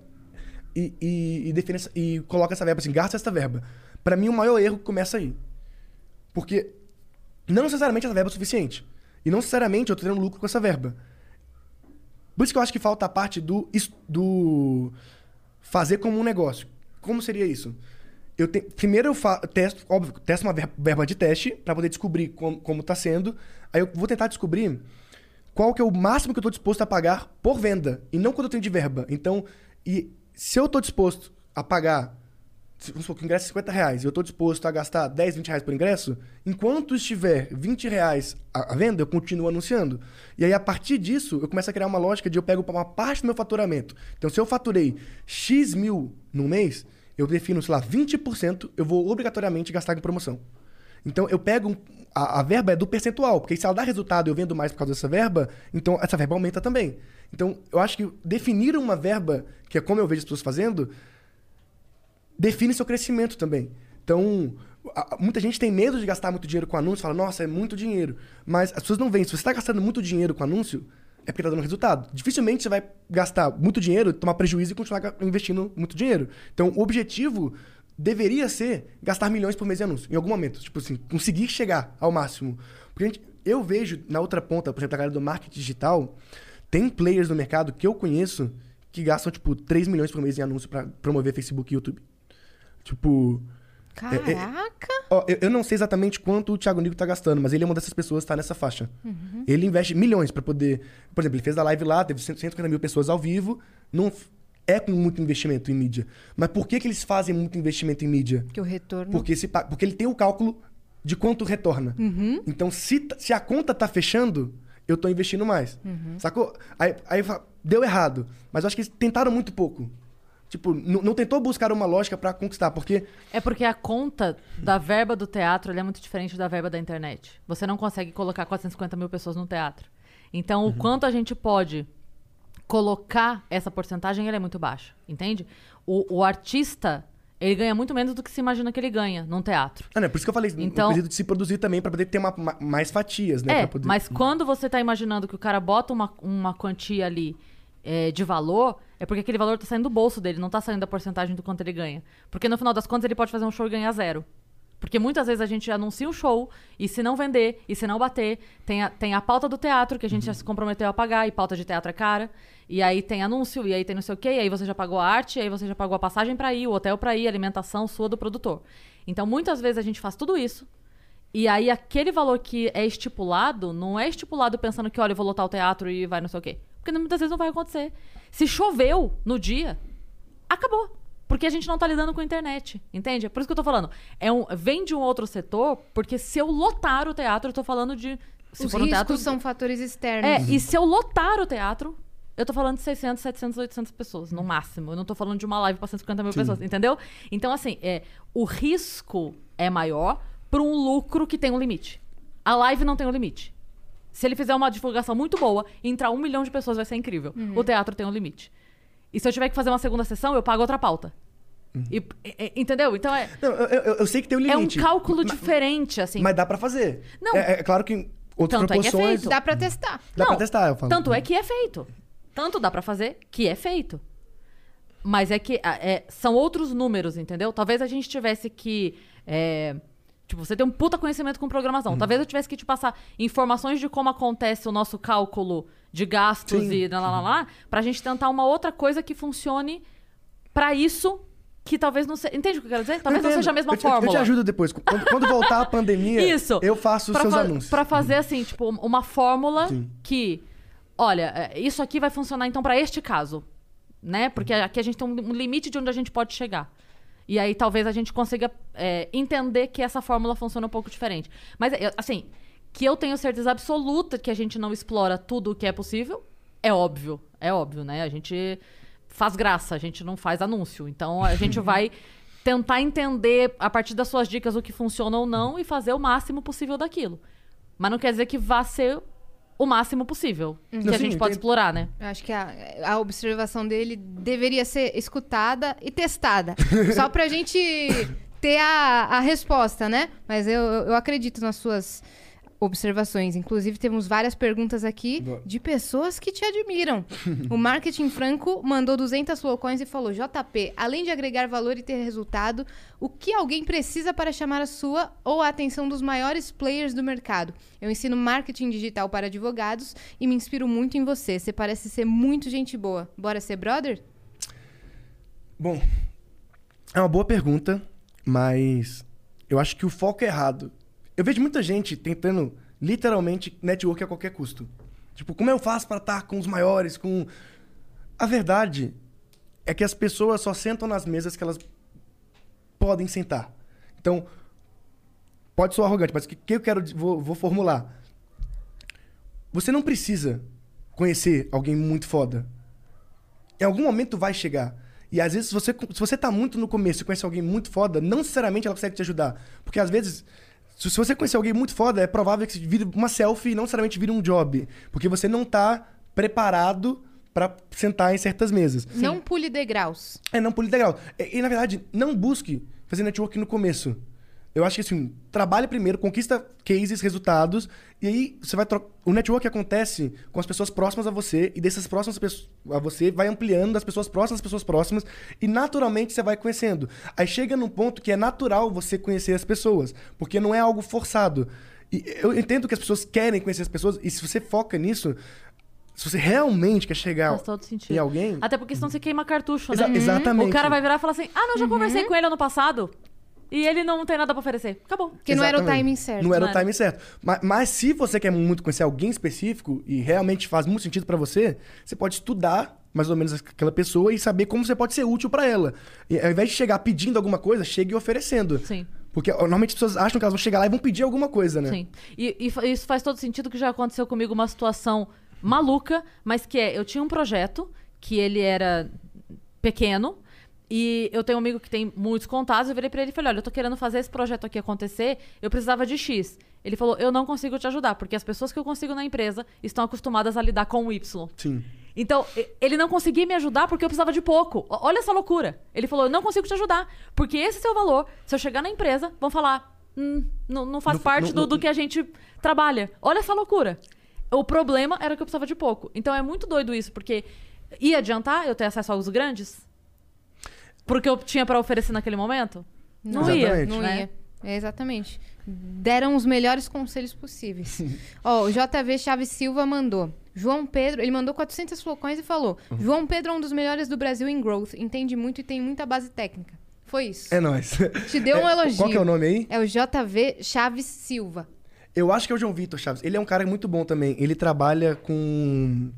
e, e, e define essa- e coloca essa verba assim, gasta essa verba. Pra mim, o maior erro começa aí. Porque não necessariamente essa verba é suficiente. E não necessariamente eu tô tendo lucro com essa verba. Por isso que eu acho que falta a parte do, do fazer como um negócio. Como seria isso? Eu te- primeiro eu fa- testo, óbvio, testo uma ver- verba de teste para poder descobrir como, como tá sendo. Aí eu vou tentar descobrir qual que é o máximo que eu tô disposto a pagar por venda e não quando eu tenho de verba. Então, e se eu tô disposto a pagar, vamos supor que o ingresso é 50 reais e eu tô disposto a gastar 10, 20 reais por ingresso, enquanto estiver 20 reais à venda, eu continuo anunciando. E aí, a partir disso, eu começo a criar uma lógica de eu pego uma parte do meu faturamento. Então, se eu faturei X mil no mês, eu defino, sei lá, 20%, eu vou obrigatoriamente gastar com promoção. Então eu pego. a, a verba é do percentual, porque se ela dá resultado eu vendo mais por causa dessa verba, então essa verba aumenta também. Então eu acho que definir uma verba, que é como eu vejo as pessoas fazendo, define seu crescimento também. Então, muita gente tem medo de gastar muito dinheiro com anúncio, fala, nossa, é muito dinheiro. Mas as pessoas não veem. Se você está gastando muito dinheiro com anúncio, é porque está dando resultado. Dificilmente você vai gastar muito dinheiro, tomar prejuízo e continuar investindo muito dinheiro. Então, o objetivo deveria ser gastar milhões por mês de anúncio, em algum momento. Tipo assim, conseguir chegar ao máximo. Porque gente, eu vejo na outra ponta, por exemplo, a galera do marketing digital, tem players no mercado que eu conheço que gastam, tipo, 3 milhões por mês em anúncio para promover Facebook e YouTube. Tipo. é- Caraca! Ó, eu, eu não sei exatamente quanto o Thiago Nico tá gastando, mas ele é uma dessas pessoas que tá nessa faixa. Ele investe milhões pra poder. Por exemplo, ele fez a live lá, teve 100 150 mil pessoas ao vivo. Não é com muito investimento em mídia. Mas por que, que eles fazem muito investimento em mídia? Que o retorno. Porque, se, porque ele tem o cálculo de quanto retorna. Então, se, se a conta tá fechando, eu tô investindo mais. Sacou? Aí, aí deu errado. Mas eu acho que eles tentaram muito pouco. Tipo, não tentou buscar uma lógica pra conquistar, porque É porque a conta da verba do teatro é muito diferente da verba da internet. Você não consegue colocar 450 mil pessoas no teatro. Então, o quanto a gente pode colocar essa porcentagem, ela é muito baixa, entende? O, o artista, Ele ganha muito menos do que se imagina que ele ganha num teatro. Ah, não, é por isso que eu falei, Então- então... quesito de se produzir também, pra poder ter uma, ma- mais fatias, né? É, poder... mas quando você tá imaginando que o cara bota uma, uma quantia ali é, de valor, é porque aquele valor tá saindo do bolso dele, não tá saindo da porcentagem do quanto ele ganha. Porque no final das contas ele pode fazer um show e ganhar zero. Porque muitas vezes a gente anuncia um show e se não vender, e se não bater, tem a, tem a pauta do teatro que a gente já se comprometeu a pagar, e pauta de teatro é cara. E aí tem anúncio, e aí tem não sei o quê, e aí você já pagou a arte, e aí você já pagou a passagem pra ir, o hotel pra ir, a alimentação sua do produtor. Então muitas vezes a gente faz tudo isso, e aí aquele valor que é estipulado, não é estipulado pensando que, olha, eu vou lotar o teatro e vai não sei o quê. Porque muitas vezes não vai acontecer. Se choveu no dia, acabou. Porque a gente não tá lidando com a internet, entende? É por isso que eu tô falando. É um, vem de um outro setor, porque se eu lotar o teatro, eu tô falando de... Se Os for riscos teatro, são fatores externos. é, e se eu lotar o teatro, eu tô falando de 600, 700, 800 pessoas, no máximo. Eu não tô falando de uma live pra 150 mil pessoas, entendeu? Então, assim, é, o risco é maior pra um lucro que tem um limite. A live não tem um limite. Se ele fizer uma divulgação muito boa, entrar um milhão de pessoas vai ser incrível. O teatro tem um limite. E se eu tiver que fazer uma segunda sessão, eu pago outra pauta. E- e- e- entendeu? Então é, Não, eu, eu- eu sei que tem um é um limite. cálculo ma- diferente, assim. Mas dá pra fazer. Não. É, é claro que outras Tanto é que é proporções... feito. Dá pra testar. Dá Não, pra testar, eu falo. Tanto é que é feito. Tanto dá pra fazer que é feito. Mas é que é, são outros números, entendeu? Talvez a gente tivesse que. é, tipo, você tem um puta conhecimento com programação. Talvez eu tivesse que te passar informações de como acontece o nosso cálculo de gastos Sim, e lá, lá, lá, lá, pra gente tentar uma outra coisa que funcione pra isso que talvez não seja. Entende o que eu quero dizer? Talvez não Eu seja a mesma eu te, eu fórmula. te ajudo depois. Quando, quando voltar a pandemia, Isso. eu faço os Pra seus fa- anúncios. Pra fazer assim, tipo, uma fórmula Sim. que, olha, é, isso aqui vai funcionar então pra este caso, né? Porque aqui a gente tem um limite de onde a gente pode chegar. E aí talvez a gente consiga é, entender que essa fórmula funciona um pouco diferente. Mas, é, assim, que eu tenho certeza absoluta que a gente não explora tudo o que é possível, é óbvio. É óbvio, né? A gente faz graça, a gente não faz anúncio. Então a gente <laughs> vai tentar entender a partir das suas dicas o que funciona ou não e fazer o máximo possível daquilo. Mas não quer dizer que vá ser o máximo possível que Não, a gente pode explorar, né? Eu acho que a, a observação dele deveria ser escutada e testada. <laughs> só pra gente ter a, a resposta, né? Mas eu, eu acredito nas suas observações. Inclusive, temos várias perguntas aqui Boa. de pessoas que te admiram. o Marketing Franco mandou 200 flowcoins e falou: JP, além de agregar valor e ter resultado, o que alguém precisa para chamar a sua ou a atenção dos maiores players do mercado? Eu ensino marketing digital para advogados e me inspiro muito em você. Você parece ser muito gente boa. Bora ser brother? Bom, é uma boa pergunta, mas eu acho que o foco é errado. Eu vejo muita gente tentando, literalmente, network a qualquer custo. Tipo, como eu faço para estar com os maiores, com... A verdade é que as pessoas só sentam nas mesas que elas podem sentar. Então, pode soar arrogante, mas o que, que eu quero... Vou, vou formular. Você não precisa conhecer alguém muito foda. Em algum momento vai chegar. E às vezes, se você, se você tá muito no começo e conhece alguém muito foda, não necessariamente ela consegue te ajudar. Porque às vezes, se, se você conhecer alguém muito foda, é provável que vire uma selfie e não necessariamente vire um job. Porque você não tá preparado pra sentar em certas mesas. Não pule degraus. É, não pule degrau. E, e, na verdade, não busque fazer network no começo. Eu acho que assim, trabalhe primeiro, conquista cases, resultados, e aí você vai trocar. O network acontece com as pessoas próximas a você, e dessas próximas pessoas a você vai ampliando das pessoas próximas às pessoas próximas, e naturalmente você vai conhecendo. Aí chega num ponto que é natural você conhecer as pessoas, porque não é algo forçado. E eu entendo que as pessoas querem conhecer as pessoas, e se você foca nisso, se você realmente quer chegar Faz todo sentido. em alguém. Até porque senão você queima cartucho, Exa- né? exatamente. O cara vai virar e falar assim: ah, não, já conversei com ele ano passado. E ele não tem nada pra oferecer. Acabou. Porque não era o timing certo. Não era o timing certo. Mas, mas se você quer muito conhecer alguém específico e realmente faz muito sentido pra você, você pode estudar mais ou menos aquela pessoa e saber como você pode ser útil pra ela. E ao invés de chegar pedindo alguma coisa, chegue oferecendo. Sim. Porque normalmente as pessoas acham que elas vão chegar lá e vão pedir alguma coisa, né? Sim. E, e isso faz todo sentido que já aconteceu comigo uma situação maluca, mas que é, eu tinha um projeto que ele era pequeno e eu tenho um amigo que tem muitos contatos, eu virei pra ele e falei, olha, eu tô querendo fazer esse projeto aqui acontecer, eu precisava de X. Ele falou, eu não consigo te ajudar, porque as pessoas que eu consigo na empresa estão acostumadas a lidar com o Y. Sim. Então, ele não conseguia me ajudar porque eu precisava de pouco. Olha essa loucura. Ele falou: eu não consigo te ajudar. Porque esse é o seu valor. Se eu chegar na empresa, vão falar: hum, não, não faz Não- parte não- do, do que a gente trabalha. Olha essa loucura. O problema era que eu precisava de pouco. Então é muito doido isso, porque ia adiantar eu ter acesso aos grandes? Porque eu tinha pra oferecer naquele momento? Não, ia. Exatamente. Não né? ia. É, exatamente. Deram os melhores conselhos possíveis. Ó, o JV Chaves Silva mandou. João Pedro, ele mandou 400 flocões e falou: Uhum. João Pedro é um dos melhores do Brasil em growth, entende muito e tem muita base técnica. Foi isso. É nóis. Te deu um É, elogio. Qual que é o nome aí? É o JV Chaves Silva. Eu acho que é o João Vitor Chaves. Ele é um cara muito bom também. Ele trabalha com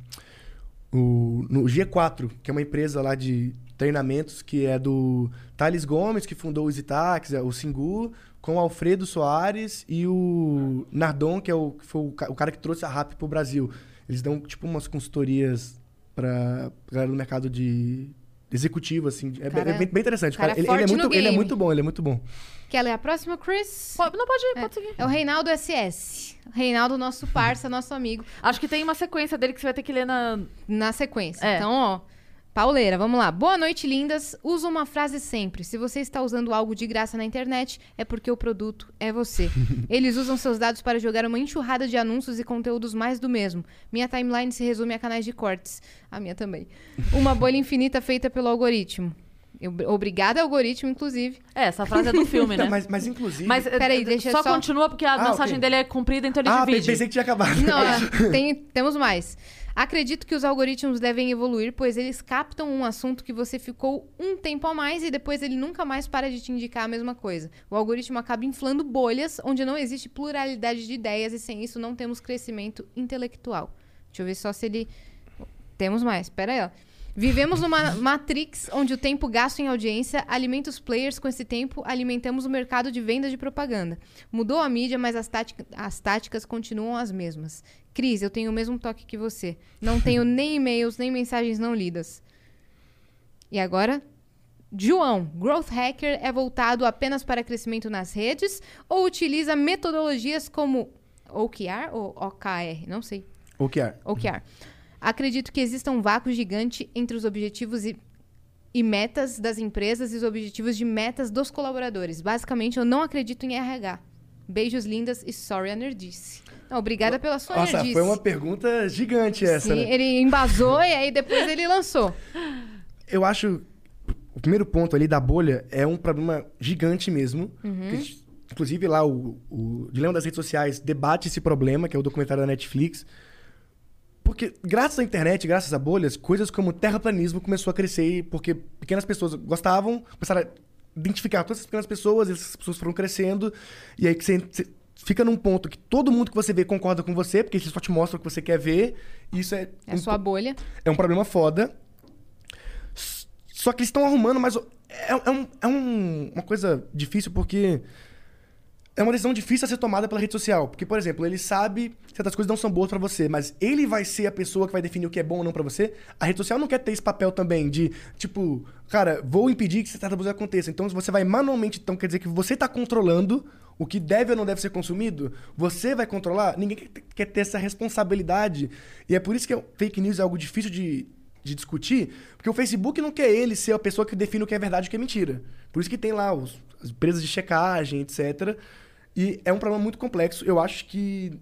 o no G4, que é uma empresa lá de treinamentos que é do Thales Gomes, que fundou o Zitax, o Singu, com o Alfredo Soares e o Nardon, que é o, que foi o, ca- o cara que trouxe a RAP pro Brasil. Eles dão tipo umas consultorias pra galera do mercado de executivo, assim. É, Cara- é bem, bem interessante. cara Cara, ele, ele é muito, ele é muito bom, ele é muito bom. Quer ler a próxima, Chris? Pode- não pode ir, pode seguir. É o Reinaldo SS. Reinaldo, nosso parça, nosso amigo. Acho que tem uma sequência dele que você vai ter que ler na. Na sequência. É. Então, ó. Pauleira, vamos lá. Boa noite, lindas. Usa uma frase sempre. Se você está usando algo de graça na internet, é porque o produto é você. <laughs> Eles usam seus dados para jogar uma enxurrada de anúncios e conteúdos mais do mesmo. Minha timeline se resume a canais de cortes. A minha também. Uma bolha infinita feita pelo algoritmo. Eu- Obrigada, algoritmo, inclusive. É, essa frase é do filme, <laughs> né? Mas, mas inclusive. Mas Peraí, eh, deixa só, só- continua porque a Ah, mensagem ok. dele é comprida, então ele ah, divide. pensei que tinha acabado. Não, é, <laughs> tem- temos mais. Acredito que os algoritmos devem evoluir, pois eles captam um assunto que você ficou um tempo a mais e depois ele nunca mais para de te indicar a mesma coisa. O algoritmo acaba inflando bolhas onde não existe pluralidade de ideias e sem isso não temos crescimento intelectual. Deixa eu ver só se ele. Temos mais, pera aí, ó. Vivemos numa matrix onde o tempo gasto em audiência alimenta os players, com esse tempo alimentamos o mercado de venda de propaganda. Mudou a mídia, mas as, tática- as táticas continuam as mesmas. Cris, eu tenho o mesmo toque que você. Não <laughs> tenho nem e-mails, nem mensagens não lidas. E agora? João, Growth Hacker é voltado apenas para crescimento nas redes ou utiliza metodologias como OKR ou OKR? Não sei. O que é? OKR. Acredito que exista um vácuo gigante entre os objetivos e, e metas das empresas e os objetivos de metas dos colaboradores. Basicamente, eu não acredito em RH. Beijos lindas e sorry a nerdice. Não, obrigada pela sua Nossa, nerdice. foi uma pergunta gigante essa, Sim, né? ele embasou e aí depois ele lançou. <laughs> Eu acho. O primeiro ponto ali da bolha é um problema gigante mesmo. Uhum. que, inclusive, lá o, o Dilema das Redes Sociais debate esse problema, que é o documentário da Netflix. Porque, graças à internet, graças a bolhas, coisas como terraplanismo começou a crescer, porque pequenas pessoas gostavam, começaram a identificar todas essas pequenas pessoas, e essas pessoas foram crescendo, e aí que você, você fica num ponto que todo mundo que você vê concorda com você, porque eles só te mostram o que você quer ver, e isso é... É um sua bolha. é um problema foda. Só que eles estão arrumando, mas é, é um- é um- uma coisa difícil porque é uma decisão difícil a ser tomada pela rede social. Porque, por exemplo, ele sabe que certas coisas não são boas pra você, mas ele vai ser a pessoa que vai definir o que é bom ou não pra você. A rede social não quer ter esse papel também de, tipo, cara, vou impedir que certas coisas aconteçam. Então, você vai manualmente, então quer dizer que você tá controlando o que deve ou não deve ser consumido, você vai controlar. Ninguém quer ter- essa responsabilidade. E é por isso que o fake news é algo difícil de, de discutir, porque o Facebook não quer ele ser a pessoa que define o que é verdade e o que é mentira. Por isso que tem lá os- empresas de checagem, etc. E é um problema muito complexo. Eu acho que.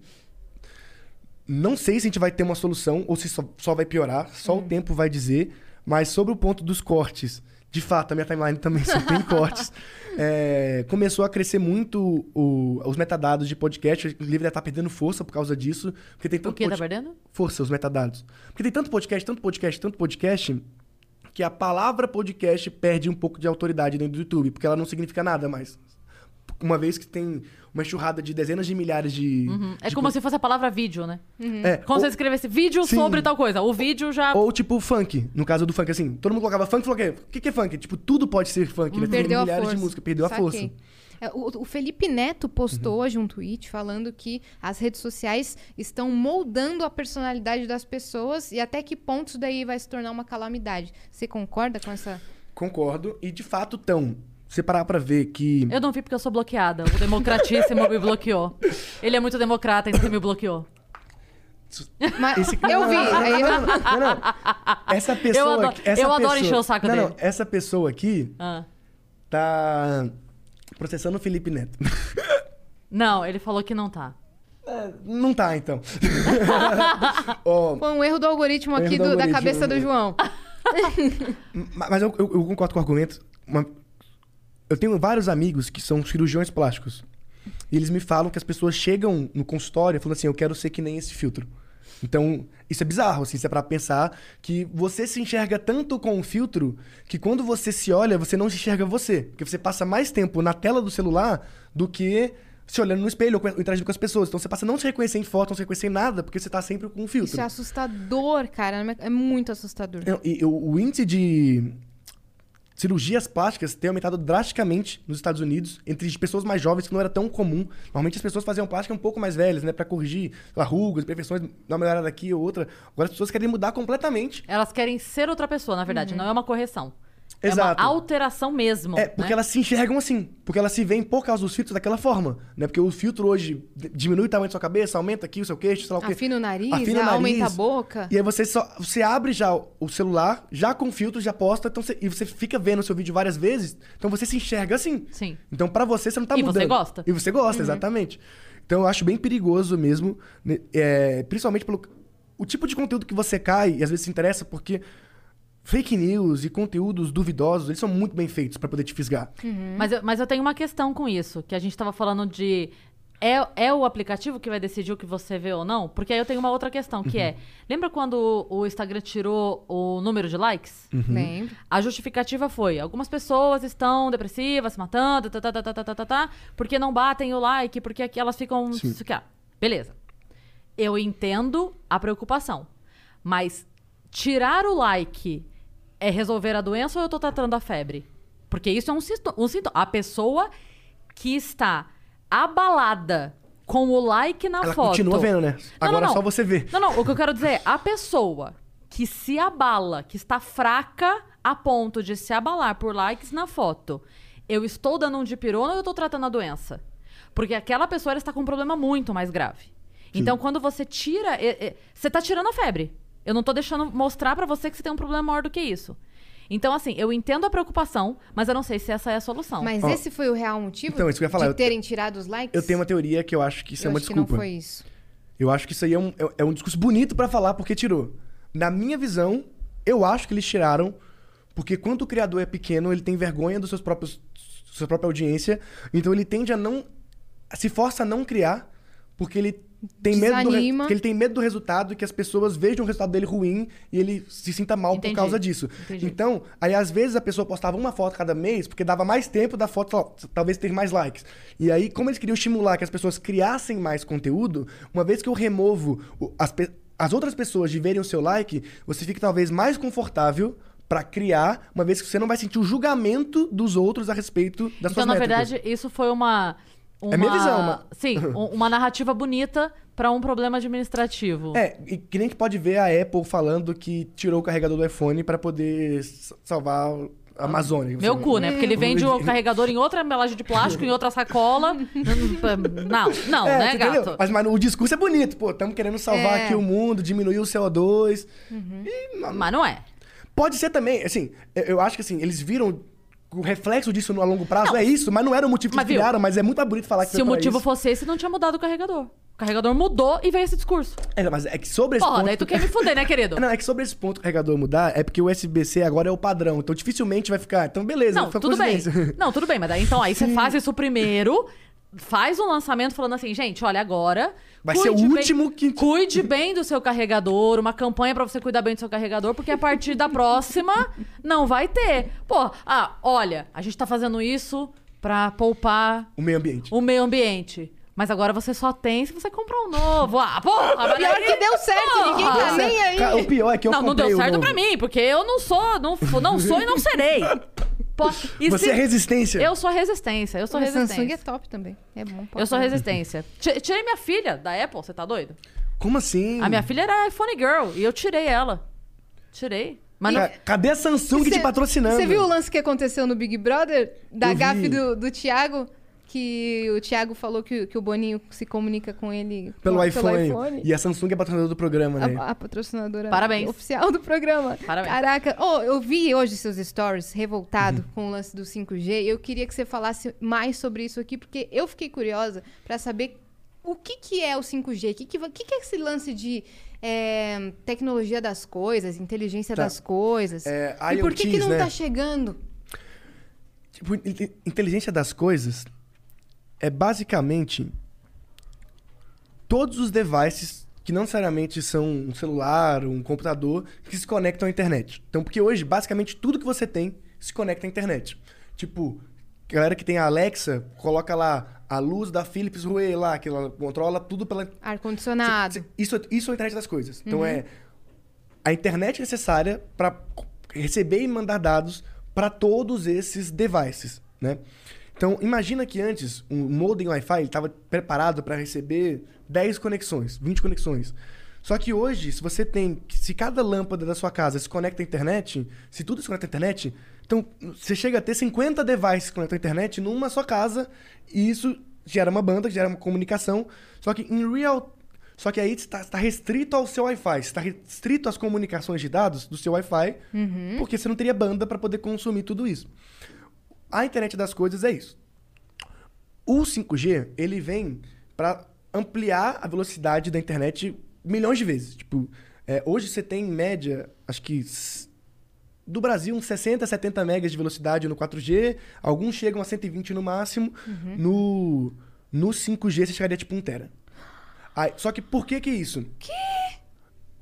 Não sei se a gente vai ter uma solução ou se só, só vai piorar, só o tempo vai dizer. Mas sobre o ponto dos cortes, de fato, a minha timeline também só tem <laughs> cortes. É, começou a crescer muito o- os metadados de podcast, inclusive deve estar perdendo força por causa disso. Porque tem O tanto que tá pod- perdendo? força os metadados. Porque tem tanto podcast, tanto podcast, tanto podcast, que a palavra podcast perde um pouco de autoridade dentro do YouTube, porque ela não significa nada mais. Uma vez que tem uma enxurrada de dezenas de milhares de. Uhum. É de como co- se fosse a palavra vídeo, né? É, Quando ou, você escrevesse vídeo Sim. sobre tal coisa. O vídeo já. ou tipo funk, no caso do funk, assim. Todo mundo colocava funk e falou o que que é funk? Tipo, tudo pode ser funk, né? Tem Perdeu a milhares força. de música, perdeu a Saquei. força. É, o, o Felipe Neto postou hoje um tweet falando que as redes sociais estão moldando a personalidade das pessoas e até que ponto isso daí vai se tornar uma calamidade. Você concorda com essa. Concordo. E de fato, tão. Você parar pra ver que. Eu não vi porque eu sou bloqueada. O democratíssimo me bloqueou. Ele é muito democrata, então ele me bloqueou. Mas Esse- eu vi. aí eu- Não, não, não, não. Essa pessoa Eu adoro- aqui- essa eu adoro pessoa- encher o saco não, dele. Não, essa pessoa aqui Ah. tá processando o Felipe Neto. <laughs> Não, ele falou que não tá. É, não tá, então. <laughs> Ó, Foi um erro do algoritmo Erro aqui do do- da algoritmo. cabeça do João. <laughs> ma- mas eu, eu- eu concordo com o argumento. Uma- eu tenho vários amigos que são cirurgiões plásticos. E eles me falam que as pessoas chegam no consultório falando assim, eu quero ser que nem esse filtro. Então, isso é bizarro, assim, isso é pra pensar que você se enxerga tanto com o filtro que quando você se olha, você não se enxerga você. Porque você passa mais tempo na tela do celular do que se olhando no espelho ou interagindo com as pessoas. Então você passa a não se reconhecer em foto, não se reconhecer em nada, porque você tá sempre com um filtro. Isso é assustador, cara. É muito assustador. E o, o índice de cirurgias plásticas tem aumentado drasticamente nos Estados Unidos entre pessoas mais jovens, que não era tão comum. Normalmente as pessoas faziam plástica um pouco mais velhas, né? Pra corrigir lá, rugas, imperfeições, dar uma melhorada aqui ou outra. Agora as pessoas querem mudar completamente. Elas querem ser outra pessoa, na verdade. Não é uma correção. Exato. É uma alteração mesmo. É, porque né? elas se enxergam assim. Porque elas se veem por causa dos filtros daquela forma, né? Porque o filtro hoje diminui o tamanho da sua cabeça, aumenta aqui o seu queixo, sei lá o quê. Afina o nariz, Afina o aumenta nariz. a boca. E aí você só você abre já o celular, já com filtro, já posta, então você- e você fica vendo o seu vídeo várias vezes, então você se enxerga assim. Sim. Então pra você você não tá E mudando. você gosta. E você gosta, exatamente. Então eu acho bem perigoso mesmo, né, é, principalmente pelo o tipo de conteúdo que você cai e às vezes se interessa porque fake news e conteúdos duvidosos, eles são muito bem feitos para poder te fisgar. Uhum. Mas, eu, mas eu tenho uma questão com isso, que a gente estava falando de é, é o aplicativo que vai decidir o que você vê ou não? Porque aí eu tenho uma outra questão, que é, uhum. é... Lembra quando o, Instagram tirou o número de likes? Uhum. Lembro. A justificativa foi... Algumas pessoas estão depressivas, se matando, tá, tá, tá, tá, tá, tá, tá, tá porque não batem o like, porque aqui elas ficam... Isso que, beleza. Eu entendo a preocupação. Mas tirar o like é resolver a doença ou eu tô tratando a febre? Porque isso é um um sintoma. A pessoa que está abalada com o like na Ela foto. continua vendo, né? Não, Agora não, não. só você vê. Não, não, o que eu quero dizer é, a pessoa que se abala, que está fraca a ponto de se abalar por likes na foto, eu estou dando um dipirona ou eu estou tratando a doença? Porque aquela pessoa ela está com um problema muito mais grave. Então, quando você tira. você está tirando a febre. Eu não estou deixando mostrar para você que você tem um problema maior do que isso. Então, assim, eu entendo a preocupação, mas eu não sei se essa é a solução. Mas Ó. esse foi o real motivo Então, isso que eu ia falar, de eu- terem tirado os likes? Eu tenho uma teoria que eu acho que isso Eu é uma acho que não desculpa. foi isso. Eu acho que isso aí é um, é- é um discurso bonito pra falar porque tirou. Na minha visão, eu acho que eles tiraram porque quando o criador é pequeno, ele tem vergonha dos seus próprios sua própria audiência, então ele tende a não se força a não criar porque ele tem medo do, re- porque ele tem medo do resultado e que as pessoas vejam o resultado dele ruim e ele se sinta mal Entendi. por causa disso. Entendi. Então, aí às vezes a pessoa postava uma foto cada mês porque dava mais tempo da foto tal- talvez ter mais likes. E aí, como eles queriam estimular que as pessoas criassem mais conteúdo, uma vez que eu removo as, pe- as outras pessoas de verem o seu like, você fica talvez mais confortável pra criar, uma vez que você não vai sentir o julgamento dos outros a respeito das Então, suas na métricas. verdade, isso foi uma. Uma É minha visão, uma- Sim, <laughs> um- uma narrativa bonita para um problema administrativo. É, e que nem gente pode ver a Apple falando que tirou o carregador do iPhone pra poder salvar a Amazônia. Meu cu, né? Porque ele vende o carregador em outra embalagem de plástico, em outra sacola. <laughs> Não, não, É, né, entendeu? gato? Mas, mas o discurso é bonito, pô. Estamos querendo salvar É. aqui o mundo, diminuir o CO2. E, não- Mas não é. pode ser também, assim, eu- eu acho que assim, eles viram o reflexo disso no a longo prazo, é isso, mas não era o motivo que Mas criaram, mas é muito bonito falar que Se o motivo isso. fosse esse, não tinha mudado o carregador. O carregador mudou e veio esse discurso. É, mas é que sobre esse Porra, ponto... daí tu quer me fuder, né, querido? <laughs> Não, é que sobre esse ponto o carregador mudar, é porque o USB-C agora é o padrão, então dificilmente vai ficar. Então, beleza, Não, tudo bem. <laughs> Não, tudo bem, mas daí então aí você faz isso primeiro, faz um lançamento falando assim, gente, olha, agora. Vai ser o cuide bem- último que- Cuide bem do seu carregador, uma campanha pra você cuidar bem do seu carregador, porque a partir da próxima não vai ter. Pô, ah, olha, a gente tá fazendo isso pra poupar O meio ambiente. o meio ambiente. Mas agora você só tem se você comprar um novo. Ah, porra, <laughs> mas Pior daí- que deu certo, ninguém tá Porra. nem aí. O pior é que eu não, não deu o certo novo. pra mim, porque eu não sou, não, não sou e não serei. <laughs> Pô, e Você se- é resistência. Eu sou resistência, eu sou Mas Samsung é resistência. top também. É bom. Eu sou resistência. Ti- Tirei minha filha da Apple, você tá doido? Como assim? A minha filha era iPhone Girl e eu tirei ela. Tirei. Mas não, Ca- Cadê a Samsung te patrocinando? Você viu o lance que aconteceu no Big Brother? Da Eu vi. gafe do, do Thiago? Que o Thiago falou que, que o Boninho se comunica com ele Pelo, com- iPhone. E a Samsung é patrocinadora do programa, né? A, a patrocinadora Parabéns. oficial do programa. Parabéns. Caraca, oh, eu vi hoje seus stories revoltado Uhum. com o lance do 5G e eu queria que você falasse mais sobre isso aqui, porque eu fiquei curiosa pra saber o que, que é o 5G, o que, que, que, que é esse lance de é, tecnologia das coisas, inteligência Tá. das coisas. É, e por que, que IoTs, não né? tá chegando? Tipo, inte- inteligência das coisas é basicamente todos os devices que não necessariamente são um celular, um computador, que se conectam à internet. Então, porque hoje, basicamente, tudo que você tem se conecta à internet. Tipo, galera que tem a Alexa, coloca lá a luz da Philips Hue lá, que ela controla tudo pela... Ar-condicionado. Isso, isso é a internet das coisas. Então, é a internet necessária para receber e mandar dados para todos esses devices, né? Então, imagina que antes um modem Wi-Fi estava preparado para receber 10 conexões, 20 conexões. Só que hoje, se você tem, se cada lâmpada da sua casa se conecta à internet, se tudo se conecta à internet, então você chega a ter 50 devices que conectam à internet numa só casa, e isso gera uma banda, gera uma comunicação. Só que em real só que aí está tá restrito ao seu Wi-Fi, está restrito às comunicações de dados do seu Wi-Fi, porque você não teria banda para poder consumir tudo isso. A internet das coisas é isso. O 5G, ele vem para ampliar a velocidade da internet milhões de vezes. Tipo, é, hoje você tem em média, acho que do Brasil uns 60, 70 megas de velocidade no 4G, alguns chegam a 120 no máximo. No, no 5G você chegaria tipo 1 tera. Aí, só que por que que isso? Que?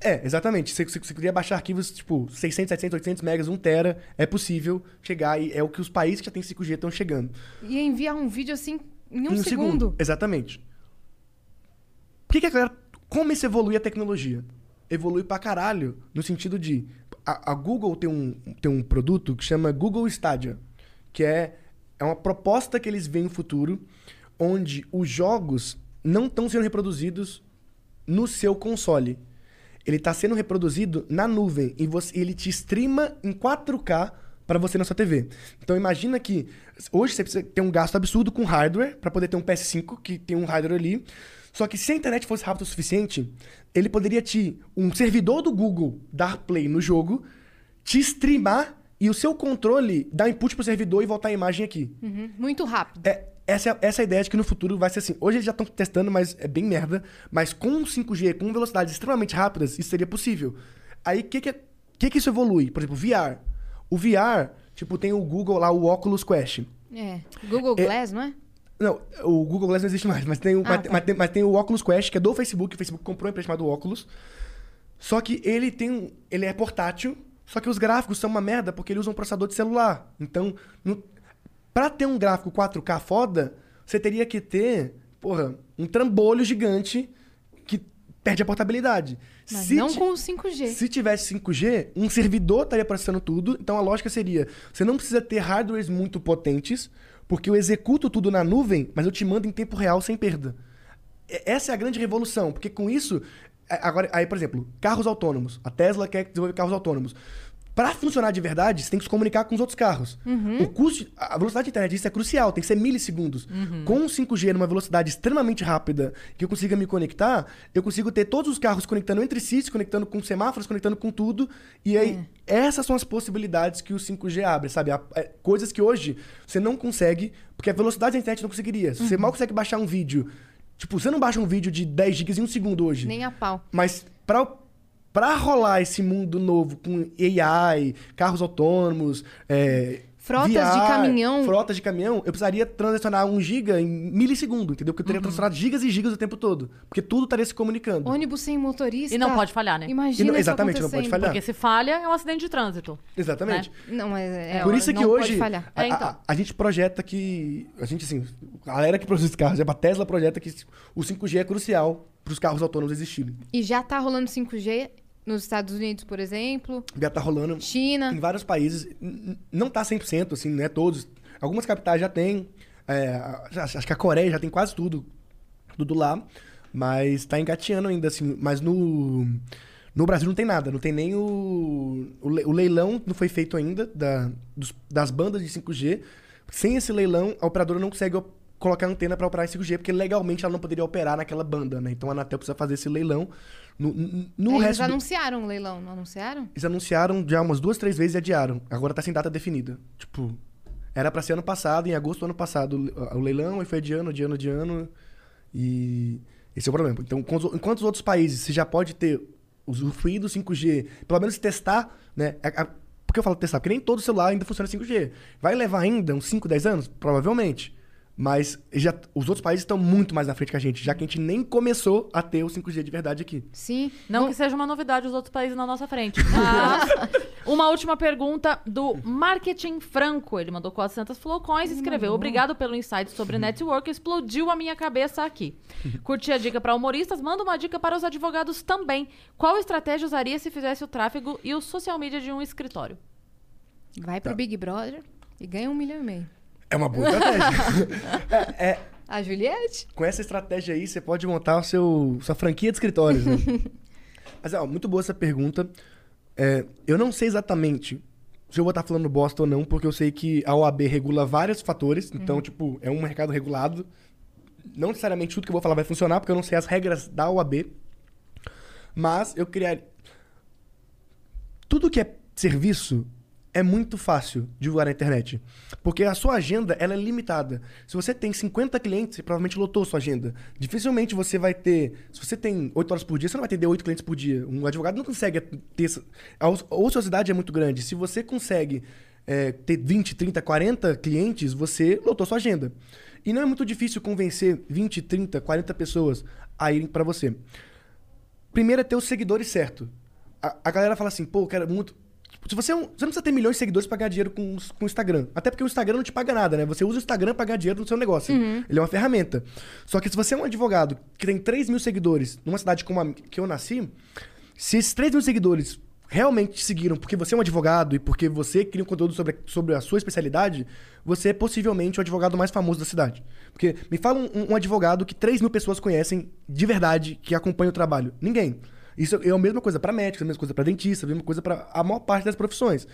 É, exatamente. Você, você, você queria baixar arquivos tipo 600, 700, 800 megas, 1 tera, é possível chegar e é o que os países que já têm 5G estão chegando. E enviar um vídeo assim em um, Em segundo. Exatamente. Por que, que a galera. Como isso evolui a tecnologia? Evolui pra caralho. No sentido de. A, a Google tem um, tem um produto que chama Google Stadia. Que é, é uma proposta que eles veem no futuro, onde os jogos não estão sendo reproduzidos no seu console. Ele está sendo reproduzido na nuvem e você, ele te streama em 4K para você na sua TV. Então imagina que hoje você precisa ter um gasto absurdo com hardware para poder ter um PS5 que tem um hardware ali. Só que se a internet fosse rápida o suficiente, ele poderia te um servidor do Google dar play no jogo, te streamar e o seu controle dar input pro servidor e voltar a imagem aqui. Uhum, Muito rápido. É, essa, é- essa é ideia de que no futuro vai ser assim. Hoje eles já estão testando, mas é bem merda. Mas com 5G, com velocidades extremamente rápidas, isso seria possível. Aí, o que que, é- que que isso evolui? Por exemplo, VR. O VR, tipo, tem o Google lá, o Oculus Quest. É. Google É- Glass, não é? Não, o Google Glass não existe mais, mas tem, o, Ah, mas, tá. mas tem, mas tem o Oculus Quest, que é do Facebook. O Facebook comprou uma empresa chamada Oculus. Só que ele tem um, ele é portátil, só que os gráficos são uma merda porque ele usa um processador de celular. Então, no, pra ter um gráfico 4K foda, você teria que ter, porra, um trambolho gigante que perde a portabilidade. Mas Se não com o 5G. se tivesse 5G, um servidor estaria processando tudo. Então a lógica seria: você não precisa ter hardwares muito potentes, porque eu executo tudo na nuvem, mas eu te mando em tempo real sem perda. Essa é a grande revolução, porque com isso. a- Agora, aí, por exemplo, carros autônomos. A Tesla quer desenvolver carros autônomos. Para funcionar de verdade, você tem que se comunicar com os outros carros. O custo, a velocidade de internet disso é crucial, tem que ser milissegundos. Com o 5G numa velocidade extremamente rápida, que eu consiga me conectar, eu consigo ter todos os carros conectando entre si, se conectando com semáforos, conectando com tudo. E aí, essas são as possibilidades que o 5G abre, sabe? É, coisas que hoje você não consegue, porque a velocidade da internet não conseguiria. Você mal consegue baixar um vídeo. Tipo, você não baixa um vídeo de 10 GB em um segundo hoje. Nem a pau. Mas pra, pra rolar esse mundo novo com AI, carros autônomos, é, Frotas de caminhão. Frotas de caminhão, eu precisaria transacionar um giga em milissegundo, entendeu? Porque eu Uhum. teria transacionado gigas e gigas o tempo todo. Porque tudo estaria se comunicando. Ônibus sem motorista. E não pode falhar, né? Imagina não- isso exatamente, não pode falhar. Porque se falha, é um acidente de trânsito. Exatamente. Não, mas é, Por isso é que não hoje Pode falhar. a, É, então. a- a gente projeta que. A gente, assim, a galera que produz carros, a Tesla projeta que o 5G é crucial para os carros autônomos existirem. E já tá rolando 5G nos Estados Unidos, por exemplo. Já tá rolando. China. Em vários países, não tá 100%, assim, né? Todos. Algumas capitais já tem. é, acho que a Coreia já tem quase tudo. Tudo lá. Mas tá engateando ainda, assim. Mas no. No Brasil não tem nada. Não tem nem o. O le- o leilão não foi feito ainda da, dos- das bandas de 5G. Sem esse leilão, a operadora não consegue op- colocar antena pra operar em 5G, porque legalmente ela não poderia operar naquela banda, né? Então a Anatel precisa fazer esse leilão. No, no- Eles resto do- anunciaram o leilão, não anunciaram? Eles anunciaram já umas duas, três vezes e adiaram. Agora tá sem data definida. Tipo, era pra ser ano passado, em agosto do ano passado, o le- o leilão, e foi adiando, adiando, adiando. E esse é o problema. Então, enquanto os outros países você já pode ter usufruído do 5G, pelo menos testar, né? A- a- por que eu falo testar? Porque nem todo celular ainda funciona 5G. Vai levar ainda uns 5, 10 anos? Provavelmente. Mas já, os outros países estão muito mais na frente que a gente, já que a gente nem começou a ter o 5G de verdade aqui. Sim. Não que seja uma novidade os outros países na nossa frente. <laughs> Mas, uma última pergunta do Marketing Franco. Ele mandou 400 flowcoins e escreveu: Obrigado pelo insight sobre network. Explodiu a minha cabeça aqui. Curti a dica para humoristas. Manda uma dica para os advogados também. Qual estratégia usaria se fizesse o tráfego e o social media de um escritório? Vai pro Big Brother e ganha um milhão e meio. É uma boa estratégia. <laughs> é, é, A Juliette? com essa estratégia aí, você pode montar o seu, sua franquia de escritórios, né? <laughs> Mas, ó, muito boa essa pergunta. É, eu não sei exatamente se eu vou estar falando bosta ou não, porque eu sei que a OAB regula vários fatores. Então, tipo, é um mercado regulado. Não necessariamente tudo que eu vou falar vai funcionar, porque eu não sei as regras da OAB. Mas eu criaria... Tudo que é serviço é muito fácil divulgar na internet. Porque a sua agenda ela é limitada. Se você tem 50 clientes, você provavelmente lotou sua agenda. Dificilmente você vai ter. Se você tem 8 horas por dia, você não vai ter 8 clientes por dia. Um advogado não consegue ter. a sua é muito grande. Se você consegue é, ter 20, 30, 40 clientes, você lotou sua agenda. E não é muito difícil convencer 20, 30, 40 pessoas a irem para você. Primeiro é ter os seguidores certo. A, a galera fala assim, pô, eu quero muito. Tipo, Se você, é você não precisa ter milhões de seguidores pra ganhar dinheiro com, com o Instagram. Até porque o Instagram não te paga nada, né? Você usa o Instagram pra ganhar dinheiro no seu negócio. Ele é uma ferramenta. Só que se você é um advogado que tem 3 mil seguidores numa cidade como a que eu nasci, se esses 3 mil seguidores realmente te seguiram porque você é um advogado e porque você cria um conteúdo sobre, sobre a sua especialidade, você é possivelmente o advogado mais famoso da cidade. Porque me fala um, um advogado que 3 mil pessoas conhecem de verdade, que acompanha o trabalho. Ninguém. Isso é a mesma coisa para médicos, a mesma coisa para dentista, a mesma coisa para a maior parte das profissões.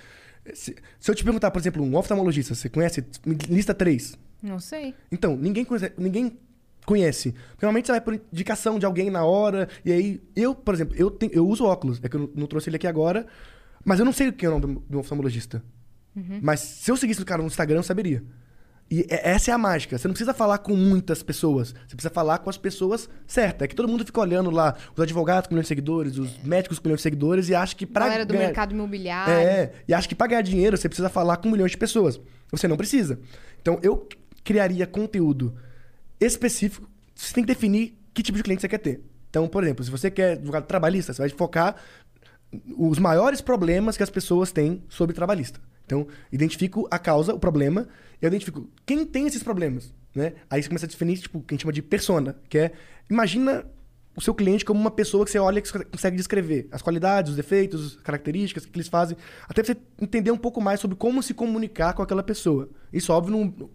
Se, se eu te perguntar, por exemplo, um oftalmologista, você conhece? Lista três. Não sei. Então, ninguém conhece, ninguém conhece. Normalmente você vai por indicação de alguém na hora, e aí eu, por exemplo, eu, tenho, eu uso óculos, é que eu não, trouxe ele aqui agora, mas eu não sei o que é o nome do, do oftalmologista. Mas se eu seguisse o cara no Instagram, eu saberia. E é- essa é a mágica. Você não precisa falar com muitas pessoas. Você precisa falar com as pessoas certas. É que todo mundo fica olhando lá os advogados com milhões de seguidores, os médicos com milhões de seguidores e acha que pra Galera do ganhar- mercado imobiliário. é, e acho que pra ganhar dinheiro você precisa falar com milhões de pessoas. Você não precisa. Então eu criaria conteúdo específico. Você tem que definir que tipo de cliente você quer ter. Então, por exemplo, se você quer advogado trabalhista, você vai focar os maiores problemas que as pessoas têm sobre trabalhista. Então, identifico a causa, o problema, e eu identifico quem tem esses problemas, né? Aí você começa a definir, tipo, o que a gente chama de persona, que é... Imagina o seu cliente como uma pessoa que você olha que consegue descrever as qualidades, os defeitos, as características, que eles fazem, até você entender um pouco mais sobre como se comunicar com aquela pessoa. Isso, óbvio, não,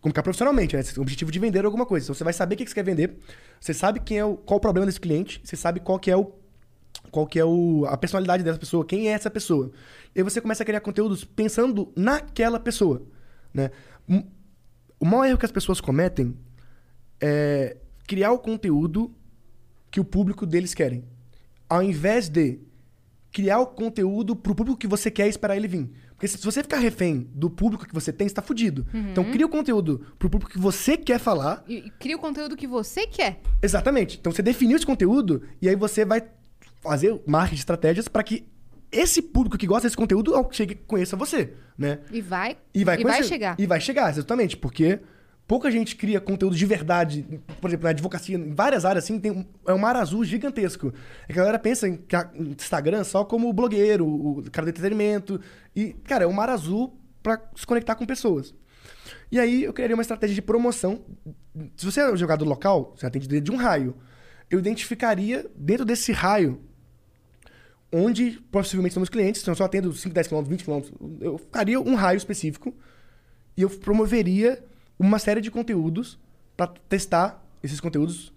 comunicar profissionalmente, né? O objetivo de vender alguma coisa. Então você vai saber o que você quer vender, você sabe quem é o, qual o problema desse cliente, você sabe qual que é o qual que é o, a personalidade dessa pessoa, quem é essa pessoa. E aí você começa a criar conteúdos pensando naquela pessoa, né? Um- O maior erro que as pessoas cometem é criar o conteúdo que o público deles querem. Ao invés de criar o conteúdo pro público que você quer e esperar ele vir. Porque se você ficar refém do público que você tem, você tá fudido. Então cria o conteúdo pro público que você quer falar. E, e cria o conteúdo que você quer. Exatamente. Então você definiu esse conteúdo e aí você vai fazer marketing de estratégias para que esse público que gosta desse conteúdo chegue conheça você, né? E vai, E vai, conhecer. chegar. E vai chegar, exatamente. Porque pouca gente cria conteúdo de verdade. Por exemplo, na advocacia, em várias áreas, assim, tem um, é um mar azul gigantesco. É que a galera pensa em Instagram só como blogueiro, o cara do entretenimento. E, cara, é um mar azul para se conectar com pessoas. E aí eu criaria uma estratégia de promoção. Se você é um jogador local, você atende dentro de um raio. Eu identificaria dentro desse raio onde possivelmente são meus clientes, se eu só atendo 5, 10 km, 20 km, eu faria um raio específico e eu promoveria uma série de conteúdos para testar esses conteúdos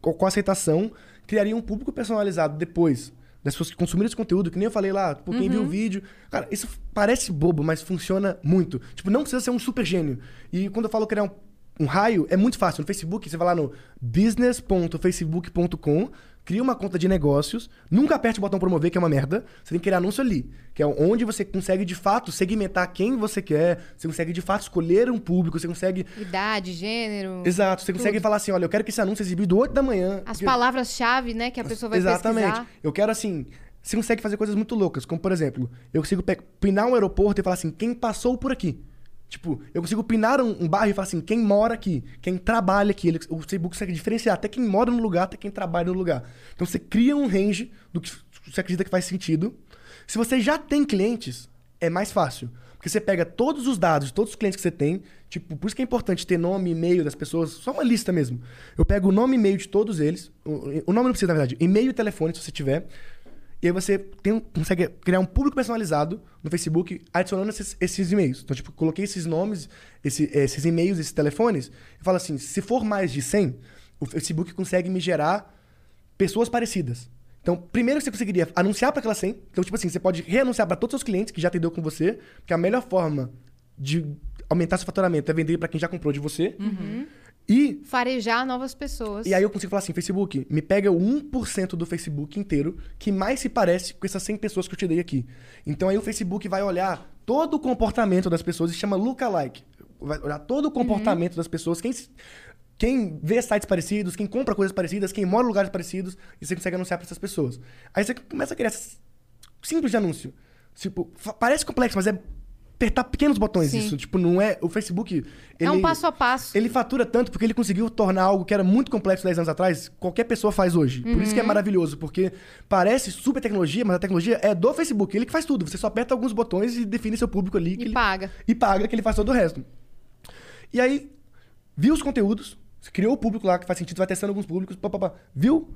com aceitação, criaria um público personalizado depois das pessoas que consumiram esse conteúdo, que nem eu falei lá, pô, quem viu o vídeo. Cara, isso parece bobo, mas funciona muito. Tipo, não precisa ser um super gênio. E quando eu falo criar um, um raio, é muito fácil. No Facebook, você vai lá no business.facebook.com, cria uma conta de negócios, nunca aperte o botão promover, que é uma merda. Você tem que criar anúncio ali, que é onde você consegue de fato segmentar quem você quer, você consegue de fato escolher um público, você consegue. Idade, gênero. Exato, você consegue falar assim: olha, eu quero que esse anúncio seja exibido 8 da manhã. As palavras-chave, né, que a pessoa vai Exatamente. pesquisar. Eu quero assim. Você consegue fazer coisas muito loucas, como por exemplo, eu consigo pinar um aeroporto e falar assim, quem passou por aqui? Tipo, eu consigo pinar um, um bairro e falar assim, quem mora aqui, quem trabalha aqui. Ele, o Facebook consegue diferenciar até quem mora no lugar, até quem trabalha no lugar. Então você cria um range do que você acredita que faz sentido. Se você já tem clientes, é mais fácil. Porque você pega todos os dados, todos os clientes que você tem, tipo, por isso que é importante ter nome e-mail das pessoas, só uma lista mesmo. Eu pego o nome e e-mail de todos eles, o, o nome não precisa, na verdade, e-mail e telefone, se você tiver. E aí você tem, consegue criar um público personalizado no Facebook adicionando esses, esses e-mails. Então, tipo, coloquei esses nomes, esse- esses e-mails, esses telefones, e falo assim, se for mais de 100, o Facebook consegue me gerar pessoas parecidas. Então, primeiro você conseguiria anunciar para aquelas 100. Então, tipo assim, você pode reanunciar para todos os seus clientes que já atendeu com você, porque a melhor forma de aumentar seu faturamento é vender para quem já comprou de você. E Farejar novas pessoas. e aí eu consigo falar assim, Facebook, me pega o 1% do Facebook inteiro que mais se parece com essas 100 pessoas que eu te dei aqui. Então aí o Facebook vai olhar todo o comportamento das pessoas e chama lookalike. Vai olhar todo o comportamento das pessoas, quem, quem vê sites parecidos, quem compra coisas parecidas, quem mora em lugares parecidos, e você consegue anunciar para essas pessoas. Aí você começa a criar simples de anúncio. Tipo, parece complexo, mas é apertar pequenos botões Sim. isso. Tipo, não é... O Facebook... É um ele- passo a passo. ele fatura tanto porque ele conseguiu tornar algo que era muito complexo 10 anos atrás, qualquer pessoa faz hoje. Por isso que é Uhum. maravilhoso, porque parece super tecnologia, mas a tecnologia é do Facebook, ele que faz tudo. Você só aperta alguns botões e define seu público ali. que E ele- paga. E paga, que ele faz todo o resto. E aí, viu os conteúdos, criou o público lá que faz sentido, vai testando alguns públicos, pá, pá, pá. viu?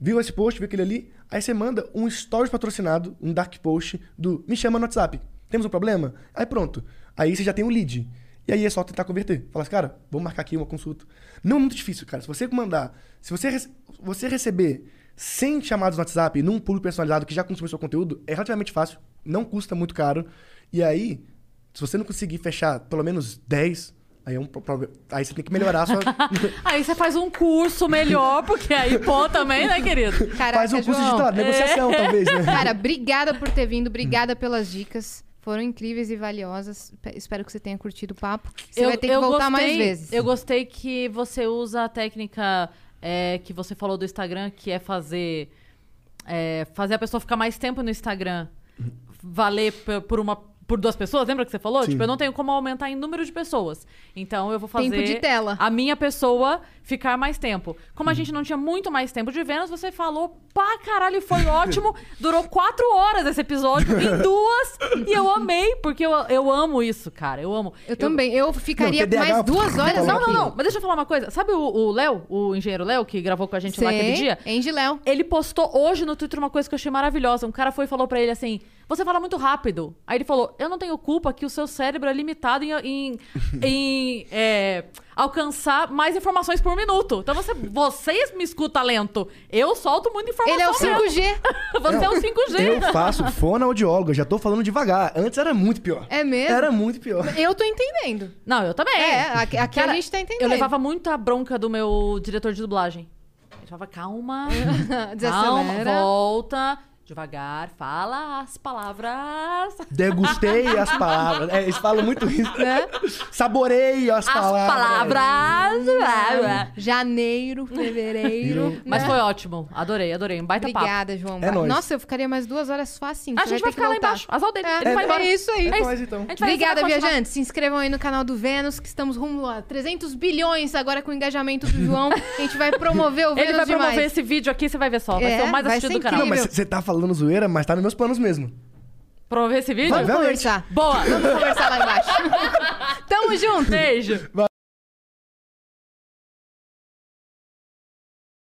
Viu esse post, viu aquele ali, aí você manda um stories patrocinado, um dark post do me chama no WhatsApp. Temos um problema? Aí pronto. Aí você já tem um lead. E aí é só tentar converter. Fala assim, cara, vamos marcar aqui uma consulta. Não é muito difícil, cara. Se você mandar, se você, rece- você receber 100 chamados no WhatsApp num público personalizado que já consumiu seu conteúdo, é relativamente fácil, não custa muito caro. E aí, se você não conseguir fechar pelo menos 10, aí é um. Aí você tem que melhorar a sua. <laughs> Aí você faz um curso melhor, porque aí pô também, né, querido? Caraca, Faz um curso João. de negociação, talvez, né? Cara, obrigada por ter vindo, obrigada pelas dicas. Foram incríveis e valiosas. Pe- Espero que você tenha curtido o papo. Você vai ter que voltar mais gostei- vezes. Eu gostei que você usa a técnica é, que você falou do Instagram, que é fazer, é, fazer a pessoa ficar mais tempo no Instagram valer por uma por duas pessoas, lembra que você falou? Sim. Tipo, eu não tenho como aumentar em número de pessoas. Então eu vou fazer Tempo de tela. a minha pessoa ficar mais tempo. Como a gente não tinha muito mais tempo de Vênus, você falou pá caralho, foi <laughs> ótimo. Durou quatro horas esse episódio, em duas. E eu amei, porque eu, eu amo isso, cara. Eu amo. Eu também. Eu ficaria Não, mais duas eu- horas Não, não, não. Mas deixa eu falar uma coisa. Sabe o- Léo, o engenheiro Léo, que gravou com a gente lá aquele dia? Angie Léo. Ele postou hoje no Twitter uma coisa que eu achei maravilhosa. Um cara foi e falou pra ele assim: Você fala muito rápido. Aí ele falou: Eu não tenho culpa que o seu cérebro é limitado em, em, <laughs> em, é, alcançar mais informações por minuto. Então você, vocês me escutam lento. Eu solto muita informação. Ele é o mesmo. 5G. <laughs> Você é o 5G. Eu faço fonoaudiólogo, eu já tô falando devagar. Antes era muito pior. É mesmo? Era muito pior. Eu tô entendendo. Não, eu também. É, aqui, aqui Cara, a gente tá entendendo. Eu levava muita bronca do meu diretor de dublagem. Ele falava, calma, <laughs> calma, volta, devagar, fala as palavras. Degustei <laughs> as palavras. É, eles falam muito isso. Né? Saborei as, As palavras. palavras. Janeiro, fevereiro. Mas né? foi ótimo. Adorei, adorei. Um baita papo. Obrigada, João. É nóis. Nossa, eu ficaria mais duas horas facinho. A Você gente vai ficar lá embaixo. Azar dele. É, é embora. isso aí. É isso. Mas então. A Obrigada, viajantes. Se inscrevam aí no canal do Vênus, que estamos rumo a 300 bilhões agora com o engajamento do João. A gente vai promover o Vênus Ele vai promover demais. esse vídeo aqui, você vai ver só. Vai É, ser o mais assistido do canal. Não, mas você tá falando zoeira, mas tá nos meus planos mesmo. Promover esse vídeo? Vamos Obviamente. conversar. Boa. Vamos conversar lá embaixo. <laughs> Tamo junto. Beijo.